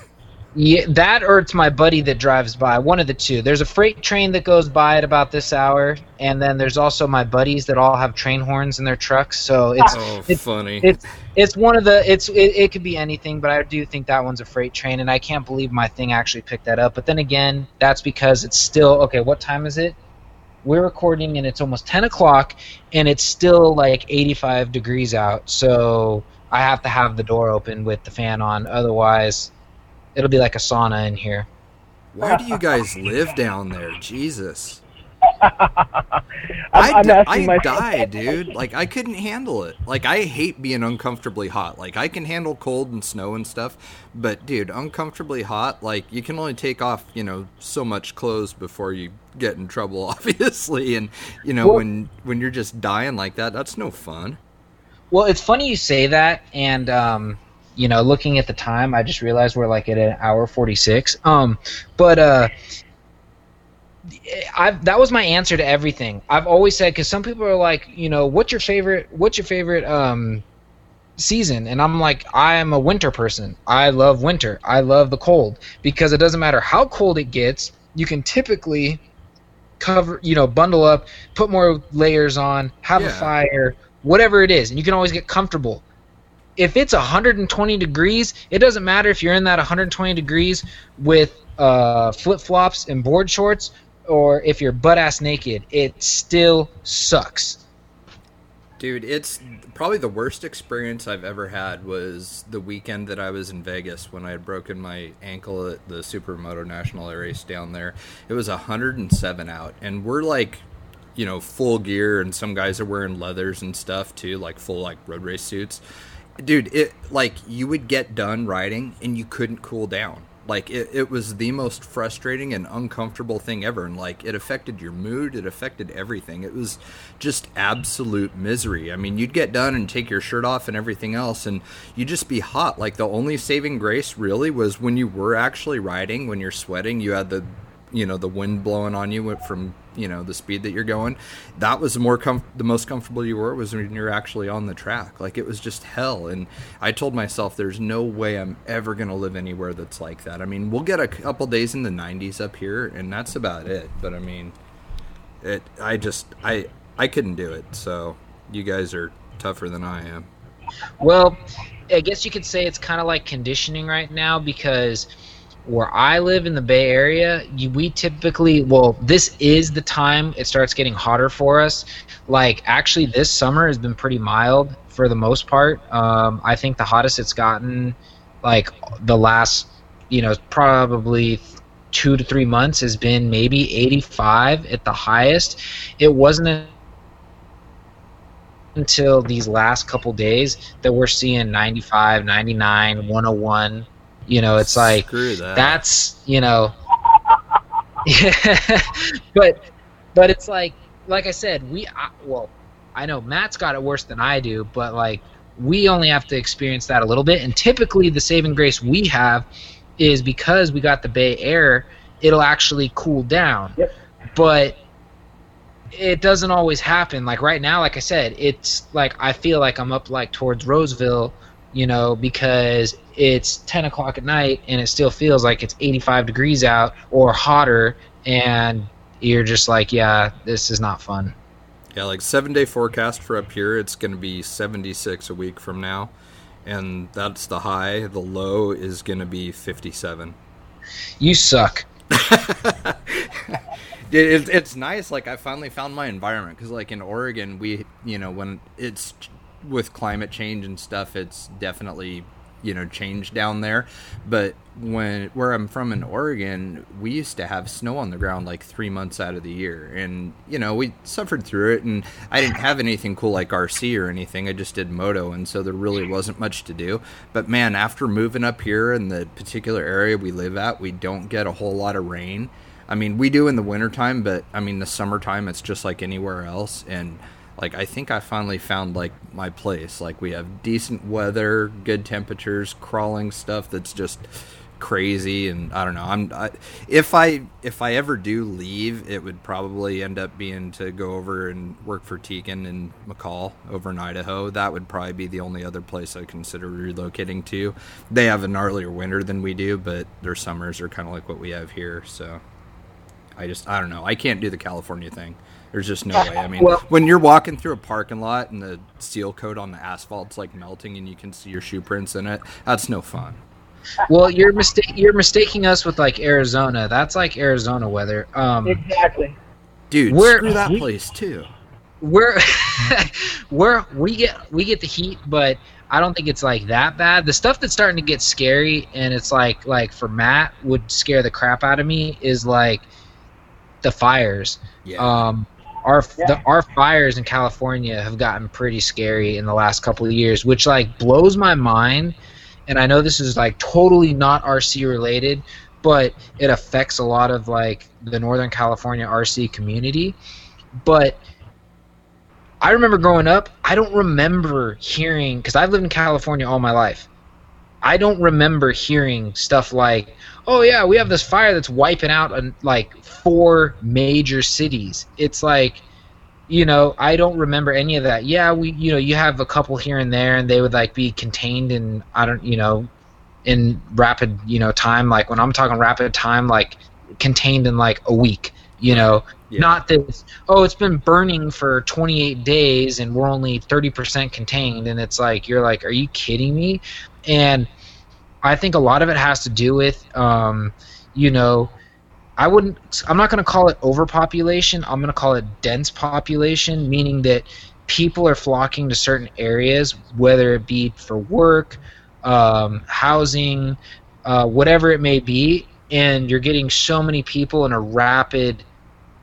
Yeah, that or it's my buddy that drives by. One of the two. There's a freight train that goes by at about this hour, and then there's also my buddies that all have train horns in their trucks. So it's Oh, it's, funny. it's it's one of the it's it, it could be anything, but I do think that one's a freight train, and I can't believe my thing actually picked that up. But then again, that's because it's still okay. What time is it? We're recording, and it's almost ten o'clock, and it's still like eighty-five degrees out. So I have to have the door open with the fan on, otherwise it'll be like a sauna in here. Why do you guys live down there? Jesus. [LAUGHS] I'm, I I'm asking I myself. die, dude. Like I couldn't handle it. Like I hate being uncomfortably hot. Like I can handle cold and snow and stuff, but dude, uncomfortably hot. Like you can only take off, you know, so much clothes before you get in trouble, [LAUGHS] obviously. And you know Well- when when you're just dying like that, that's no fun. Well, it's funny you say that, and um, you know, looking at the time, I just realized we're like at an hour forty-six. Um, but uh, I that was my answer to everything. I've always said because some people are like, you know, what's your favorite? What's your favorite um season? And I'm like, I am a winter person. I love winter. I love the cold because it doesn't matter how cold it gets. You can typically cover, you know, bundle up, put more layers on, have a fire, whatever it is, and you can always get comfortable. If it's 120 degrees, it doesn't matter if you're in that 120 degrees with uh, flip flops and board shorts, or if you're butt ass naked. It still sucks. Dude, it's probably the worst experience I've ever had was the weekend that I was in Vegas when I had broken my ankle at the Supermoto National Race down there. It was 107 out, and we're like, you know, full gear, and some guys are wearing leathers and stuff too, like full like road race suits. Dude, it like you would get done riding and you couldn't cool down. Like it, it was the most frustrating and uncomfortable thing ever, and like it affected your mood, it affected everything. It was just absolute misery. I mean, you'd get done and take your shirt off and everything else, and you'd just be hot. Like the only saving grace really was when you were actually riding, when you're sweating, you had the you know the wind blowing on you from you know the speed that you're going. That was the more com- the most comfortable you were was when you're actually on the track. Like it was just hell. And i told myself there's no way i'm ever going to live anywhere that's like that. I mean we'll get a couple days in the 90s up here and that's about it. But i mean it i just i i couldn't do it. So you guys are tougher than i am. Well, I guess you could say it's kind of like conditioning right now because where I live in the Bay Area, you, we typically, well, this is the time it starts getting hotter for us. Like, actually, this summer has been pretty mild for the most part. Um, I think the hottest it's gotten, like, the last, you know, probably two to three months has been maybe 85 at the highest. It wasn't until these last couple days that we're seeing 95 99 101 you know it's like screw that. that's you know [LAUGHS] but but it's like like i said we I, well i know matt's got it worse than i do but like we only have to experience that a little bit and typically the saving grace we have is because we got the bay air it'll actually cool down. Yep. but it doesn't always happen. Like right now like i said it's like i feel like i'm up like towards roseville you know because it's 10 o'clock at night and it still feels like it's 85 degrees out or hotter and you're just like yeah this is not fun Yeah, like seven day forecast for up here. It's going to be 76 a week from now. and that's the high. The low is going to be 57. You suck. [LAUGHS] it, it, it's nice. Like I finally found my environment because, like in Oregon, we you know when it's with climate change and stuff, it's definitely you know changed down there. But when where i'm from in oregon we used to have snow on the ground like three months out of the year. And you know we suffered through it and i didn't have anything cool like rc or anything. I just did moto and so there really wasn't much to do. But man after moving up here in the particular area we live at we don't get a whole lot of rain. I mean we do in the wintertime but i mean the summertime it's just like anywhere else. And like I think I finally found like my place. Like we have decent weather, good temperatures, crawling stuff that's just crazy and I don't know. I'm I, if I if I ever do leave, it would probably end up being to go over and work for Tekin and McCall over in Idaho. That would probably be the only other place I consider relocating to. They have a gnarlier winter than we do, but their summers are kind of like what we have here. So I just I don't know. I can't do the California thing. There's just no way. I mean, well, when you're walking through a parking lot and the seal coat on the asphalt's like melting and you can see your shoe prints in it, that's no fun. Well, you're mistake you're mistaking us with like Arizona. That's like Arizona weather. Um, exactly. Dude, we're, screw that place too. We're [LAUGHS] we're we get we get the heat, but I don't think it's like that bad. The stuff that's starting to get scary and it's like like for Matt would scare the crap out of me is like the fires. Yeah. Um, our yeah. the, our fires in California have gotten pretty scary in the last couple of years, which like blows my mind. And I know this is like totally not RC related, but it affects a lot of like the Northern California RC community. But I remember growing up, I don't remember hearing because I've lived in California all my life. I don't remember hearing stuff like, "Oh yeah, we have this fire that's wiping out like four major cities." It's like, you know, I don't remember any of that. Yeah, we, you know, you have a couple here and there, and they would like be contained in, I don't, you know, in rapid, you know, time. Like when I'm talking rapid time, like contained in like a week. You know, yeah. not this. Oh, it's been burning for 28 days, and we're only 30% contained, and it's like you're like, are you kidding me? and I think a lot of it has to do with, um, you know, I wouldn't. I'm not going to call it overpopulation. I'm going to call it dense population, meaning that people are flocking to certain areas, whether it be for work, um, housing, uh, whatever it may be, and you're getting so many people in a rapid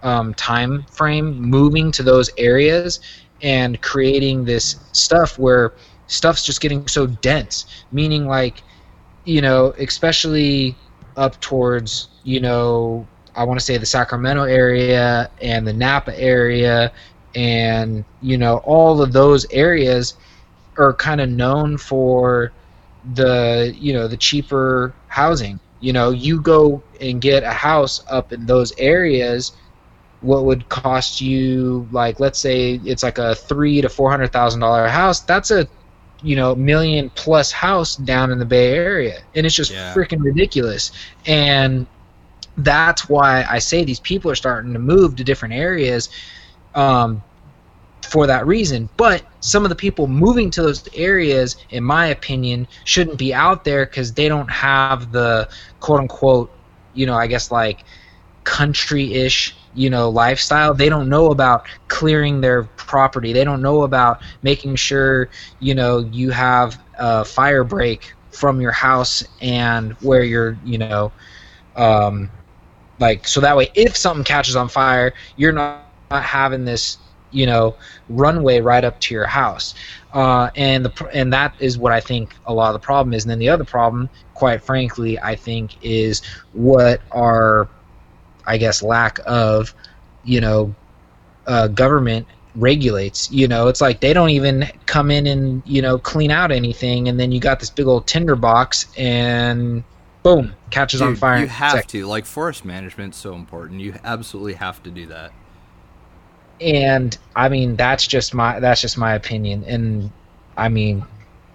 um, time frame moving to those areas and creating this stuff where stuff's just getting so dense. Meaning like you know especially up towards you know i want to say the sacramento area and the napa area and you know all of those areas are kind of known for the you know the cheaper housing. You know you go and get a house up in those areas what would cost you like let's say it's like a three to four hundred thousand dollar house that's a you know million plus house down in the Bay Area, and it's just yeah. freaking ridiculous. And that's why I say these people are starting to move to different areas um, for that reason. But some of the people moving to those areas, in my opinion, shouldn't be out there because they don't have the quote unquote, you know, I guess like country ish you know lifestyle they don't know about clearing their property. They don't know about making sure you know you have a fire break from your house and where you're you know um, like so that way if something catches on fire you're not, not having this you know runway right up to your house. Uh, and the and that is what I think a lot of the problem is. And then the other problem quite frankly I think is what our I guess, lack of, you know, uh, government regulates. You know, it's like they don't even come in and you know clean out anything, and then you got this big old tinderbox, and boom, catches Dude, on fire. You have to like forest management's so important. You absolutely have to do that. And I mean, that's just my that's just my opinion, and I mean,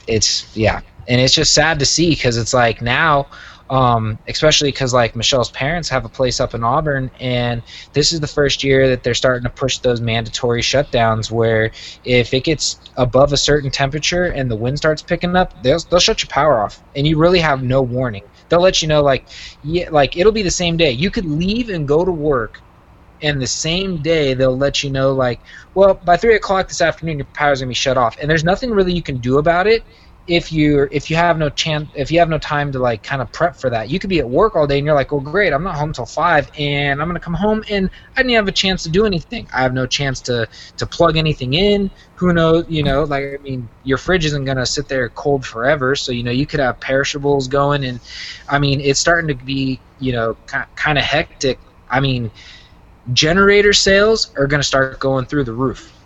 it's yeah, and it's just sad to see because it's like now um, especially because like Michelle's parents have a place up in Auburn, and this is the first year that they're starting to push those mandatory shutdowns. Where if it gets above a certain temperature and the wind starts picking up, they'll they'll shut your power off, and you really have no warning. They'll let you know like yeah, like it'll be the same day. You could leave and go to work and the same day they'll let you know like well by three o'clock this afternoon your power's gonna be shut off and there's nothing really you can do about it if you if you have no chance if you have no time to like kind of prep for that you could be at work all day and you're like well great i'm not home till five and i'm gonna come home and i didn't have a chance to do anything. I have no chance to to plug anything in. Who knows you know like i mean your fridge isn't gonna sit there cold forever so you know you could have perishables going and i mean it's starting to be you know kind of hectic. I mean generator sales are going to start going through the roof.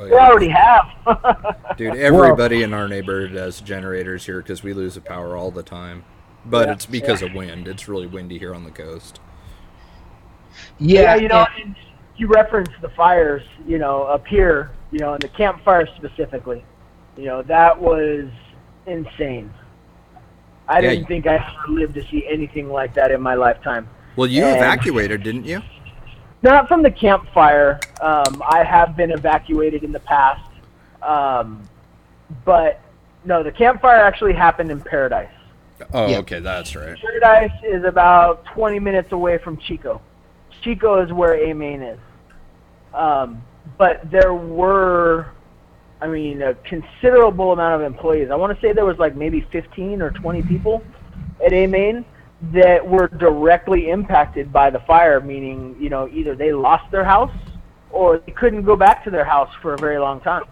Oh, yeah. We already have. [LAUGHS] Dude, everybody well, in our neighborhood has generators here because we lose the power all the time. But yeah, it's because yeah. of wind. It's really windy here on the coast. Yeah, you know, you reference the fires, you know, up here, you know, and the campfire specifically. You know, that was insane. I didn't think I ever lived to see anything like that in my lifetime. Well, you and, evacuated, didn't you? Not from the campfire. Um, I have been evacuated in the past, um, but no, the campfire actually happened in Paradise. Oh, yeah. okay, that's right. Paradise is about 20 minutes away from Chico. Chico is where AMain is. Um, but there were, I mean, a considerable amount of employees. I want to say there was like maybe 15 or 20 people at AMain that were directly impacted by the fire, meaning, you know, either they lost their house or they couldn't go back to their house for a very long time.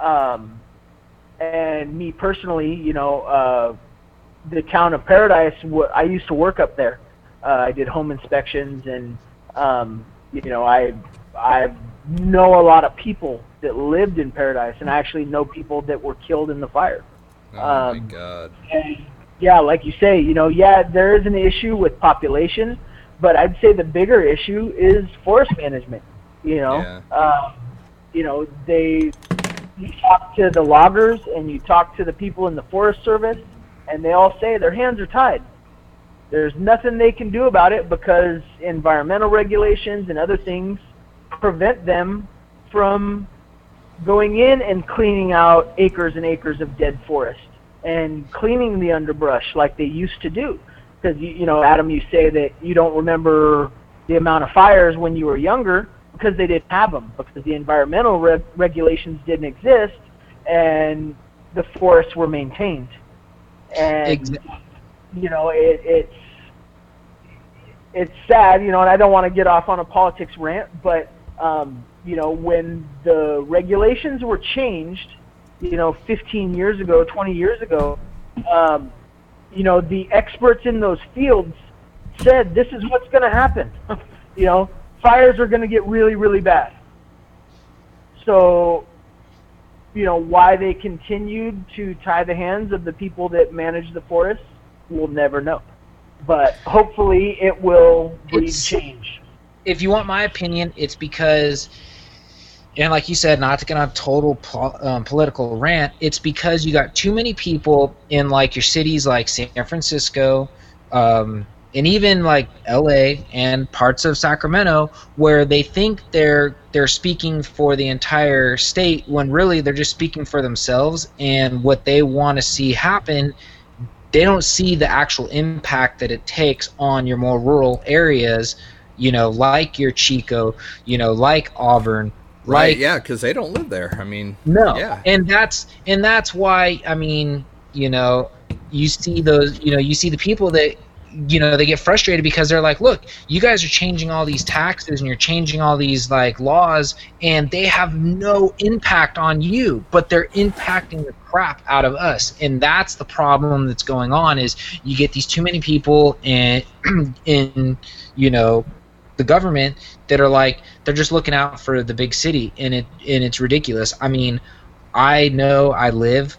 Um, and me personally, you know, uh, the town of Paradise, I used to work up there. Uh, I did home inspections, and um, you know, I I know a lot of people that lived in Paradise, and I actually know people that were killed in the fire. Oh um, my God! And yeah, like you say, you know, yeah, there is an issue with population, but I'd say the bigger issue is forest management. You know, yeah. Um, you know, they you talk to the loggers and you talk to the people in the Forest Service, and they all say their hands are tied. There's nothing they can do about it because environmental regulations and other things prevent them from going in and cleaning out acres and acres of dead forest and cleaning the underbrush like they used to do. Because you, you know, Adam, you say that you don't remember the amount of fires when you were younger because they didn't have them because the environmental reg- regulations didn't exist and the forests were maintained. And exactly. you know, it, it's it's sad, you know, and I don't want to get off on a politics rant, but um, you know, when the regulations were changed you know, 15 years ago, 20 years ago, um, you know, the experts in those fields said this is what's going to happen. [LAUGHS] you know, fires are going to get really, really bad. So, you know, why they continued to tie the hands of the people that manage the forests, we'll never know. But hopefully it will breed change. If you want my opinion, it's because – and like you said, not to get on a total um, political rant, it's because you got too many people in like your cities like San Francisco, um, and even like L.A. and parts of Sacramento, where they think they're they're speaking for the entire state when really they're just speaking for themselves and what they want to see happen. They don't see the actual impact that it takes on your more rural areas, you know, like your Chico, you know, like Auburn Right. Like, yeah, because they don't live there. I mean, no. Yeah. And that's and that's why I mean, you know, you see those, you know, you see the people that you know they get frustrated because they're like look you guys are changing all these taxes and you're changing all these like laws and they have no impact on you but they're impacting the crap out of us and that's the problem that's going on is you get these too many people in [CLEARS THROAT] in you know the government that are like they're just looking out for the big city and it and it's ridiculous. I mean, I know I live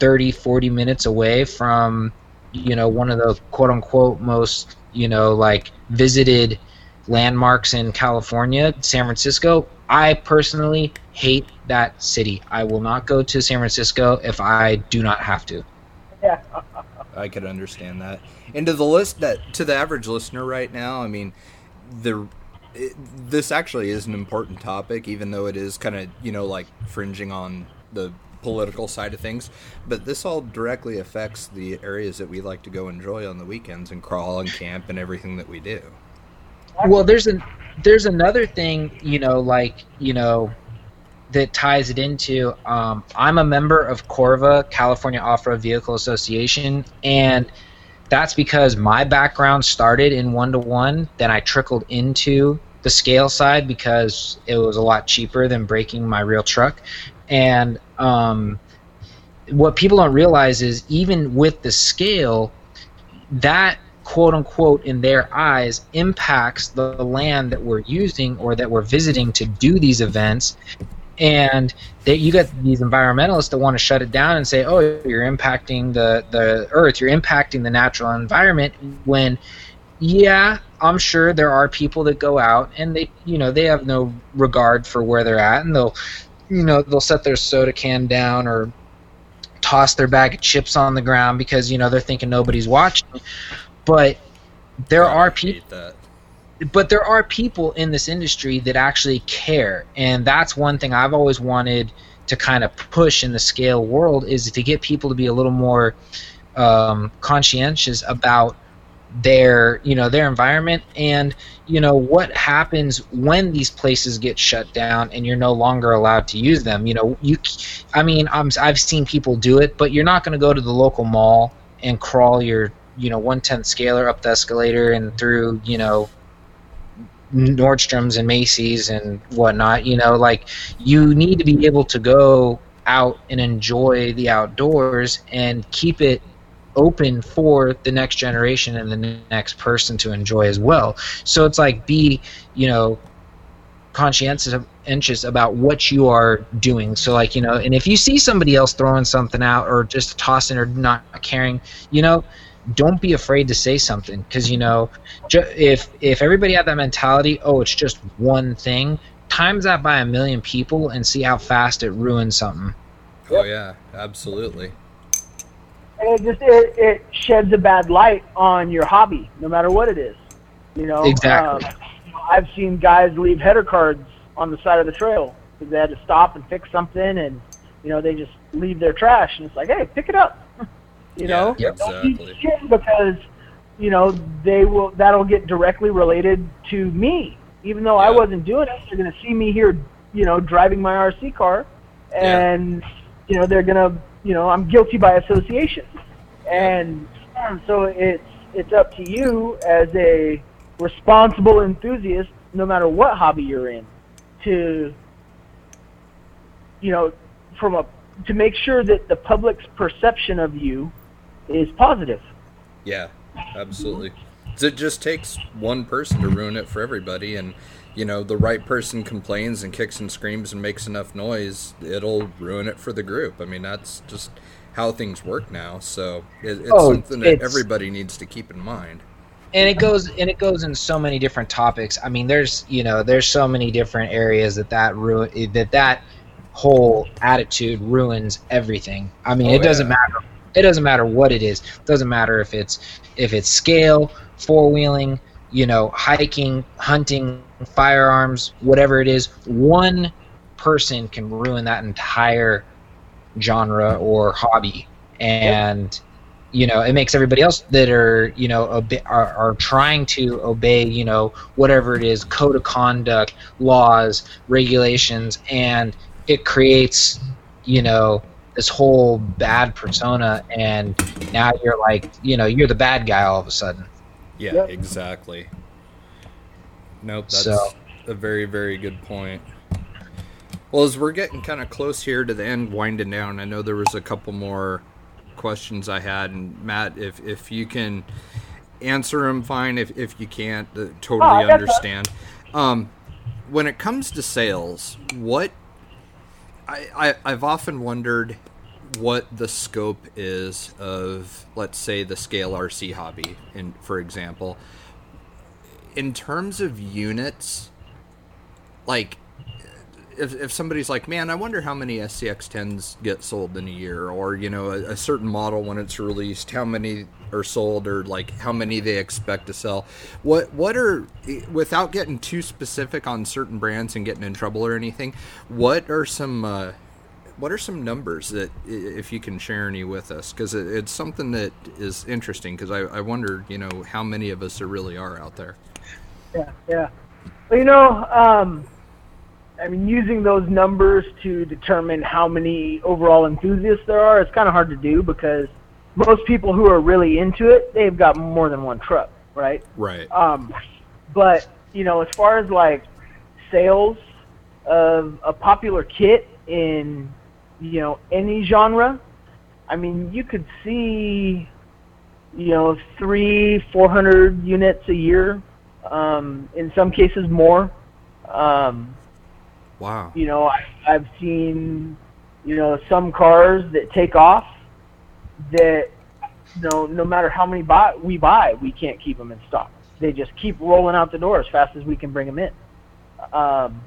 30 40 minutes away from you know one of the quote unquote most, you know, like visited landmarks in California, San Francisco. I personally hate that city. I will not go to San Francisco if I do not have to. Yeah. I could understand that. And to the list that to the average listener right now, I mean, the it, this actually is an important topic, even though it is kind of you know like fringing on the political side of things. But this all directly affects the areas that we like to go enjoy on the weekends and crawl and camp and everything that we do. Well, there's an there's another thing, you know, like you know, that ties it into. Um, I'm a member of Corva, California Off-Road Vehicle Association, and that's because my background started in one to one. Then I trickled into the scale side because it was a lot cheaper than breaking my real truck. And um, what people don't realize is even with the scale, that quote unquote in their eyes impacts the land that we're using or that we're visiting to do these events and that you get these environmentalists that want to shut it down and say, "Oh, you're impacting the the earth, you're impacting the natural environment." When, yeah, I'm sure there are people that go out and they, you know, they have no regard for where they're at, and they'll, you know, they'll set their soda can down or toss their bag of chips on the ground because you know they're thinking nobody's watching. But there are people that. But there are people in this industry that actually care. And that's one thing i've always wanted to kind of push in the scale world is to get people to be a little more um, conscientious about their you know their environment. And you know what happens when these places get shut down and you're no longer allowed to use them you know you i mean I'm, i've seen people do it but you're not going to go to the local mall and crawl your you know one tenth scaler up the escalator and through you know Nordstrom's and Macy's and whatnot. You know, like you need to be able to go out and enjoy the outdoors and keep it open for the next generation and the next person to enjoy as well. So it's like be, you know, conscientious about what you are doing. So like, you know, and if you see somebody else throwing something out or just tossing or not caring, you know, don't be afraid to say something because you know ju- if if everybody had that mentality oh it's just one thing times that by a million people and see how fast it ruins something Oh yeah, absolutely. and it just it, it sheds a bad light on your hobby, no matter what it is. You know, Exactly. um, I've seen guys leave header cards on the side of the trail because they had to stop and fix something, and you know they just leave their trash, and it's like, hey, pick it up. You know, Yeah, exactly. because you know they will that'll get directly related to me. Even though I wasn't doing it, they're gonna see me here, you know, driving my RC car, Yeah. and you know they're gonna, you know, I'm guilty by association, and um, so it's it's up to you as a responsible enthusiast, no matter what hobby you're in, to you know, from a to make sure that the public's perception of you is positive. Yeah, absolutely. It just takes one person to ruin it for everybody, and you know the right person complains and kicks and screams and makes enough noise, it'll ruin it for the group. I mean, that's just how things work now. So it, it's Oh, something that it's- everybody needs to keep in mind. and it goes and it goes in so many different topics i mean there's you know there's so many different areas that that ruin that that whole attitude ruins everything i mean Oh, it doesn't matter it doesn't matter what it is. It doesn't matter if it's if it's scale four-wheeling you know hiking hunting firearms whatever it is. One person can ruin that entire genre or hobby. And you know it makes everybody else that are you know obe- are, are trying to obey you know whatever it is code of conduct laws regulations. And it creates you know this whole bad persona and now you're like you know you're the bad guy all of a sudden Yeah, Yep. exactly. Nope, that's So- a very, very good point. Well, as we're getting kind of close here to the end, winding down, I know there was a couple more questions I had, and Matt, if if you can answer them, fine. If if you can't, uh, Oh, totally I got that. understand. Um, when it comes to sales, what I, I I've often wondered what the scope is of, let's say, the scale RC hobby, in for example, in terms of units, like if, if somebody's like, man, I wonder how many SCX10s get sold in a year, or you know, a, a, certain model when it's released, how many are sold, or like how many they expect to sell. What what are without getting too specific on certain brands and getting in trouble or anything? What are some uh, what are some numbers that if you can share any with us because it, it's something that is interesting because I, I wonder you know how many of us there really are out there yeah yeah well you know um, i mean using those numbers to determine how many overall enthusiasts there are it's kind of hard to do because most people who are really into it they've got more than one truck right right um, but you know as far as like sales of a popular kit in you know any genre. I mean, you could see you know three, four hundred units a year. Um, in some cases, more. Um, wow. You know, I, I've seen you know some cars that take off that you know no matter how many buy, we buy, we can't keep them in stock. They just keep rolling out the door as fast as we can bring them in. Um,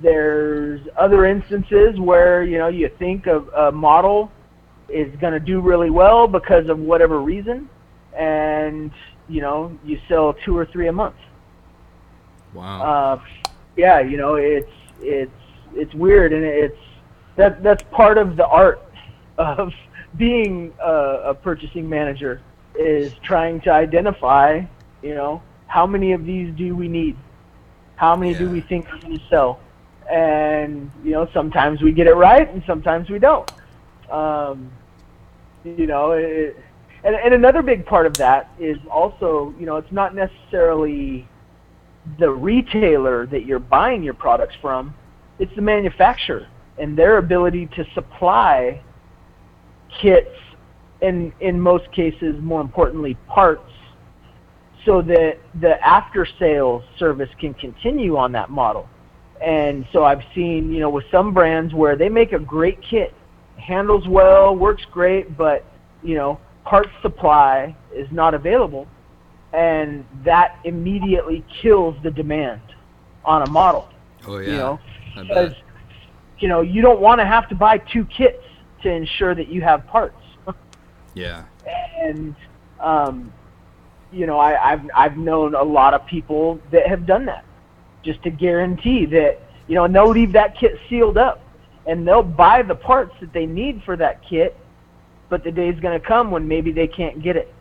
there's other instances where you know you think of a model is going to do really well because of whatever reason, and you know you sell two or three a month. Wow. Uh, yeah, you know it's it's it's weird, and it's that that's part of the art of [LAUGHS] being a, a purchasing manager is trying to identify, you know, how many of these do we need? How many yeah. do we think are going to sell? and you know sometimes we get it right and sometimes we don't. Um, you know, it, and, and another big part of that is also you know it's not necessarily the retailer that you're buying your products from, it's the manufacturer and their ability to supply kits and in most cases more importantly parts so that the after sales service can continue on that model and so I've seen, you know, with some brands where they make a great kit, handles well, works great, but, you know, part supply is not available. And that immediately kills the demand on a model. Oh, yeah. You know, because, you know, you don't want to have to buy two kits to ensure that you have parts. [LAUGHS] yeah. And, um, you know, I, I've I've known a lot of people that have done that just to guarantee that you know, and they'll leave that kit sealed up, and they'll buy the parts that they need for that kit, but the day's going to come when maybe they can't get it,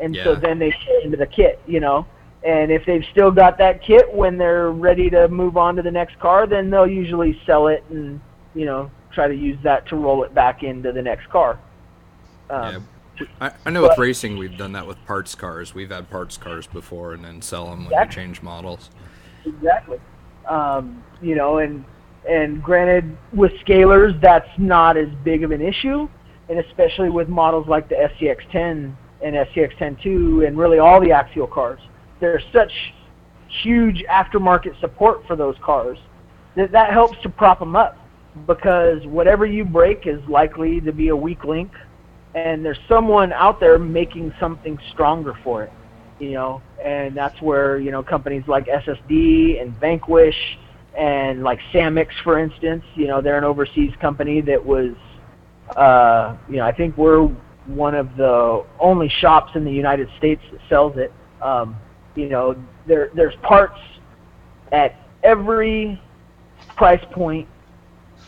and yeah. so then they get into the kit, you know. And if they've still got that kit when they're ready to move on to the next car, then they'll usually sell it and you know try to use that to roll it back into the next car. Um, yeah. I, I know but, with racing we've done that with parts cars. We've had parts cars before and then sell them when exactly. we change models. Exactly. Um, you know, and and granted, with scalers, that's not as big of an issue, and especially with models like the SCX10 and SCX10-2 and really all the axial cars, there's such huge aftermarket support for those cars that that helps to prop them up because whatever you break is likely to be a weak link and there's someone out there making something stronger for it you know, and that's where you know companies like SSD and Vanquish and like Samix, for instance, you know, they're an overseas company that was, uh, you know, I think we're one of the only shops in the United States that sells it. Um, you know, there there's parts at every price point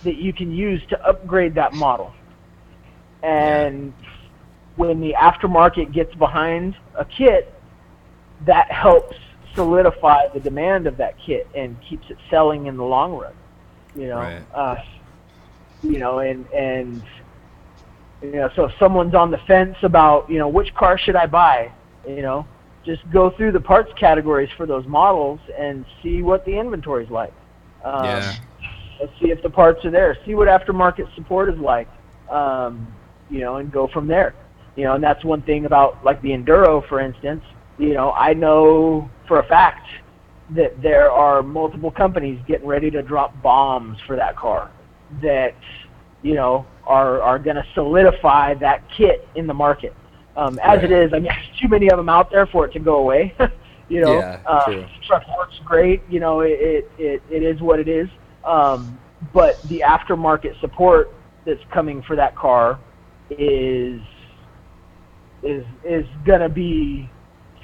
that you can use to upgrade that model. And when the aftermarket gets behind a kit, that helps solidify the demand of that kit and keeps it selling in the long run. You know, right. uh, you know, and and you know, so if someone's on the fence about you know which car should I buy, you know, just go through the parts categories for those models and see what the inventory is like. Um, yeah. Let's see if the parts are there. See what aftermarket support is like. Um, you know, and go from there. You know, and that's one thing about like the Enduro, for instance you know, I know for a fact that there are multiple companies getting ready to drop bombs for that car that, you know, are, are going to solidify that kit in the market. Um, as right. it is, I mean, [LAUGHS] there's too many of them out there for it to go away. [LAUGHS] You know, Yeah, uh, truck works great. You know, it, it it is what it is. Um, but the aftermarket support that's coming for that car is is is gonna be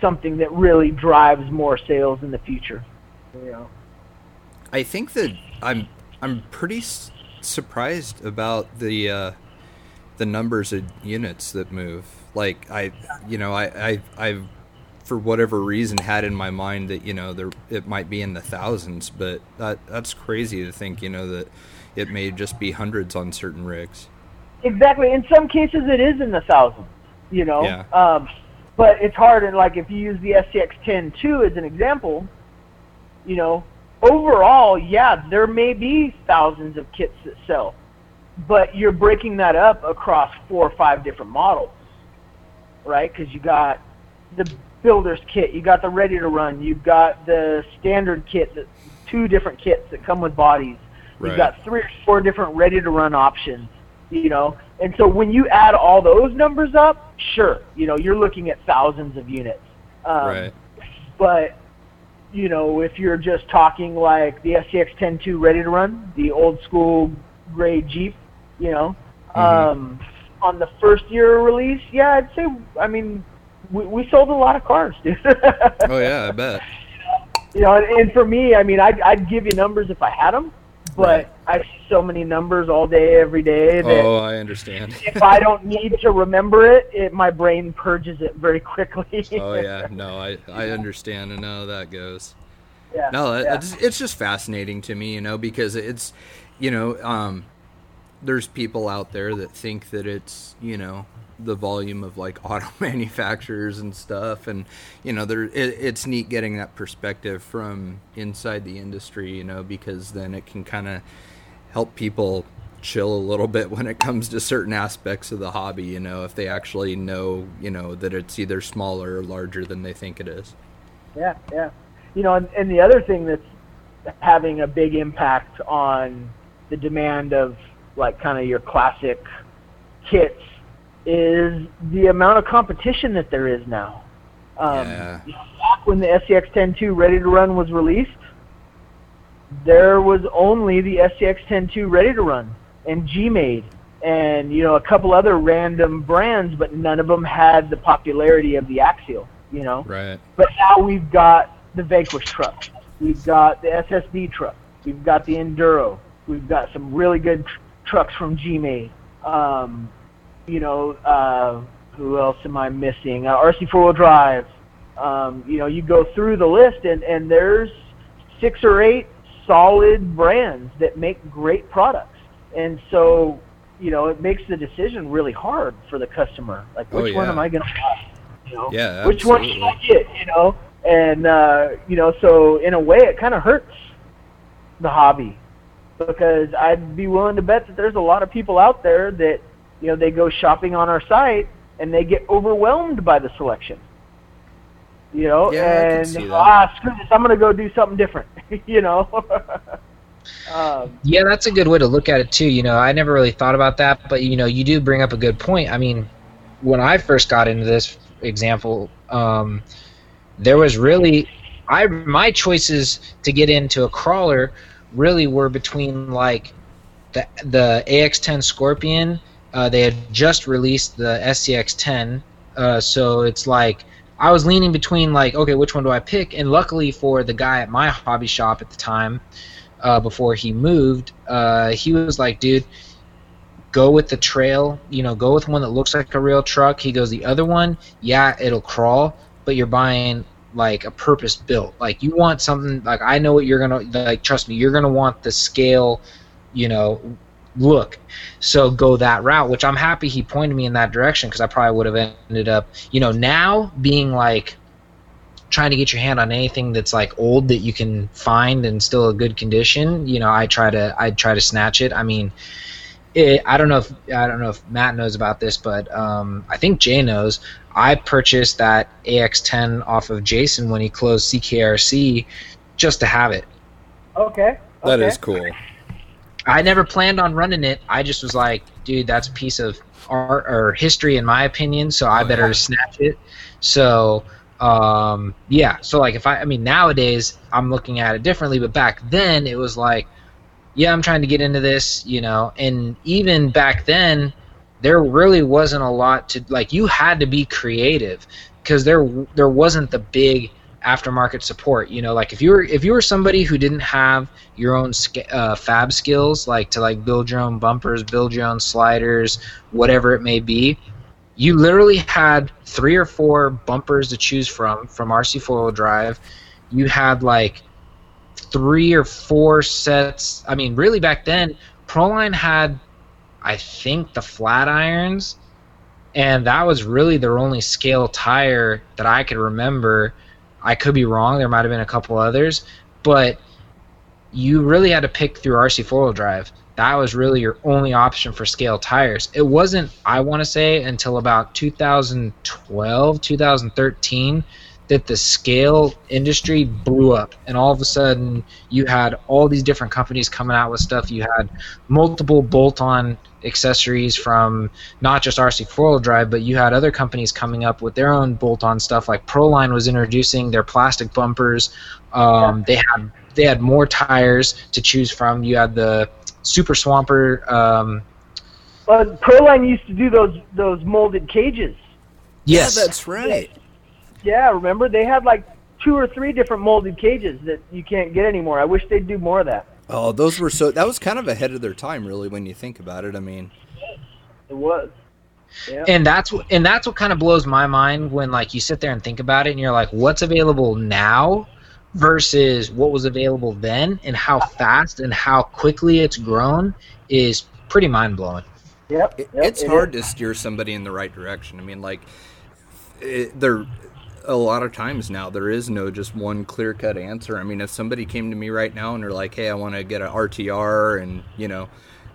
something that really drives more sales in the future. You know. I think that I'm I'm pretty surprised about the uh, the numbers of units that move. Like I, you know, I I I've for whatever reason had in my mind that you know there it might be in the thousands, but that that's crazy to think you know that it may just be hundreds on certain rigs. Exactly. In some cases, it is in the thousands. You know. Yeah. Um, but it's hard, and like if you use the SCX-10 as an example, you know, overall, yeah, there may be thousands of kits that sell, but you're breaking that up across four or five different models, right? Because you got the builder's kit, you got the ready to run, you've got the standard kit, that two different kits that come with bodies. You've got three or four different ready to run options, you know. And so when you add all those numbers up, sure, you know, you're looking at thousands of units. Um, right. But you know, if you're just talking like the SCX 10.2 ready to run, the old school gray Jeep, you know, Mhm. um, on the first year of release, yeah, I'd say, I mean, we, we sold a lot of cars, dude. [LAUGHS] Oh yeah, I bet. you know, and, and for me, I mean, I'd, I'd give you numbers if I had them, but Right. I see so many numbers all day, every day that Oh, I understand. if I don't need to remember it, it my brain purges it very quickly. [LAUGHS] Oh yeah, [LAUGHS] no, I I understand and how that goes. yeah. No, yeah. it's it's just fascinating to me, you know, because it's, you know, um, there's people out there that think that it's, you know, the volume of like [LAUGHS] auto manufacturers and stuff, and you know, there it, it's neat getting that perspective from inside the industry, you know, because then it can kind of help people chill a little bit [LAUGHS] when it comes to certain aspects of the hobby, you know, if they actually know, you know, that it's either smaller or larger than they think it is. Yeah, yeah. You know, and, and the other thing that's having a big impact on the demand of like kind of your classic kits is the amount of competition that there is now. Um, Yeah. Back when the SCX 10.2 Ready to Run was released, there was only the SCX 10.2 Ready to Run and G-Made and you know a couple other random brands, but none of them had the popularity of the Axial. You know. Right. But now we've got the Vanquish truck. We've got the SSD truck. We've got the Enduro. We've got some really good tr- trucks from G-Made. Um, you know, uh, who else am I missing? Uh, RC four wheel drive. Um, you know, you go through the list, and and there's six or eight solid brands that make great products. And so, you know, it makes the decision really hard for the customer. Like, Oh, which one am I going to buy? You know, Yeah, which one should I get? You know, and uh, you know, so in a way, it kind of hurts the hobby because I'd be willing to bet that there's a lot of people out there that you know they go shopping on our site and they get overwhelmed by the selection. You know, Yeah, and ah, screw this, I'm gonna go do something different. [LAUGHS] you know. [LAUGHS] um, Yeah, that's a good way to look at it too. You know, I never really thought about that, but you know, you do bring up a good point. I mean, when I first got into this example, um, there was really I my choices to get into a crawler really were between like the the AX10 Scorpion. Uh, they had just released the SCX10, uh, so it's like I was leaning between like, okay, which one do I pick? And luckily for the guy at my hobby shop at the time, uh, before he moved, uh, he was like, dude, go with the trail. You know, go with one that looks like a real truck. He goes, the other one, yeah, it'll crawl, but you're buying like a purpose built. Like you want something like I know what you're gonna like. Trust me, you're gonna want the scale, you know, look. So go that route. Which I'm happy he pointed me in that direction because I probably would have ended up, you know, now being like trying to get your hand on anything that's like old that you can find and still a good condition you know i try to i try to snatch it i mean it, i don't know if i don't know if matt knows about this but um, i think jay knows i purchased that ax10 off of jason when he closed ckrc just to have it okay. That okay. is cool. I never planned on running it. I just was like, dude, that's a piece of art or history in my opinion, so I better snatch it. So Um, yeah, so like if I, I mean, nowadays I'm looking at it differently, but back then it was like, yeah, I'm trying to get into this, you know, and even back then, there really wasn't a lot to like. You had to be creative because there there wasn't the big aftermarket support. You know, like if you were if you were somebody who didn't have your own uh, fab skills, like to like build your own bumpers, build your own sliders, whatever it may be, you literally had three or four bumpers to choose from from RC four wheel drive. You had like three or four sets. I mean, really back then, Proline had, I think, the flat irons, and that was really their only scale tire that I could remember. I could be wrong. There might have been a couple others, but you really had to pick through RC four wheel drive. That was really your only option for scale tires. It wasn't, I want to say, until about 2012, 2013 that the scale industry blew up and all of a sudden you had all these different companies coming out with stuff. You had multiple bolt-on accessories from not just rc four-wheel drive but you had other companies coming up with their own bolt-on stuff like proline was introducing their plastic bumpers. Um, they had they had more tires to choose from. You had the super swamper um, but proline used to do those those molded cages. Yes. Yeah, that's right yeah, remember they had like two or three different molded cages that you can't get anymore. I wish they'd do more of that. Oh, those were so. That was kind of ahead of their time, really, when you think about it. I mean, it was. Yeah. And that's what and that's what kind of blows my mind when like you sit there and think about it and you're like, what's available now versus what was available then, and how fast and how quickly it's grown is pretty mind blowing. Yep, yep, it's it hard is. to steer somebody in the right direction. I mean, like, it, they're a lot of times now there is no just one clear cut answer. I mean, if somebody came to me right now and they're like, "Hey, I want to get an RTR and, you know,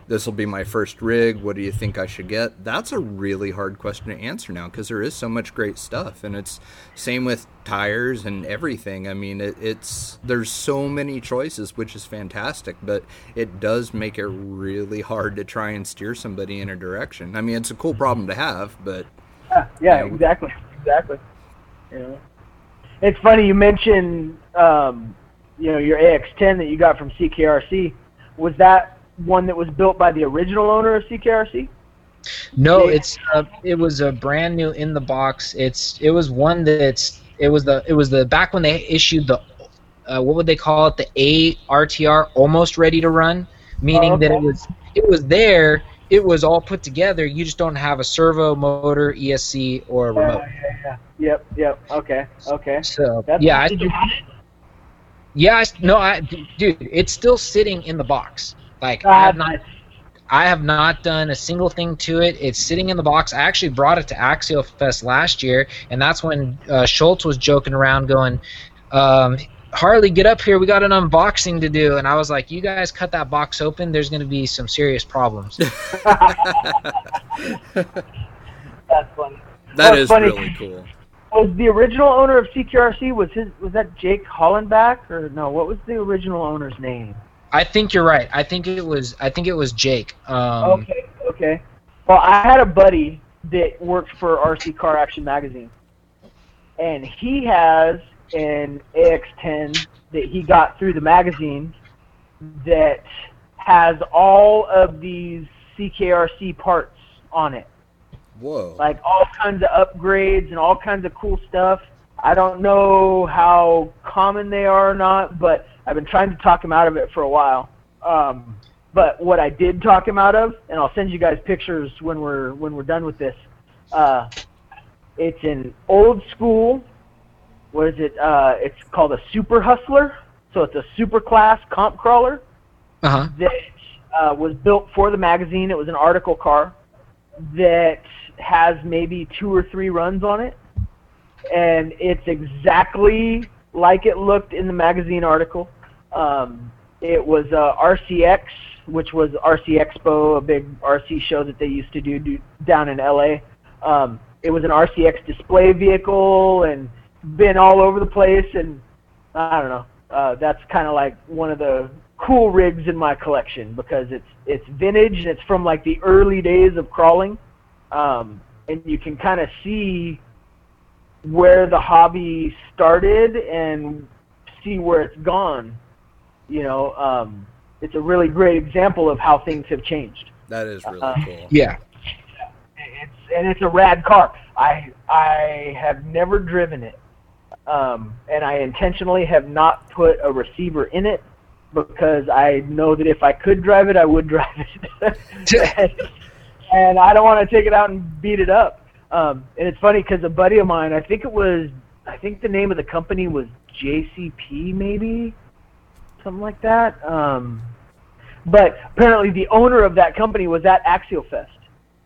this will be my first rig. What do you think I should get?" That's a really hard question to answer now because there is so much great stuff and it's same with tires and everything. I mean, it, it's there's so many choices, which is fantastic, but it does make it really hard to try and steer somebody in a direction. I mean, it's a cool problem to have, but yeah, yeah you know, exactly. Exactly. You know, it's funny you mentioned um, you know your AX10 that you got from CKRC. Was that one that was built by the original owner of CKRC? No, it's uh, it was a brand new in the box. It's it was one that's it was the it was the back when they issued the uh, what would they call it the ARTR almost ready to run, meaning oh, okay. that it was it was there it was all put together. You just don't have a servo motor, ESC, or a remote. Yeah, yeah, yeah. Yep, yep. Okay, okay. So That's yeah, I, yeah. I, no, I, dude, it's still sitting in the box. Like I have not, I have not done a single thing to it. It's sitting in the box. I actually brought it to Axial Fest last year, and that's when uh, Schultz was joking around, going, um, Harley, get up here. We got an unboxing to do. And I was like, you guys cut that box open. There's going to be some serious problems. [LAUGHS] That's funny. That That's is funny. really cool. Was the original owner of CKRC was his was that Jake Hollenbach or no? What was the original owner's name? I think you're right. I think it was I think it was Jake. Um, okay, okay. Well, I had a buddy that worked for RC Car Action magazine, and he has an AX10 that he got through the magazine that has all of these CKRC parts on it. Whoa. Like all kinds of upgrades and all kinds of cool stuff. I don't know how common they are or not, but I've been trying to talk him out of it for a while. Um, but what I did talk him out of, and I'll send you guys pictures when we're when we're done with this. Uh, it's an old school what is it? Uh, it's called a Super Hustler. So it's a super class comp crawler uh-huh. that uh, was built for the magazine. It was an article car that has maybe two or three runs on it, and it's exactly like it looked in the magazine article. Um, it was uh, RCX, which was RC Expo, a big RC show that they used to do, do down in LA. Um, it was an RCX display vehicle and been all over the place, and I don't know. Uh, that's kind of like one of the cool rigs in my collection because it's it's vintage and it's from like the early days of crawling, um, and you can kind of see where the hobby started and see where it's gone, you know, um, it's a really great example of how things have changed. That is really Uh, cool. Yeah. It's and it's a rad car. I I have never driven it, um, and I intentionally have not put a receiver in it because I know that if I could drive it, I would [LAUGHS] drive it, and, and I don't want to take it out and beat it up. Um, and it's funny because a buddy of mine, I think it was, I think the name of the company was JCP, maybe something like that. Um, but apparently, the owner of that company was at Axial Fest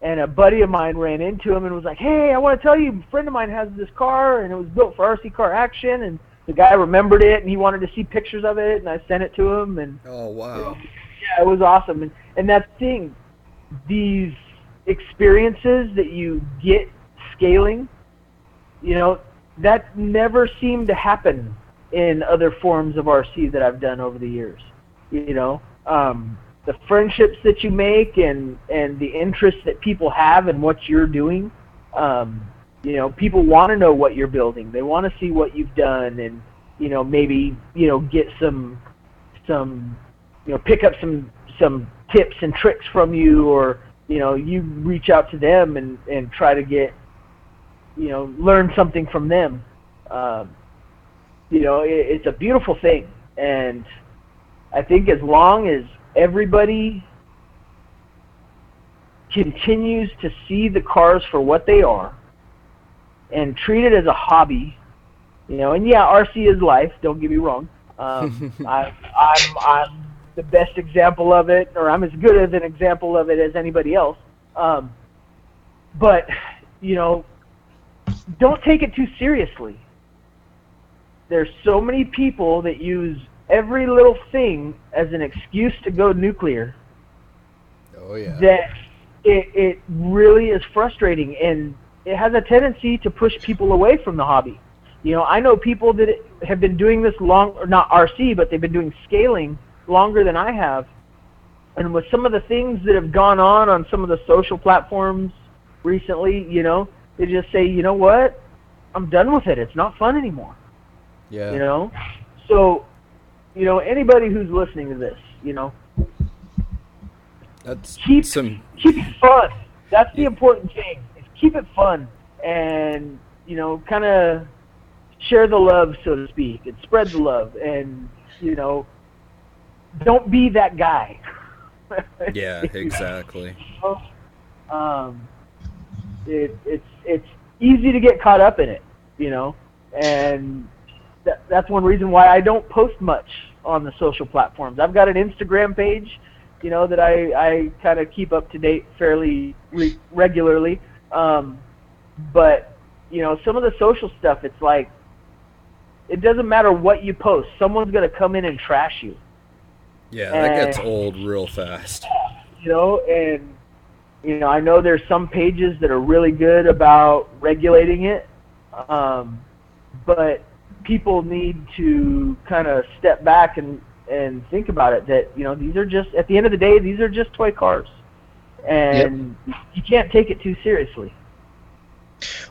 and a buddy of mine ran into him and was like, "Hey, I want to tell you, a friend of mine has this car, and it was built for RC car action." And the guy remembered it, and he wanted to see pictures of it, and I sent it to him, and Oh wow. yeah, it was awesome. And and that thing, these experiences that you get scaling, you know, that never seemed to happen in other forms of RC that I've done over the years. You know, um, the friendships that you make and and the interest that people have in what you're doing. Um, you know, people want to know what you're building. They want to see what you've done, and you know, maybe you know, get some some you know, pick up some some tips and tricks from you, or you know, you reach out to them and and try to get you know, learn something from them. Um, you know, it, it's a beautiful thing, and I think as long as everybody continues to see the cars for what they are and treat it as a hobby, you know, and yeah, RC is life. Don't get me wrong. Um, [LAUGHS] I, I'm I'm the best example of it, or I'm as good of an example of it as anybody else. Um, but you know, don't take it too seriously. There's so many people that use every little thing as an excuse to go nuclear Oh yeah. that it, it really is frustrating and it has a tendency to push people away from the hobby. You know, I know people that have been doing this long, or not RC, but they've been doing scaling longer than I have. And with some of the things that have gone on on some of the social platforms recently, you know, they just say, you know what, I'm done with it. It's not fun anymore yeah. you know so you know anybody who's listening to this you know. That's keep some keep it fun. That's the important thing is keep it fun and you know kind of share the love so to speak and spread the love and you know don't be that guy. [LAUGHS] Yeah, exactly. um, it, it's it's easy to get caught up in it, you know, and that, that's one reason why I don't post much on the social platforms. I've got an Instagram page, you know, that I I kind of keep up to date fairly re- regularly, um, but you know, some of the social stuff, it's like it doesn't matter what you post, someone's gonna come in and trash you Yeah, that gets old real fast. you know, and you know, I know there's some pages that are really good about regulating it, um, but people need to kind of step back and and think about it. That you know, these are just at the end of the day, these are just toy cars, and you can't take it too seriously.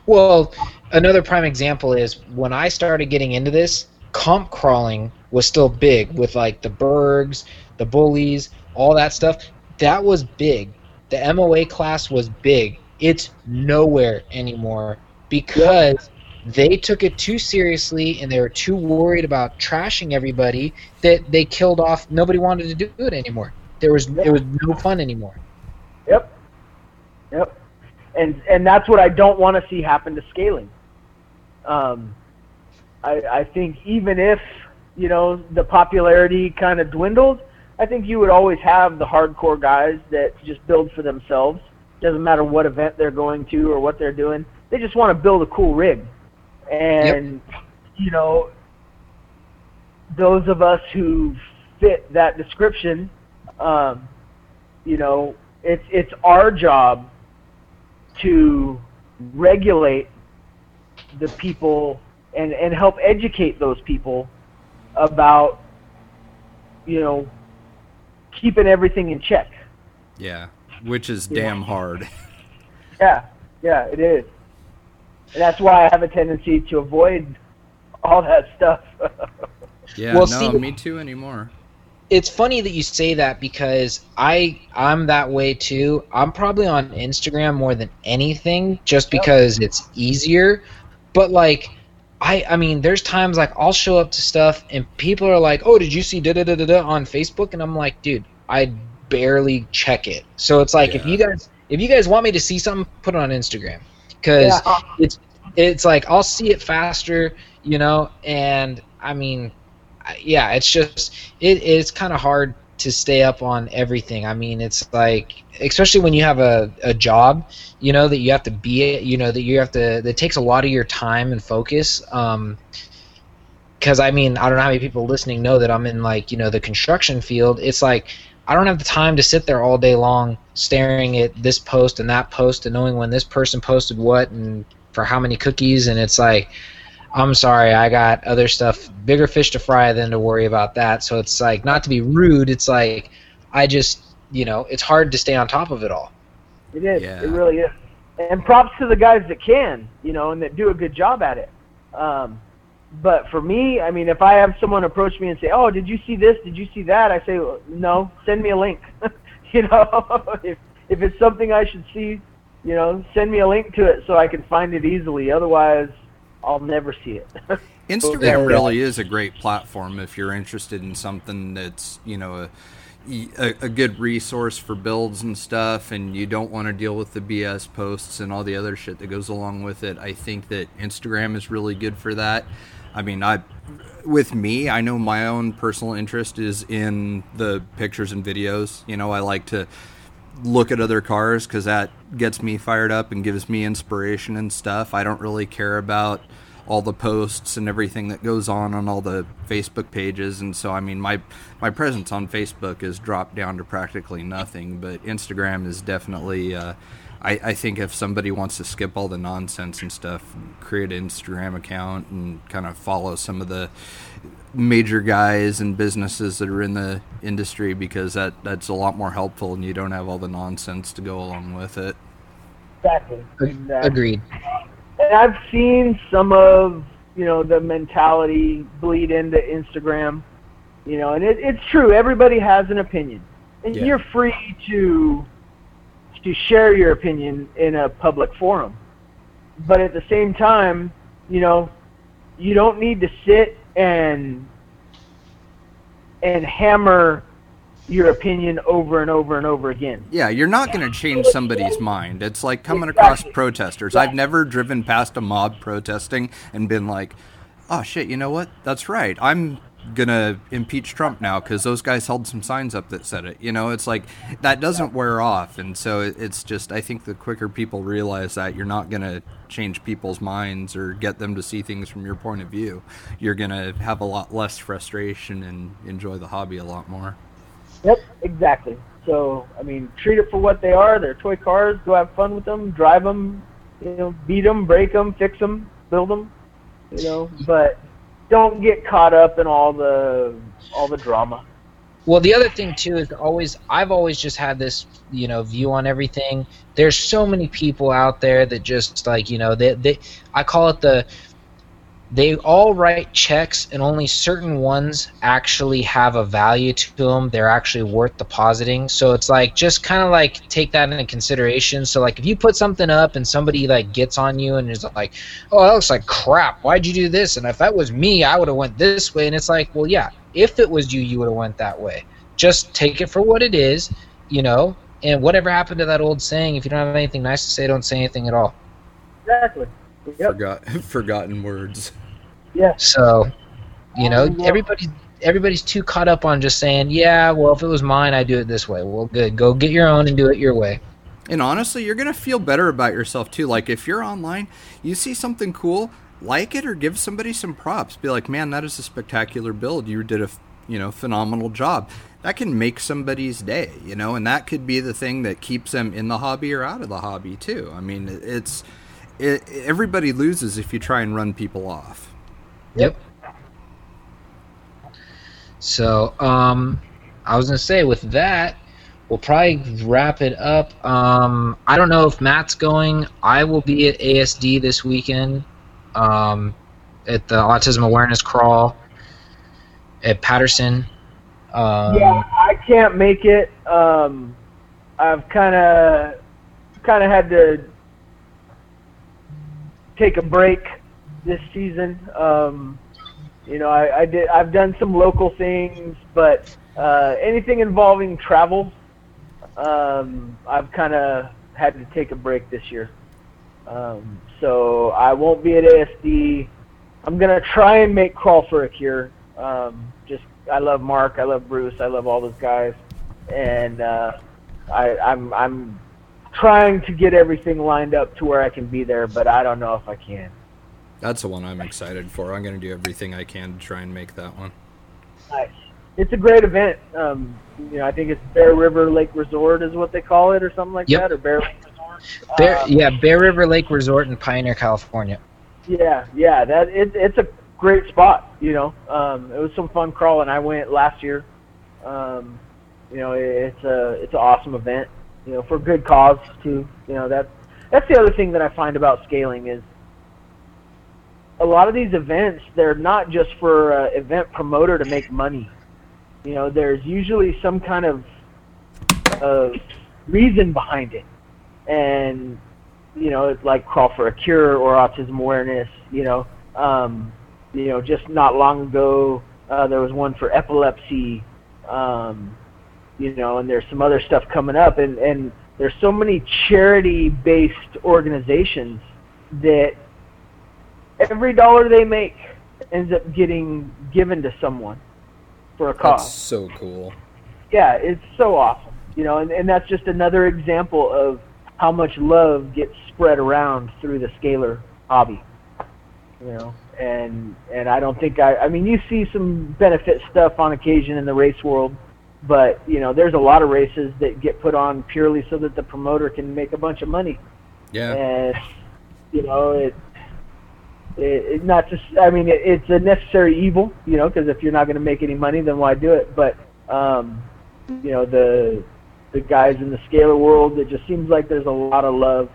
Well, another prime example is when I started getting into this, comp crawling was still big with like the Bergs, the Bullies, all that stuff. That was big. The MOA class was big. It's nowhere anymore because they took it too seriously and they were too worried about trashing everybody that they killed off. Nobody wanted to do it anymore. There was it was no fun anymore. Yep. Yep. And and that's what I don't want to see happen to scaling. Um, I I think even if you know the popularity kind of dwindled, I think you would always have the hardcore guys that just build for themselves. Doesn't matter what event they're going to or what they're doing. They just want to build a cool rig. And you know, those of us who fit that description, um, you know, it's it's our job to regulate the people and and help educate those people about you know keeping everything in check. Yeah, which is damn hard. [LAUGHS] Yeah, yeah, it is. And that's why I have a tendency to avoid all that stuff. [LAUGHS] Yeah, Well, no, see- me too anymore. it's funny that you say that because I I'm that way too. I'm probably on Instagram more than anything just Yep. because it's easier. But like I I mean there's times like I'll show up to stuff and people are like, "Oh, did you see da da da da da on Facebook?" and I'm like, "Dude, I barely check it." So it's like if you guys if you guys want me to see something, put it on Instagram cuz yeah. it's it's like I'll see it faster, you know, and I mean, yeah, it's just it, it's kind of hard to stay up on everything. I mean, it's like especially when you have a, a job, you know, that you have to be, it, you know, that you have to that takes a lot of your time and focus. Um, because I mean, I don't know how many people listening know that I'm in like you know the construction field. It's like I don't have the time to sit there all day long staring at this post and that post and knowing when this person posted what and for how many cookies and it's like I'm sorry, I got other stuff, bigger fish to fry than to worry about that. So it's like not to be rude, it's like I just, you know, it's hard to stay on top of it all. It is. Yeah. It really is. And props to the guys that can, you know, and that do a good job at it. Um, but for me, I mean, if I have someone approach me and say, "Oh, did you see this? Did you see that?" I say, "No, send me a link." [LAUGHS] you know, [LAUGHS] if if it's something I should see, you know, send me a link to it so I can find it easily. Otherwise, I'll never see it. [LAUGHS] Instagram really is a great platform if you're interested in something that's you know a, a, a good resource for builds and stuff, and you don't want to deal with the BS posts and all the other shit that goes along with it. I think that Instagram is really good for that. I mean, I with me, I know my own personal interest is in the pictures and videos. You know, I like to look at other cars because that gets me fired up and gives me inspiration and stuff. I don't really care about all the posts and everything that goes on on all the Facebook pages, and so I mean my my presence on Facebook has dropped down to practically nothing. But Instagram is definitely. Uh, I, I think if somebody wants to skip all the nonsense and stuff, create an Instagram account and kind of follow some of the major guys and businesses that are in the industry because that that's a lot more helpful and you don't have all the nonsense to go along with it. exactly. Exactly. Agreed. And I've seen some of you know the mentality bleed into Instagram, you know, and it, it's true. Everybody has an opinion, and Yeah. you're free to to share your opinion in a public forum. But at the same time, you know, you don't need to sit and and hammer your opinion over and over and over again. Yeah, you're not going to change somebody's mind. It's like coming across Exactly. protesters. I've never driven past a mob protesting and been like, "Oh shit, you know what? That's right. I'm going to impeach Trump now cuz those guys held some signs up that said it." You know, it's like that doesn't wear off. And so it's just I think the quicker people realize that you're not going to change people's minds or get them to see things from your point of view, you're going to have a lot less frustration and enjoy the hobby a lot more. Yep, exactly. So, I mean, treat it for what they are. They're toy cars. Go have fun with them. Drive them. You know, beat them, break them, fix them, build them. You know, but don't get caught up in all the all the drama. Well, the other thing too is always I've always just had this you know view on everything. There's so many people out there that just like you know they they I call it the they all write checks and only certain ones actually have a value to them. They're actually worth depositing. So it's like just kind of like take that into consideration. So like if you put something up and somebody like gets on you and is like, "Oh, that looks like crap. Why'd you do this?" And if that was me, I would have went this way. And it's like, well, yeah, if it was you, you would have went that way. Just take it for what it is, you know. And whatever happened to that old saying, if you don't have anything nice to say, don't say anything at all. Exactly. Yep. Forgot [LAUGHS] forgotten words. Yeah. So, you know, um, Yeah. everybody everybody's too caught up on just saying, "Yeah, well, if it was mine, I'd do it this way." Well, good. Go get your own and do it your way. And honestly, you're going to feel better about yourself too. Like if you're online, you see something cool, like it or give somebody some props. Be like, "Man, that is a spectacular build. You did a, you know, phenomenal job." That can make somebody's day, you know, and that could be the thing that keeps them in the hobby or out of the hobby too. I mean, it's it, everybody loses if you try and run people off. Yep. So, um, I was gonna say with that, we'll probably wrap it up. Um, I don't know if Matt's going. I will be at ASD this weekend um, at the Autism Awareness Crawl at Patterson. Um, yeah, I can't make it. Um, I've kind of kind of had to take a break this season. Um, you know, I, I did. I've done some local things, but uh, anything involving travel, um, I've kind of had to take a break this year. Um, so I won't be at ASD. I'm gonna try and make Crawl for a Cure. Um, just I love Mark, I love Bruce, I love all those guys, and uh, I, I'm I'm trying to get everything lined up to where I can be there, but I don't know if I can. That's the one I'm excited for. I'm going to do everything I can to try and make that one. Nice. It's a great event. Um, you know, I think it's Bear River Lake Resort is what they call it, or something like Yep. that, or Bear Lake Resort. Bear, Um, yeah, Bear River Lake Resort in Pioneer, California. Yeah, yeah, that it, it's a great spot. You know, um, it was some fun crawling. I went last year. Um, you know, it, it's a it's an awesome event. You know, for good cause too. You know that that's the other thing that I find about scaling is a lot of these events they're not just for uh, event promoter to make money. You know, there's usually some kind of uh, reason behind it, and you know, it's like Crawl for a Cure or Autism Awareness. You know, um, you know, just not long ago uh, there was one for epilepsy. Um, you know, and there's some other stuff coming up, and and there's so many charity-based organizations that every dollar they make ends up getting given to someone for a cause That's so cool. yeah, it's so awesome. You know, and, and that's just another example of how much love gets spread around through the scaler hobby. You know, and and I don't think I I mean you see some benefit stuff on occasion in the race world, but you know, there's a lot of races that get put on purely so that the promoter can make a bunch of money. Yeah. And you know, it it, it not just I mean it, it's a necessary evil, you know, because if you're not going to make any money, then why do it? But um, you know, the the guys in the scaler world, it just seems like there's a lot of love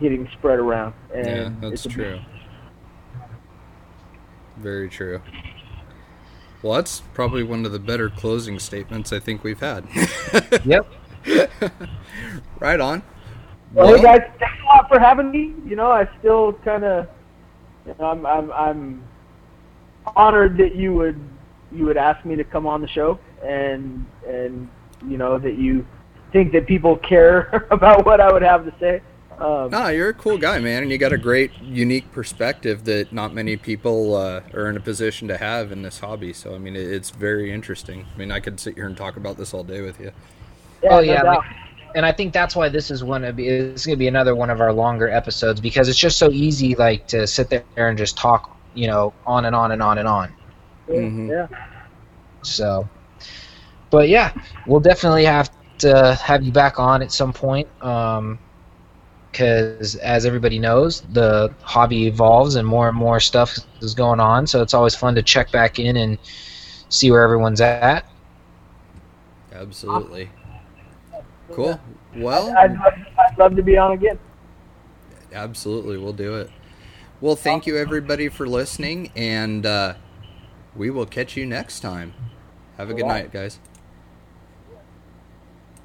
getting spread around. And Yeah, that's true. Very true. Well, that's probably one of the better closing statements I think we've had. [LAUGHS] Yep. [LAUGHS] right on. Well, hey guys, thanks a lot for having me. You know, I still kind of, you know, I'm, I'm, I'm honored that you would, you would ask me to come on the show, and and you know that you think that people care [LAUGHS] about what I would have to say. Um, No, you're a cool guy, man, and you got a great, unique perspective that not many people uh, are in a position to have in this hobby. So, I mean, it, it's very interesting. I mean, I could sit here and talk about this all day with you. yeah, oh yeah, doubt. like- and I think that's why this is one of it's going to be another one of our longer episodes because it's just so easy like to sit there and just talk, you know, on and on and on and on. Mhm. yeah. So, but yeah, we'll definitely have to have you back on at some point. Um, because as everybody knows, the hobby evolves and more and more stuff is going on. So it's always fun to check back in and see where everyone's at. Absolutely. Cool. Well, I'd, love, I'd love to be on again. absolutely, we'll do it. Well, thank you everybody for listening, and uh, we will catch you next time. Have a good night, guys.